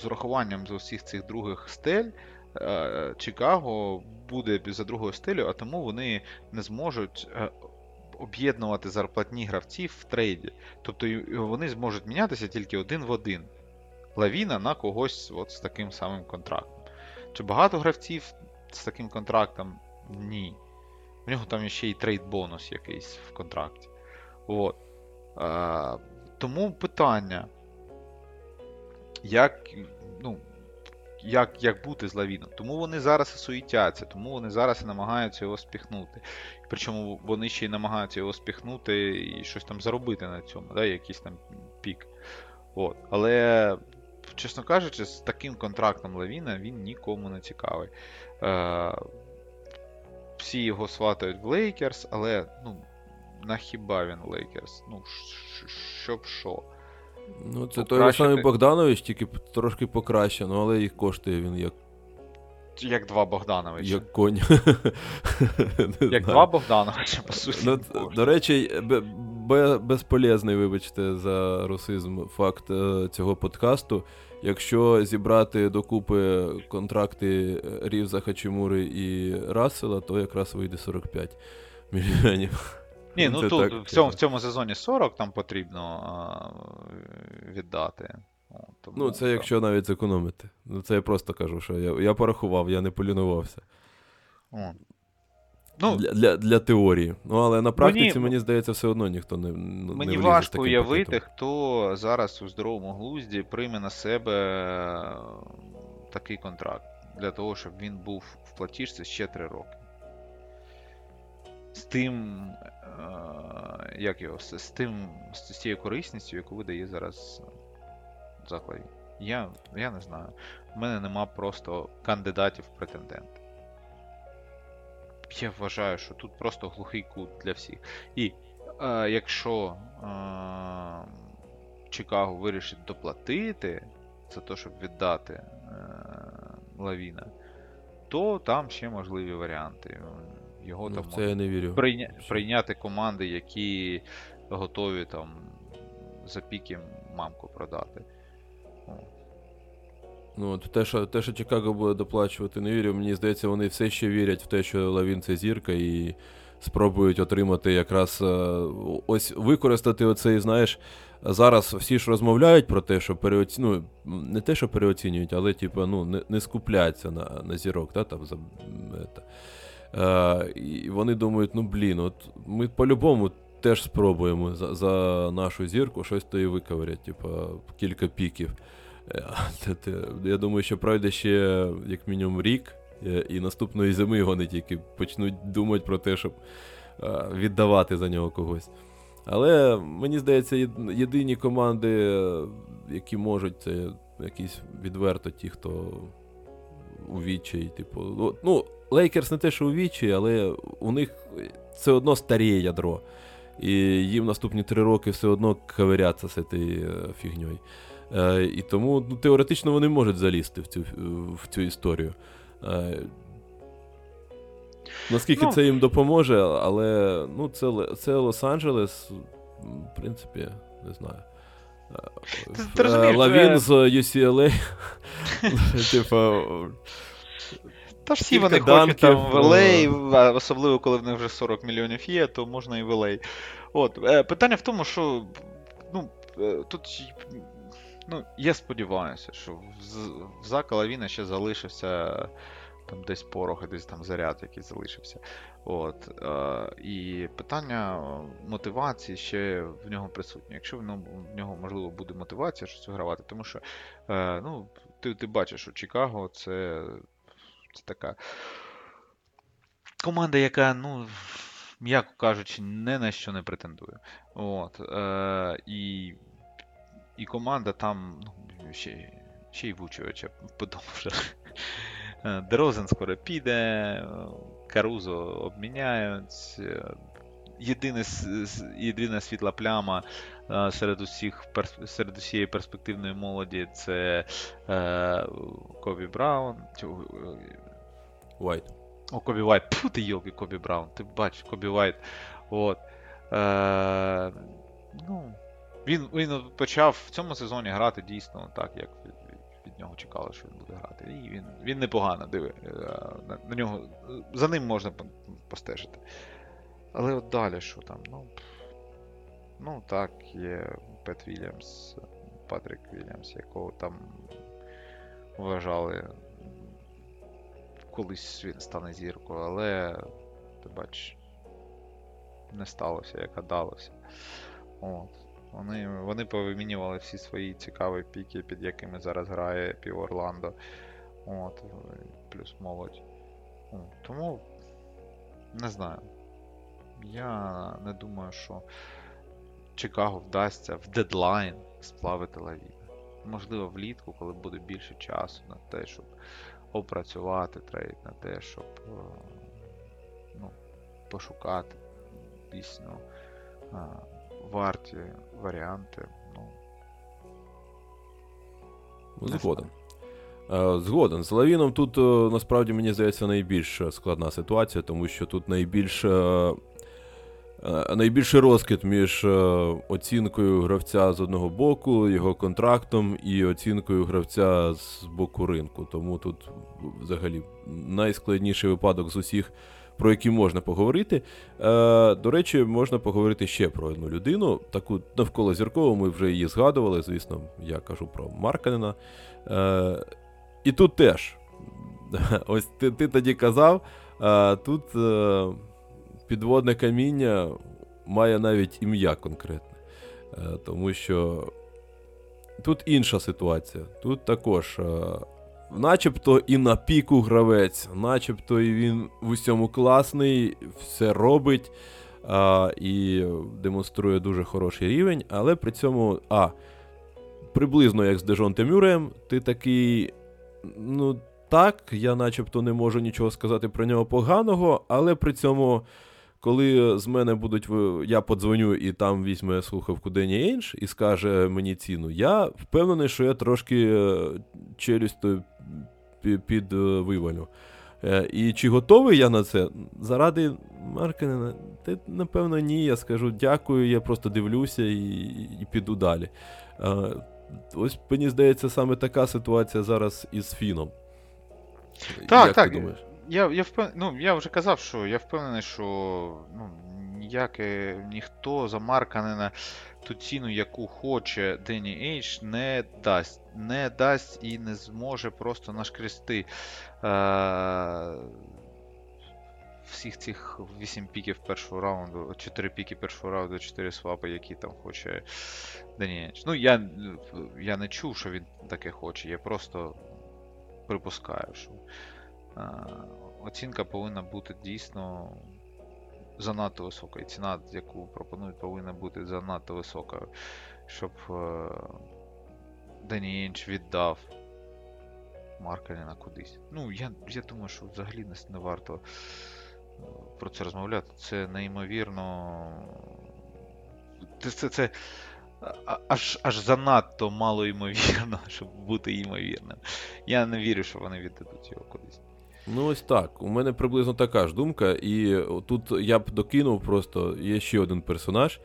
S2: з урахуванням з усіх цих других стель. е, Чикаго буде за другою стелю, а тому вони не зможуть е, об'єднувати зарплатні гравців в трейді. Тобто вони зможуть мінятися тільки один в один. Лавіна на когось от з таким самим контрактом. Чи багато гравців з таким контрактом? Ні. В нього там ще й трейд бонус якийсь в контракті. От. Е, тому питання. Як, ну, як, як бути з Лавіном? Тому вони зараз і суетяться, тому вони зараз і намагаються його спіхнути. Причому вони ще й намагаються його спіхнути і щось там заробити на цьому, да, якийсь там пік. От. Але, чесно кажучи, з таким контрактом Лавіна він нікому не цікавий. Е, всі його сватають в Лейкерс, але ну, на хіба він Лейкерс? Ну, щоб що.
S1: Ну, це той
S2: Покращити.
S1: самий Богданович, тільки трошки покраще, ну але і коштує він як,
S2: Як два Богдановича.
S1: як конь.
S2: Як два Богдановича, по суті.
S1: Ну, до речі, бе- бе- безполезний, вибачте, за русизм факт е, цього подкасту. Якщо зібрати докупи контракти е, Рівза, Хачимури і Рассела, то якраз вийде 45 мільйонів.
S2: Ні, ну
S1: Це
S2: тут
S1: так,
S2: в, цьому,
S1: типу.
S2: в цьому сезоні 40 там потрібно а, віддати. Тому
S1: Ну, це
S2: що-
S1: якщо навіть зекономити. Ну, це я просто кажу, що я, я порахував, я не полінувався.
S2: О. Ну,
S1: для, для, для теорії. Ну, але на практиці, мені,
S2: Мені-
S1: здається, все одно ніхто не. не
S2: Мені важко уявити,
S1: пакетом.
S2: хто зараз у здоровому глузді прийме на себе е, такий контракт для того, щоб він був в платіжці ще 3 роки. З тим, е, як його, з, з тим, з тією корисністю, яку видає зараз заклад. Я, я не знаю. У мене нема просто кандидатів в претенденти. Я вважаю, що тут просто глухий кут для всіх. І е, якщо е, Чикаго вирішить доплатити за те, щоб віддати е, Лавіна, то там ще можливі варіанти. Його
S1: Ну,
S2: там
S1: це я не вірю.
S2: прийня... Прийняти команди, які готові там за піки мамку продати. О.
S1: Ну, те, що, те, що Чикаго буде доплачувати, не вірю. Мені здається, вони все ще вірять в те, що Лавін це зірка, і спробують отримати якраз е, ось використати оцей, знаєш. Зараз всі ж розмовляють про те, що переоці... ну, не те, що переоцінюють, але типу, ну, не, не скупляться на, на зірок, да, там, за, м. Е, і вони думають, ну блін, от ми по-любому теж спробуємо за, за нашу зірку щось то і виковирять, типу, кілька піків. Е, Я думаю, що пройде ще як мінімум рік, е, і наступної зими вони тільки почнуть думати про те, щоб е, віддавати за нього когось. Але мені здається, єдині команди, які можуть, це якісь відверто ті, хто у відчаї, типу. ну, Ну, Лейкерс не те, що у відчаї, але у них це одно старіє ядро. І їм наступні три роки все одно ковиряться з цією фігньою. Е, і тому ну, теоретично вони можуть залізти в цю, в цю історію. Е, наскільки
S2: Ну.
S1: це їм допоможе, але ну, це, це Лос-Анджелес, в принципі, не знаю. Е,
S2: Ти- ти розумієш,
S1: Лавін
S2: е,
S1: з UCLA. Типу,
S2: Та ж всі вони хочуть там в
S1: е.
S2: LA, особливо коли в них вже 40 мільйонів є, то можна і в LA. От, е, питання в тому, що ну, е, тут ну, я сподіваюся, що в, з- в Зака Лавіна ще залишився там десь порох, десь там заряд, який залишився. От, е, і питання мотивації ще в нього присутнє. Якщо в ньому, в нього можливо буде мотивація щось вигравати, тому що е, ну, ти, ти бачиш, що Чикаго це, це така команда, яка, ну, м'яко кажучи, ні на що не претендує. От, е, і, і команда там ну, ще, ще й Вучовича подовжує. Е, Дерозен скоро піде, Карузо обміняють. е, Єдине, єдина світла пляма е, серед усіх серед усієї перспективної молоді це е, Кобі Браун. Е, о, Кобі Вайт. Пфу, ти йолки, Кобі Браун. Ти бачиш, Кобі Вайт. От. Е, ну, він, він почав в цьому сезоні грати дійсно так, як від, від- нього чекали, що він буде грати. І він, він непогано диви. е, На, на нього, за ним можна постежити. Але от далі що там? Ну, ну так, є Пет Вільямс, Патрік Вільямс, якого там вважали колись він стане зіркою, але ти бачиш, не сталося, як гадалося. От. Вони, вони повимінювали всі свої цікаві піки, під якими зараз грає пів Орландо. От, плюс молодь. Тому не знаю. Я не думаю, що Чикаго вдасться в дедлайн сплавити Лавіна. Можливо, влітку, коли буде більше часу на те, щоб опрацювати трейд, на те, щоб е, ну, пошукати дійсно е, варті варіанти. Ну,
S1: Згоден. Е, Згоден. З Лавіном тут е, насправді мені здається найбільш складна ситуація, тому що тут найбільш, е, е, найбільший розкид між е, оцінкою гравця з одного боку, його контрактом і оцінкою гравця з боку ринку. Тому тут взагалі найскладніший випадок з усіх, про які можна поговорити. Е, До речі, можна поговорити ще про одну людину, таку навколо зіркову, ми вже її згадували, звісно, я кажу про Марканена. Е, і тут теж. Ось ти, ти тоді казав, а тут е, підводне каміння має навіть ім'я конкретне. Е, тому що тут інша ситуація. Тут також, е, начебто і на піку гравець, начебто і він в усьому класний, все робить а, і демонструє дуже хороший рівень, але при цьому. А, приблизно як з Дежон Темюрем, ти такий. Ну, так, я начебто не можу нічого сказати про нього поганого, але при цьому, коли з мене будуть я подзвоню і там візьме слухавку Дені Ейндж і скаже мені ціну, я впевнений, що я трошки е, челюстю під е, вивалю. Е, І чи готовий я на це? Заради Маркенена, ти, напевно, ні. Я скажу дякую, я просто дивлюся і, і піду далі. Е, Ось мені здається, саме така ситуація зараз із Фіном.
S2: Так,
S1: Як
S2: так.
S1: ти думаєш?
S2: Я, я, впев... ну, я вже казав, що я впевнений, що ну, ніяке ніхто за Марканена ту ціну, яку хоче Дені Ейдж, не дасть. Не дасть і не зможе просто нашкрести е- всіх цих 8 піків першого раунду, 4 піки першого раунду, 4 свапи, які там хоче Дені Ну, я, я не чув, що він таке хоче, я просто припускаю, що. Е, оцінка повинна бути дійсно занадто високою. Ціна, яку пропонують, повинна бути занадто високою, щоб Дені Інч віддав Маркаліна кудись. Ну, я, я думаю, що взагалі не, не варто е, про це розмовляти. Це неймовірно. Це, це, це аж, аж занадто мало ймовірно, щоб бути ймовірним. Я не вірю, що вони віддадуть його кудись.
S1: Ну, ось так. У мене приблизно така ж думка, і тут я б докинув просто є ще один персонаж,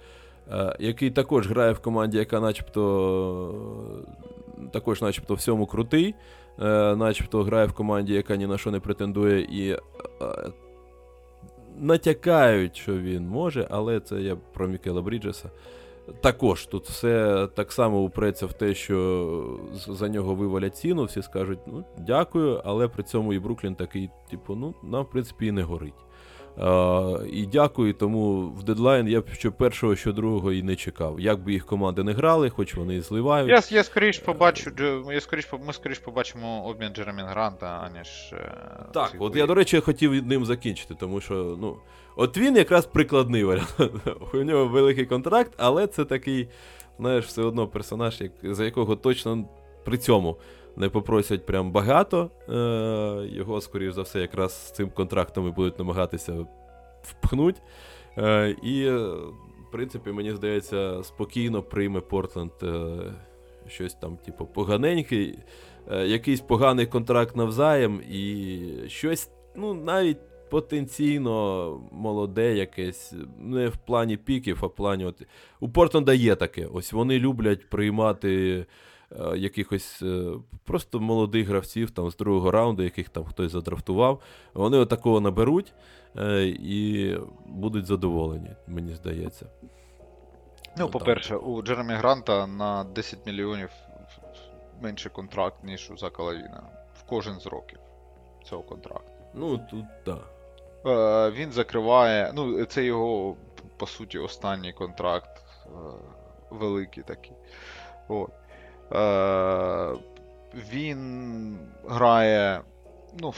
S1: який також грає в команді, яка начебто е, також, начебто, всьому крутий, е, начебто грає в команді, яка ні на що не претендує, і е, натякають, що він може, але це я про Мікела Бріджеса. Також тут все так само упреться в те, що за нього вивалять ціну, всі скажуть, ну, дякую, але при цьому і Бруклін такий, типу, ну, нам, в принципі, і не горить. А, і дякую, тому в дедлайн я б що першого, що другого і не чекав. Як би їх команди не грали, хоч вони і зливають.
S2: Я, я скоріш побачу, я скоріш, ми скоріш побачимо обмін Джеремін Гранта, аніж. е,
S1: Так, от я, до речі, хотів ним закінчити, тому що, ну, от він якраз прикладний варіант. У нього великий контракт, але це такий, знаєш, все одно персонаж, як, за якого точно при цьому не попросять прям багато. Е, його, скоріш за все, якраз з цим контрактом і будуть намагатися впхнуть. Е, і, в принципі, мені здається, спокійно прийме Портленд е, щось там, типу, поганенький е, якийсь поганий контракт навзаєм, і щось, ну, навіть потенційно молоде якесь, не в плані піків, а в плані. От... У Портленда є таке. Ось вони люблять приймати якихось е, просто молодих гравців там, з другого раунду, яких там хтось задрафтував. Вони отакого наберуть е, і будуть задоволені, мені здається.
S2: Ну, по-перше, у Джеремі Гранта на 10 мільйонів менше контракт, ніж у Зака Лавіна. В кожен з років цього контракту.
S1: Ну, тут так.
S2: Е, він закриває. Ну, це його, по суті, останній контракт. Е, великий такий. От. Е, він грає, ну,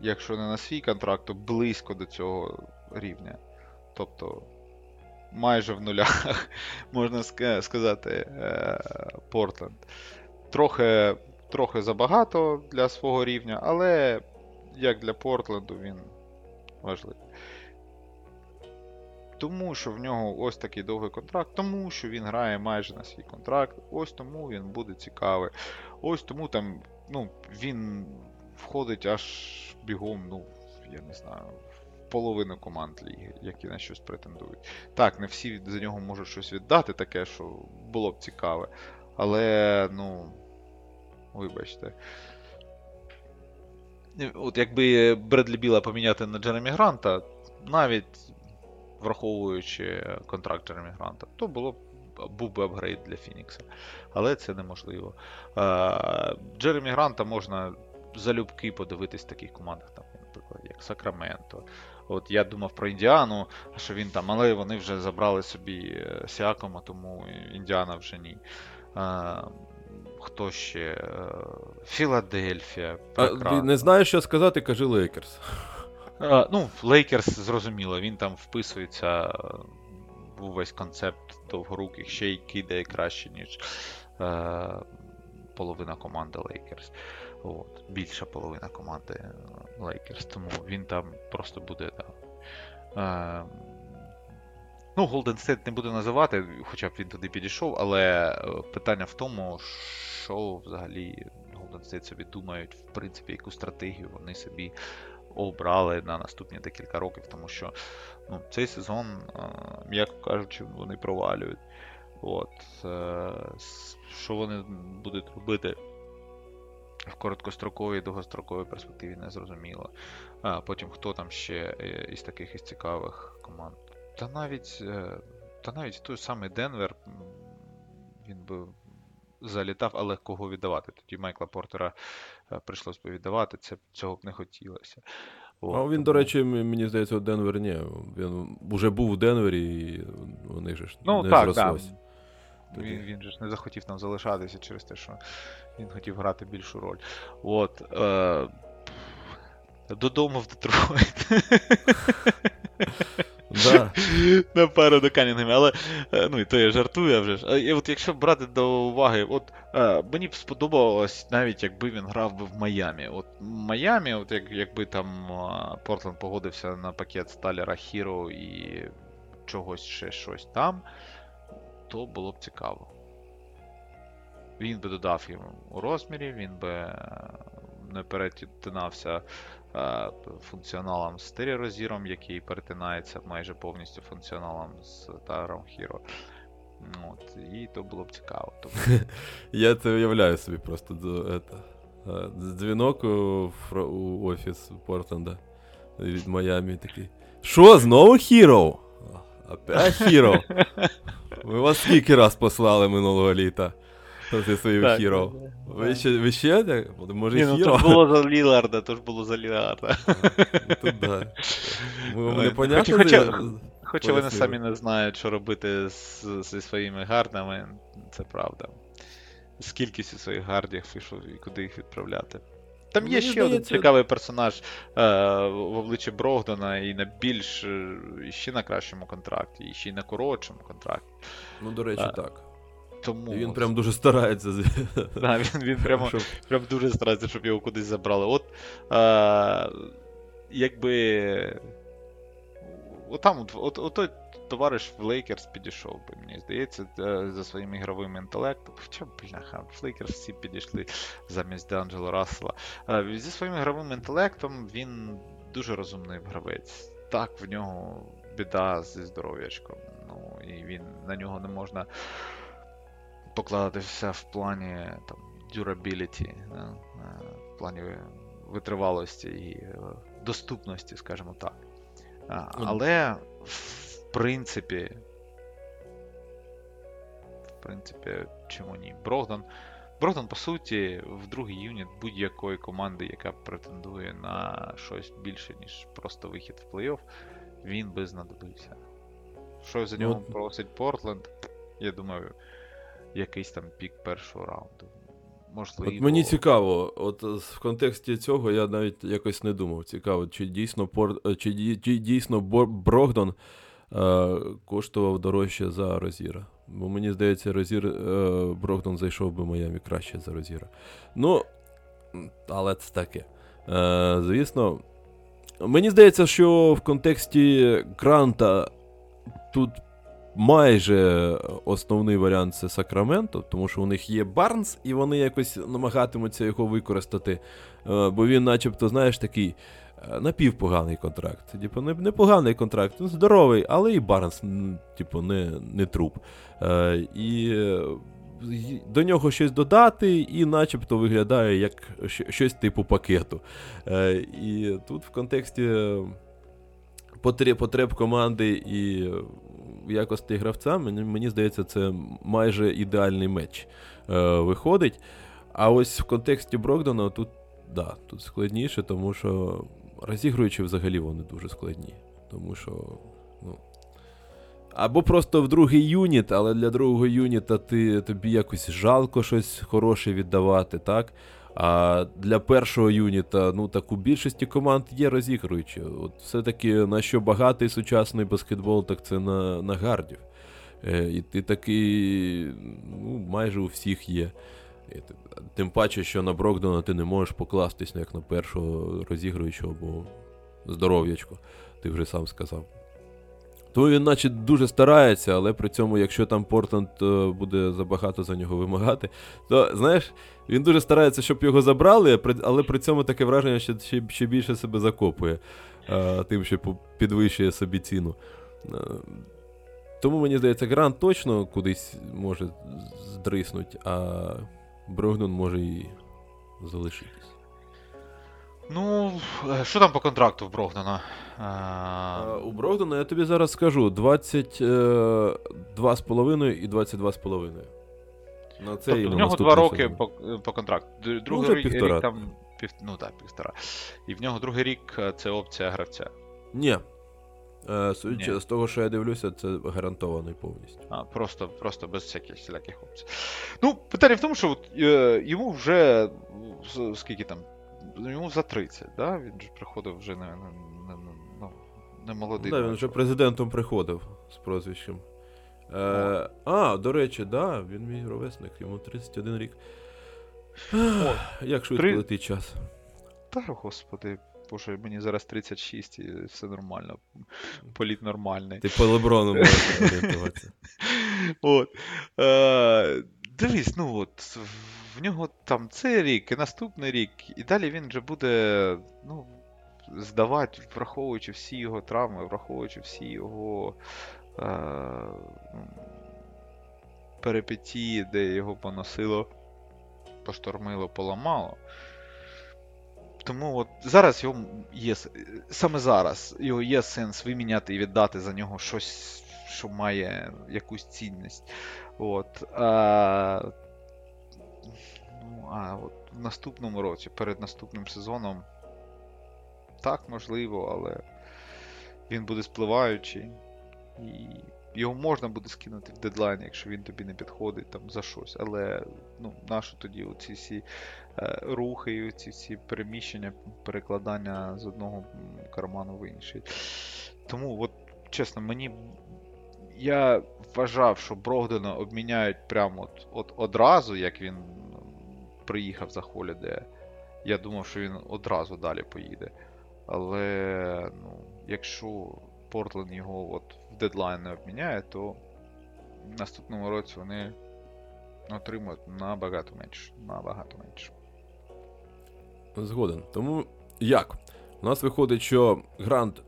S2: якщо не на свій контракт, то близько до цього рівня. Тобто майже в нулях, можна сказати, е, Портленд. Трохи, трохи забагато для свого рівня, але як для Портленду він важливий.
S3: Тому що в нього ось такий довгий контракт, тому що він грає майже на свій контракт, ось тому він буде цікавий. Ось тому там, ну, він входить аж бігом, ну, я не знаю, в половину команд ліги, які на щось претендують. Так, не всі за нього можуть щось віддати, таке, що було б цікаве. Але, ну, вибачте.
S2: От якби Бредлі Біла поміняти на Джеремі Гранта, навіть враховуючи контракт Джеремі Гранта, то було б був би апгрейд для Фінікса. Але це неможливо. Джеремі Гранта можна залюбки подивитись в таких командах, там, наприклад, як Сакраменто. От я думав про Індіану, що він там, але вони вже забрали собі е, Сіакама, тому Індіана вже ні. Хто ще? Е, Філадельфія.
S1: А, не знаєш, що сказати, кажи Лейкерс.
S2: Е, Ну, Лейкерс, зрозуміло, він там вписується е, в увесь концепт довгоруких, ще й кидає краще, ніж е, половина команди Лейкерс. От, більша половина команди Лейкерс, тому він там просто буде. Да. Е, ну, Голден Стейт не буду називати, хоча б він туди підійшов, але е, питання в тому, що взагалі Голден Стейт собі думають, в принципі, яку стратегію вони собі обрали на наступні декілька років, тому що ну, цей сезон, м'яко кажучи, вони провалюють. От, е, що вони будуть робити в короткостроковій довгостроковій перспективі, не зрозуміло. А потім хто там ще е, із таких із цікавих команд. Та навіть, е, та навіть той самий Денвер, він би залітав, але кого віддавати? Тоді Майкла Портера прийшлось би віддавати, це, цього б не хотілося. От,
S1: А він,
S2: тому-
S1: до речі, мені здається, у Денвер ні. Він вже був у Денвері, і у них же ж
S2: Ну,
S1: не
S2: так, так.
S1: зрослось. Тоді.
S2: Він, він же ж не захотів там залишатися через те, що він хотів грати більшу роль. От. Е, додому в Детройт.
S1: Да.
S2: На Канінгемі, але е, ну і то я жартую вже ж. Е, І от якщо брати до уваги, от е, мені б сподобалось навіть якби він грав би в Майамі. От Майамі, от як, якби там Портленд погодився на пакет Сталера Хіро і чогось ще щось там, то було б цікаво. Він би додав йому розмірі, він би не перетинався е, функціоналом з Терророзіром, який перетинається майже повністю функціоналом з Таром Хіро. От, і то було б цікаво.
S1: Я це уявляю собі просто до, это, е, дзвінок у, у офіс Портленда від Майамі такий. Що, знову Хіро? Опять Хіро? Ми вас скільки раз послали минулого літа зі своїм
S2: Так.
S1: Хіро. Ви ще, ви ще? так? Може,
S2: Ні, ну
S1: Хіро?
S2: то ж було за Ліларда, то ж було за Ліларда.
S1: Ну, Тут да. Ми-
S2: Ой,
S1: Непонятно,
S2: хоча- Хоча вони самі не знають, що робити з, зі своїми гардами, це правда. З кількістю своїх гардів і, і куди їх відправляти. Там є
S1: Мені
S2: ще один цікавий персонаж е, в обличчі Брогдона і на більш е, і ще на кращому контракті, і ще й на коротшому контракті.
S1: Ну, до речі,
S2: А,
S1: так.
S2: Тому
S1: він прям дуже старається.
S2: да, він, він прямо
S1: щоб-
S2: прям дуже старається, щоб його кудись забрали. От е, якби. От там, от, от, от той товариш в Лейкерс підійшов би, мені здається, е, за своїм ігровим інтелектом. Хоча, бляха, в Лейкерс всі підійшли замість Деанджело Рассела. Е, Зі своїм ігровим інтелектом він дуже розумний гравець. Так, в нього біда зі здоров'ячком. Ну, і він на нього не можна покладатися в плані там, durability, в плані витривалості і е, доступності, скажімо так. Але, в принципі, в принципі, чому ні? Брогдан. Брогдан, по суті, в другий юніт будь-якої команди, яка претендує на щось більше, ніж просто вихід в плей-офф, він би знадобився. Що за
S1: Ну,
S2: нього просить Портленд, я думаю, якийсь там пік першого раунду. Можливо.
S1: От мені цікаво, от в контексті цього я навіть якось не думав. Цікаво, чи дійсно Пор... е, чи, чи дійсно Брогдон е, коштував дорожче за Розіра. Бо мені здається, Розір е, Брогдон зайшов би Майамі краще за Розіра. Ну, але це таке. Е, звісно, мені здається, що в контексті Гранта тут майже основний варіант це Сакраменто, тому що у них є Барнс, і вони якось намагатимуться його використати. Е, Бо він, начебто, знаєш, такий е, напівпоганий контракт. Типу, непоганий контракт, ну, здоровий, але і Барнс, типу, не, не труп. Е, І до нього щось додати, і начебто виглядає як щось типу пакету. І тут в контексті потреб, потреб команди і якості гравця, мені, мені здається, це майже ідеальний меч е, виходить. А ось в контексті Брогдона тут, да, тут складніше, тому що розігруючи взагалі вони дуже складні. Тому що, ну. Або просто в другий юніт, але для другого юніта ти, тобі якось жалко щось хороше віддавати, так? А для першого юніта, ну так у більшості команд є розігруючі. От все-таки на що багатий сучасний баскетбол, так це на, на гардів. Е, і ти такий, ну, майже у всіх є. Тим паче, що на Брокдона ти не можеш покластись як на першого розігруючого, бо здоров'ячко, ти вже сам сказав. Тому він, наче, дуже старається, але при цьому, якщо там Портленд е, буде забагато за нього вимагати, то знаєш, він дуже старається, щоб його забрали, але при цьому таке враження, що ще, ще більше себе закопує, е, тим, що підвищує собі ціну. Е, Тому мені здається, Грант точно кудись може здриснути, а Брогдон може і залишитись.
S2: Ну, е, що там по контракту в Брогдана?
S1: А,
S2: Е,
S1: у Брогдона я тобі зараз скажу 22,5 і 22,5. На це
S2: Тобто в нього два роки по, по контракту. Другий
S1: вже
S2: рік,
S1: півтора.
S2: там. Пів, ну так, півтора. І в нього другий рік е, це опція гравця.
S1: Ні. Е, судячи
S2: Ні.
S1: з того, що я дивлюся, це гарантований повністю.
S2: А, просто, просто без всяких всіляких опцій. Ну, питання в тому, що от, е, йому вже скільки там? Йому за 30, да? Він же приходив вже не, не, ну, не молодий.
S1: Да, він вже президентом приходив з прозвищем. Е, а, до речі, да, він мій ровесник, йому 31 рік.
S2: О,
S1: Як швидко
S2: три-
S1: летить час.
S2: Та, господи, боже, мені зараз 36 і все нормально. Політ нормальний.
S1: Ти по Леброну можеш орієнтуватися.
S2: От. Дивись, ну от, в нього там цей рік і наступний рік, і далі він вже буде, ну, здавати, враховуючи всі його травми, враховуючи всі його е, перипетії, де його поносило, поштормило, поламало. Тому от зараз його є саме зараз його є сенс виміняти і віддати за нього щось, що має якусь цінність. От. А, ну, а от в наступному році, перед наступним сезоном, так, можливо, але він буде спливаючий. І його можна буде скинути в дедлайн, якщо він тобі не підходить там за щось. Але ну, нащо тоді оці всі е, рухи і ці всі переміщення, перекладання з одного карману в інший. Тому, от, чесно, мені. Я вважав, що Брогдена обміняють прямо от, от одразу, як він приїхав за Холіде. Я думав, що він одразу далі поїде. Але ну, якщо Портленд його от в дедлайн не обміняє, то в наступному році вони отримують набагато менше. Набагато менше.
S1: Згоден. Тому як? У нас виходить, що Грант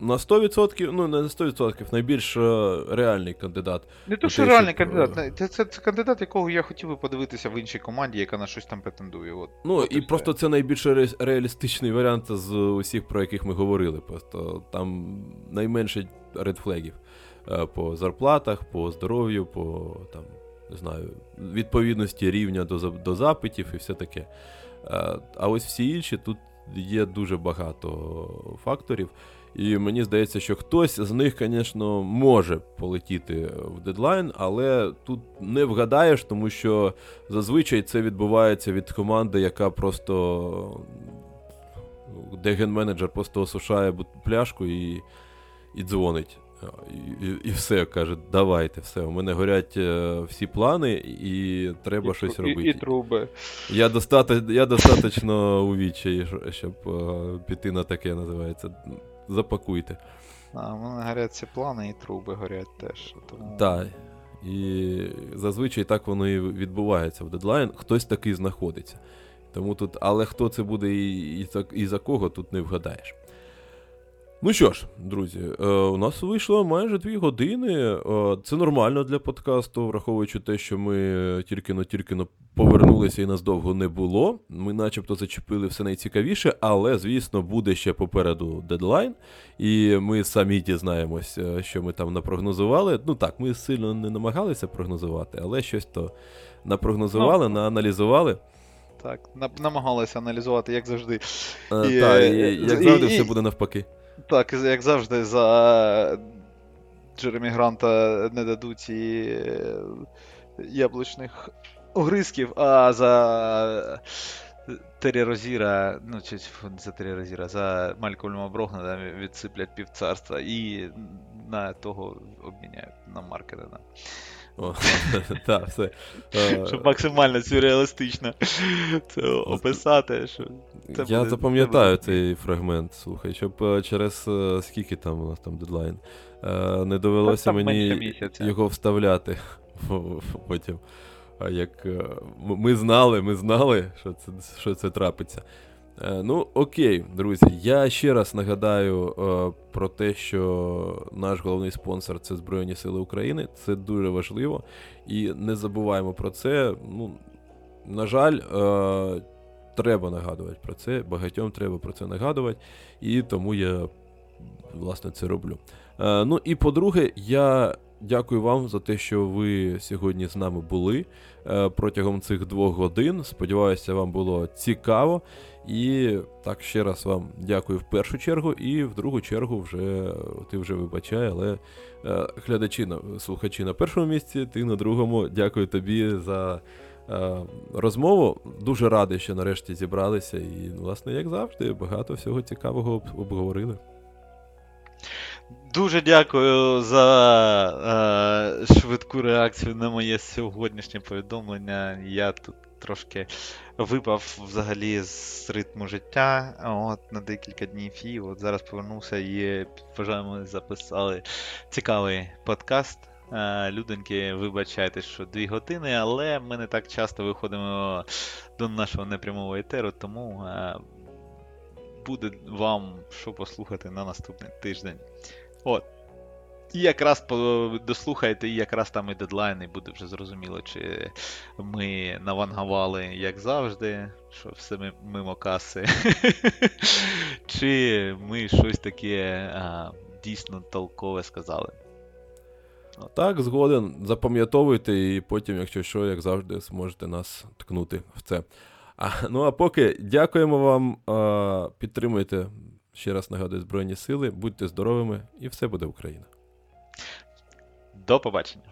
S1: на 100%, ну не на 100%, найбільш е, реальний кандидат.
S2: Не то, що
S1: те,
S2: реальний
S1: щоб,
S2: кандидат.
S1: е,
S2: Це, це, це кандидат, якого я хотів би подивитися в іншій команді, яка на щось там претендує. От.
S1: Ну
S2: От і все.
S1: просто це найбільш ре- реалістичний варіант з усіх, про яких ми говорили. Просто там найменше редфлегів Е, по зарплатах, по здоров'ю, по там, не знаю, відповідності рівня до, до запитів і все таке. А ось всі інші тут є дуже багато факторів. І мені здається, що хтось з них, звісно, може полетіти в дедлайн, але тут не вгадаєш, тому що зазвичай це відбувається від команди, яка просто. Де ген-менеджер просто осушає пляшку і, і дзвонить. І, і, і все, каже, давайте, все. У мене горять е, всі плани, і треба
S3: І
S1: щось
S3: і-
S1: робити.
S3: І, труби.
S1: Я, достатньо, я достатньо у щоб е, піти на таке називається. Запакуйте.
S3: А, мене горять ці плани і труби горять теж. Тому...
S1: Так. І зазвичай так воно і відбувається в дедлайн. Хтось такий знаходиться. Тому тут, але хто це буде і, і, і за кого, тут не вгадаєш. Ну що ж, друзі, е, у нас вийшло майже дві години. Е, це нормально для подкасту, враховуючи те, що ми тільки-но тільки повернулися і нас довго не було. Ми начебто зачепили все найцікавіше, але, звісно, буде ще попереду дедлайн. І ми самі дізнаємось, е, що ми там напрогнозували. Ну так, ми сильно не намагалися прогнозувати, але щось то напрогнозували, нааналізували.
S3: Так, намагалися аналізувати, як завжди. І,
S1: та, і, як завжди,
S3: і-
S1: все буде навпаки.
S3: Так, як завжди, за Джеремі Гранта не дадуть і е, яблучних огризків, а за Террі Розіра, ну, чи за Террі Розіра, за Малькольма Брогнада відсиплять півцарства і на того обміняють на Маркетена.
S1: Так, все. Е,
S2: Щоб максимально сюрреалістично це описати. Що... це
S1: Я запам'ятаю цей фрагмент, слухай, щоб е, через е, скільки там у нас там дедлайн. Не довелося мені його вставляти потім. Як ми знали, ми знали, що це, що це трапиться. Е, Ну, окей, друзі, я ще раз нагадаю е, про те, що наш головний спонсор це Збройні Сили України. Це дуже важливо. І не забуваємо про це. Ну, на жаль, е, треба нагадувати про це. Багатьом треба про це нагадувати. І тому я власне це роблю. Ну і по-друге, я дякую вам за те, що ви сьогодні з нами були протягом цих двох годин. Сподіваюся, вам було цікаво. І так ще раз вам дякую в першу чергу, і в другу чергу вже ти вже вибачай, але е, глядачі на слухачі на першому місці, ти на другому. Дякую тобі за е, розмову. Дуже радий, що нарешті зібралися. І, власне, як завжди, багато всього цікавого обговорили.
S2: Дуже дякую за е, швидку реакцію на моє сьогоднішнє повідомлення. Я тут трошки випав взагалі з ритму життя от, на декілька днів і от зараз повернувся і вважаю, ми записали цікавий подкаст. Е, Людоньки, вибачайте, що дві години, але ми не так часто виходимо до нашого непрямого етеру, тому е, буде вам що послухати на наступний тиждень. От. І якраз дослухайте, і якраз там і дедлайн, і буде вже зрозуміло, чи ми навангували, як завжди, що все ми- мимо каси, чи ми щось таке дійсно толкове сказали.
S1: Так, згоден, запам'ятовуйте, і потім, якщо що, як завжди, зможете нас ткнути в це. А, ну а поки дякуємо вам, підтримуйте, ще раз нагадую, Збройні Сили, будьте здоровими, і все буде Україна.
S2: До побачення!